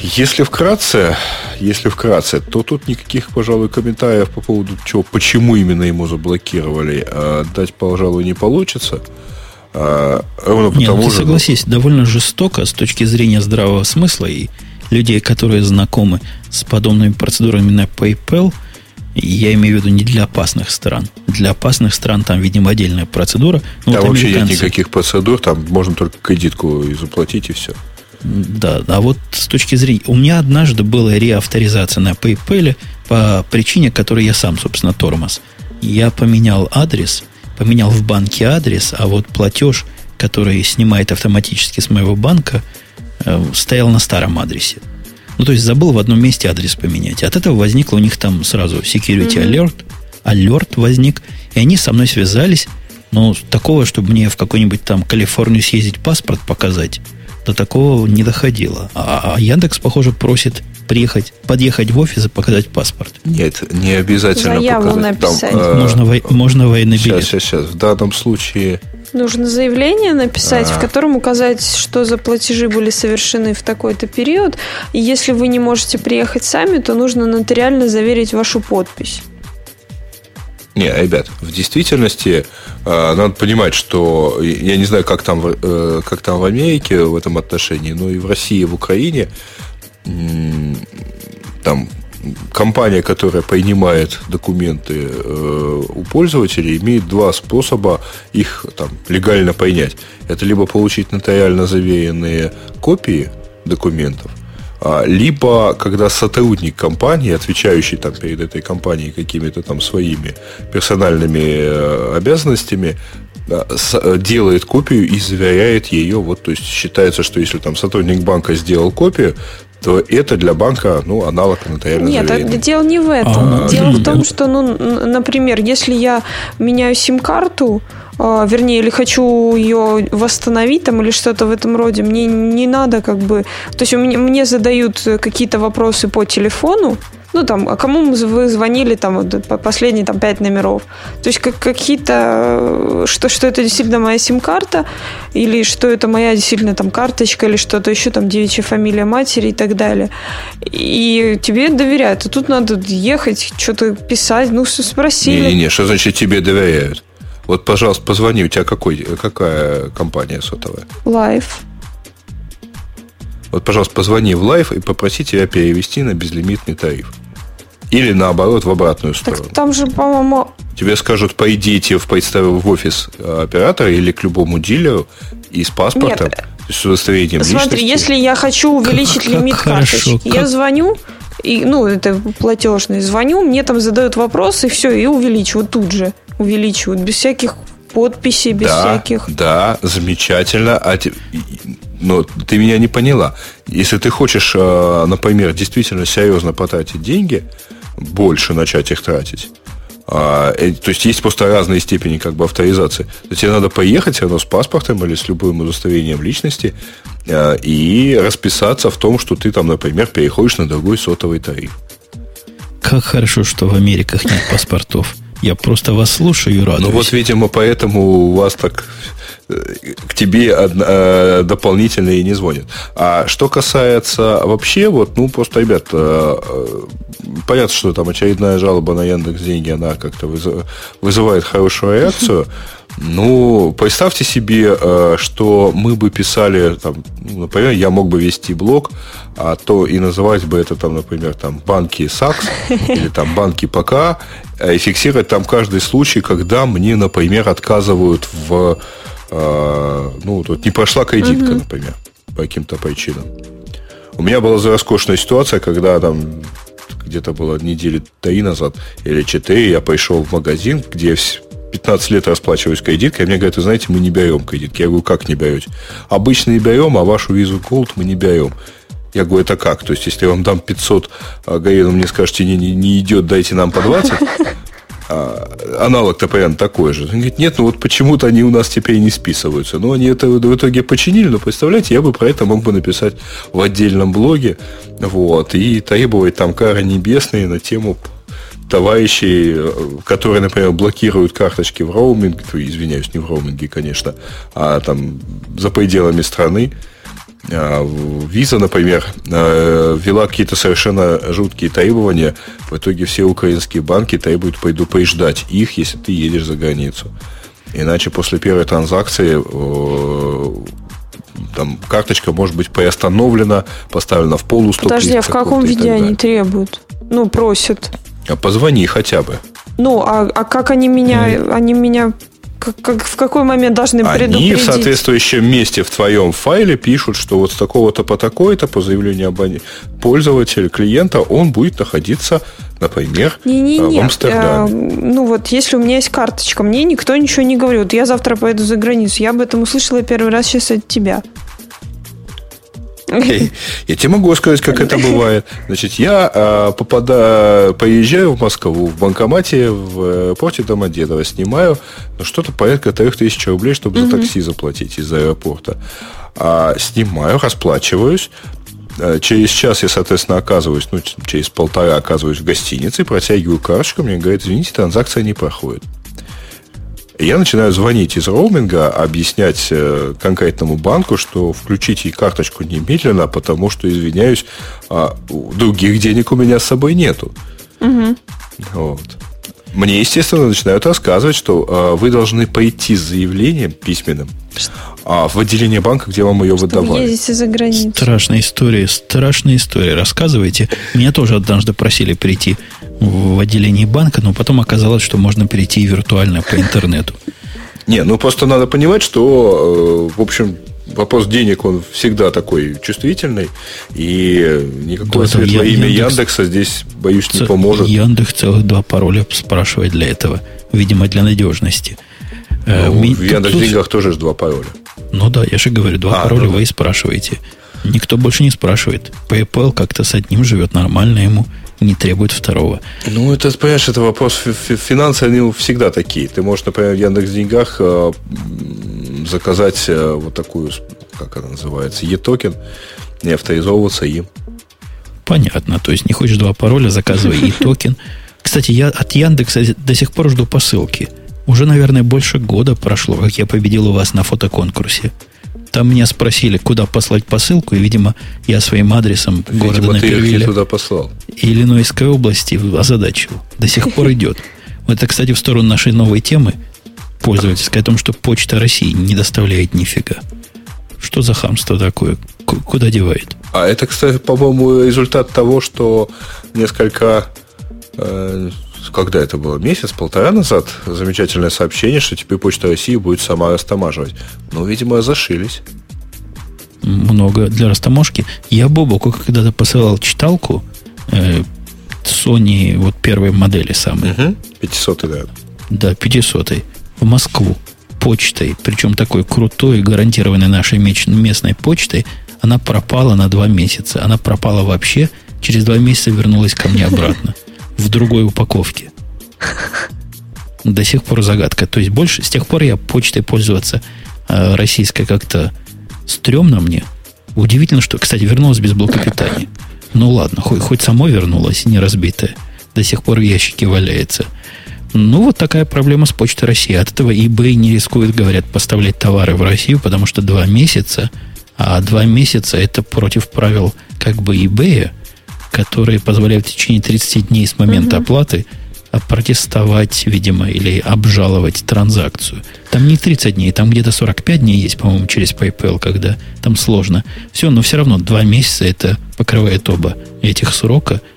если вкратце, если вкратце, то тут никаких, пожалуй, комментариев по поводу чего, почему именно ему заблокировали, а, дать, пожалуй, не получится. А, ровно Нет, потому ну, ты же, согласись, довольно жестоко с точки зрения здравого смысла и людей, которые знакомы с подобными процедурами на PayPal, я имею в виду не для опасных стран. Для опасных стран там, видимо, отдельная процедура. Ну, там вот вообще американцы... нет никаких процедур, там можно только кредитку заплатить и все. Да, а вот с точки зрения... У меня однажды была реавторизация на PayPal по причине, которой я сам, собственно, тормоз. Я поменял адрес, поменял в банке адрес, а вот платеж, который снимает автоматически с моего банка, э, стоял на старом адресе. Ну, то есть забыл в одном месте адрес поменять. От этого возникло у них там сразу security mm-hmm. alert, alert возник, и они со мной связались. Но такого, чтобы мне в какой-нибудь там Калифорнию съездить паспорт показать, до такого не доходило. А, а Яндекс, похоже, просит приехать, подъехать в офис и показать паспорт. Нет, не обязательно Заяву показать. написать. Там, э, можно, во, можно военный билет. Сейчас, сейчас, сейчас. В данном случае... Нужно заявление написать, а. в котором указать, что за платежи были совершены в такой-то период. И если вы не можете приехать сами, то нужно нотариально заверить вашу подпись. Не, ребят, в действительности э, надо понимать, что я не знаю, как там, э, как там в Америке в этом отношении, но и в России, и в Украине там компания, которая принимает документы э, у пользователей, имеет два способа их там легально принять. Это либо получить нотариально заверенные копии документов, либо когда сотрудник компании, отвечающий там перед этой компанией какими-то там своими персональными э, обязанностями, делает копию и заверяет ее. Вот, то есть считается, что если там сотрудник банка сделал копию, то это для банка ну, аналог нотариального Нет, заверения. дело не в этом. А, дело в том, что, ну, например, если я меняю сим-карту, а, вернее, или хочу ее восстановить там или что-то в этом роде, мне не надо как бы... То есть мне, мне задают какие-то вопросы по телефону, ну, там, а кому вы звонили, там, последние, там, пять номеров. То есть, как, какие-то, что, что это действительно моя сим-карта, или что это моя действительно, там, карточка, или что-то еще, там, девичья фамилия матери и так далее. И тебе доверяют. А тут надо ехать, что-то писать, ну, спросили. Не-не-не, что значит тебе доверяют? Вот, пожалуйста, позвони, у тебя какой, какая компания сотовая? Life. Вот, пожалуйста, позвони в Life и попроси тебя перевести на безлимитный тариф. Или наоборот, в обратную сторону. Так там же, по-моему... Тебе скажут, пойдите в, в офис оператора или к любому дилеру и с паспортом, Нет. с удостоверением Смотри, личности. если я хочу увеличить как, лимит как карточки, хорошо, я звоню, и, ну, это платежный, звоню, мне там задают вопрос, и все, и увеличивают тут же увеличивают, без всяких подписей, без да, всяких. Да, замечательно. А но ты меня не поняла. Если ты хочешь, э, например, действительно серьезно потратить деньги, больше начать их тратить, а, э, то есть есть просто разные степени как бы авторизации. То тебе надо поехать все равно с паспортом или с любым удостоверением личности э, и расписаться в том, что ты там, например, переходишь на другой сотовый тариф. Как хорошо, что в Америках нет паспортов. Я просто вас слушаю и радуюсь. Ну вот, видимо, поэтому у вас так э, к тебе э, дополнительные не звонят. А что касается вообще, вот, ну, просто, ребят, э, понятно, что там очередная жалоба на Яндекс деньги, она как-то вызывает хорошую реакцию. *laughs* Ну, представьте себе, что мы бы писали, там, ну, например, я мог бы вести блог, а то и называть бы это, там, например, там, банки САКС *laughs* или там банки ПК, и фиксировать там каждый случай, когда мне, например, отказывают в, э, ну, тут не прошла кредитка, угу. например, по каким-то причинам. У меня была роскошная ситуация, когда там где-то было недели три назад или четыре, я пришел в магазин, где 15 лет расплачиваюсь кредиткой, а мне говорят, вы знаете, мы не берем кредитки. Я говорю, как не берете? Обычно не берем, а вашу визу Gold мы не берем. Я говорю, это как? То есть, если я вам дам 500 а вы мне скажете, не, не, не идет, дайте нам по 20, *laughs* а, аналог-то примерно такой же. Он говорит, нет, ну вот почему-то они у нас теперь не списываются. Но они это в итоге починили, но представляете, я бы про это мог бы написать в отдельном блоге, вот, и требовать там кары небесные на тему товарищей, которые, например, блокируют карточки в роуминге, извиняюсь, не в роуминге, конечно, а там за пределами страны. А, Виза, например, а, ввела какие-то совершенно жуткие требования. В итоге все украинские банки требуют предупреждать их, если ты едешь за границу. Иначе после первой транзакции там карточка может быть приостановлена, поставлена в полустоп. Подожди, а в каком виде они требуют? Ну, просят. А позвони хотя бы. Ну, а, а как они меня, mm. они меня как, как, в какой момент должны Они предупредить? Они в соответствующем месте в твоем файле пишут, что вот с такого-то по такой-то, по заявлению абон... пользователя, клиента, он будет находиться, например, не, не, в Амстердаме. А, ну вот, если у меня есть карточка, мне никто ничего не говорит. Я завтра поеду за границу. Я об этом услышала первый раз сейчас от тебя. Я тебе могу сказать, как это бывает. Значит, я а, попадаю, поезжаю в Москву в банкомате в э, порте Домодедово, снимаю ну, что-то порядка 3000 рублей, чтобы за такси заплатить из аэропорта. А, снимаю, расплачиваюсь, э, Через час я, соответственно, оказываюсь, ну, через полтора оказываюсь в гостинице, протягиваю карточку, мне говорят, извините, транзакция не проходит я начинаю звонить из роуминга, объяснять э, конкретному банку, что включите карточку немедленно, потому что, извиняюсь, а, других денег у меня с собой нету. Угу. Вот. Мне, естественно, начинают рассказывать, что э, вы должны пойти с заявлением письменным а, в отделение банка, где вам ее Чтобы выдавали. ездите за границу. Страшная история, страшная история. Рассказывайте. Меня тоже однажды просили прийти в отделение банка, но потом оказалось, что можно перейти виртуально по интернету. Не, ну просто надо понимать, что, э, в общем, вопрос денег, он всегда такой чувствительный, и никакое да, светлое я, имя Яндекс, Яндекса здесь, боюсь, не поможет. Яндекс целых два пароля спрашивает для этого, видимо, для надежности. Э, ну, в Яндекс деньгах тоже же два пароля. Ну да, я же говорю, два а, пароля ну, вы и спрашиваете. Никто больше не спрашивает. PayPal как-то с одним живет нормально ему, не требует второго. Ну, это, понимаешь, это вопрос финансы, они всегда такие. Ты можешь, например, в Яндекс Деньгах э, заказать э, вот такую, как она называется, e-токен, не авторизовываться им. Понятно. То есть не хочешь два пароля, заказывай *laughs* e-токен. Кстати, я от Яндекса до сих пор жду посылки. Уже, наверное, больше года прошло, как я победил у вас на фотоконкурсе. Там меня спросили, куда послать посылку, и, видимо, я своим адресом видимо, города Напервилля туда послал. Иллинойской области озадачил. До сих пор идет. Это, кстати, в сторону нашей новой темы пользовательской, о том, что Почта России не доставляет нифига. Что за хамство такое? Куда девает? А это, кстати, по-моему, результат того, что несколько э, когда это было, месяц-полтора назад, замечательное сообщение, что теперь Почта России будет сама растамаживать. Ну, видимо, зашились. Много для растаможки. Я Бобоку когда-то посылал читалку э, Sony вот первой модели самой. Угу. 500 да. Да, 500 в Москву почтой, причем такой крутой, гарантированной нашей местной почтой, она пропала на два месяца. Она пропала вообще, через два месяца вернулась ко мне обратно *laughs* в другой упаковке. До сих пор загадка. То есть больше, с тех пор я почтой пользоваться э, российской как-то стрёмно мне. Удивительно, что, кстати, вернулась без блока питания. Ну ладно, хоть, хоть само вернулась, не разбитая. До сих пор в ящике валяется. Ну, вот такая проблема с Почтой России. От этого eBay не рискует, говорят, поставлять товары в Россию, потому что два месяца, а два месяца это против правил как бы eBay, которые позволяют в течение 30 дней с момента угу. оплаты протестовать, видимо, или обжаловать транзакцию. Там не 30 дней, там где-то 45 дней есть, по-моему, через PayPal, когда там сложно. Все, но все равно два месяца это покрывает оба этих срока –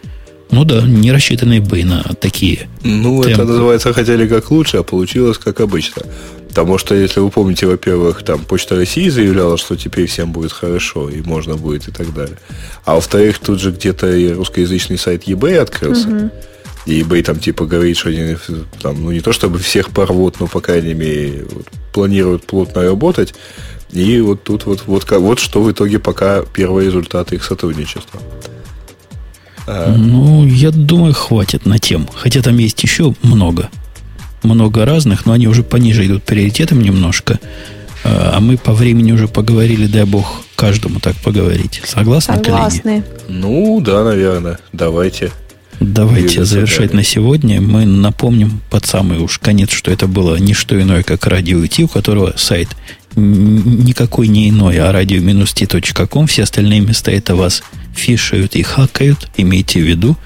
ну да, не рассчитанные бы на такие. Ну, темпы. это называется хотели как лучше, а получилось как обычно. Потому что, если вы помните, во-первых, там Почта России заявляла, что теперь всем будет хорошо, и можно будет, и так далее. А во-вторых, тут же где-то и русскоязычный сайт eBay открылся. Угу. И eBay там типа говорит, что они там, ну не то чтобы всех порвут, но по крайней мере вот, планируют плотно работать. И вот тут вот, вот, вот что в итоге пока первые результаты их сотрудничества. Ну, я думаю, хватит на тем. Хотя там есть еще много. Много разных, но они уже пониже идут приоритетом немножко. А, а мы по времени уже поговорили, дай бог, каждому так поговорить. Согласны, Согласны. коллеги? Ну, да, наверное. Давайте. Давайте завершать на сегодня. Мы напомним под самый уж конец, что это было не что иное, как радио IT, у которого сайт никакой не иной, а radio-t.com. Все остальные места это вас фишают и хакают, имейте в виду.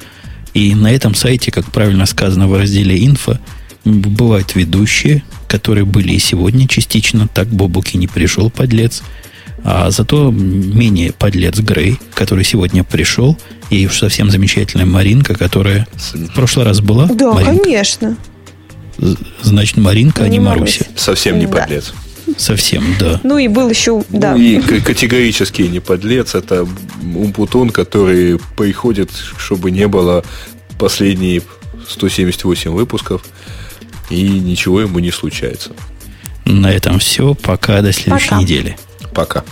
И на этом сайте, как правильно сказано в разделе инфо, бывают ведущие, которые были и сегодня частично. Так Бобуки не пришел, подлец. А зато менее подлец Грей, который сегодня пришел, и уж совсем замечательная Маринка, которая в прошлый раз была. Да, Маринка. конечно. Значит, Маринка, а не Маруся. Совсем не подлец. Совсем, да. Ну и был еще, да. Ну, и категорически не подлец. Это умпутун, который приходит, чтобы не было последние 178 выпусков, и ничего ему не случается. На этом все. Пока. До следующей Пока. недели. Пока.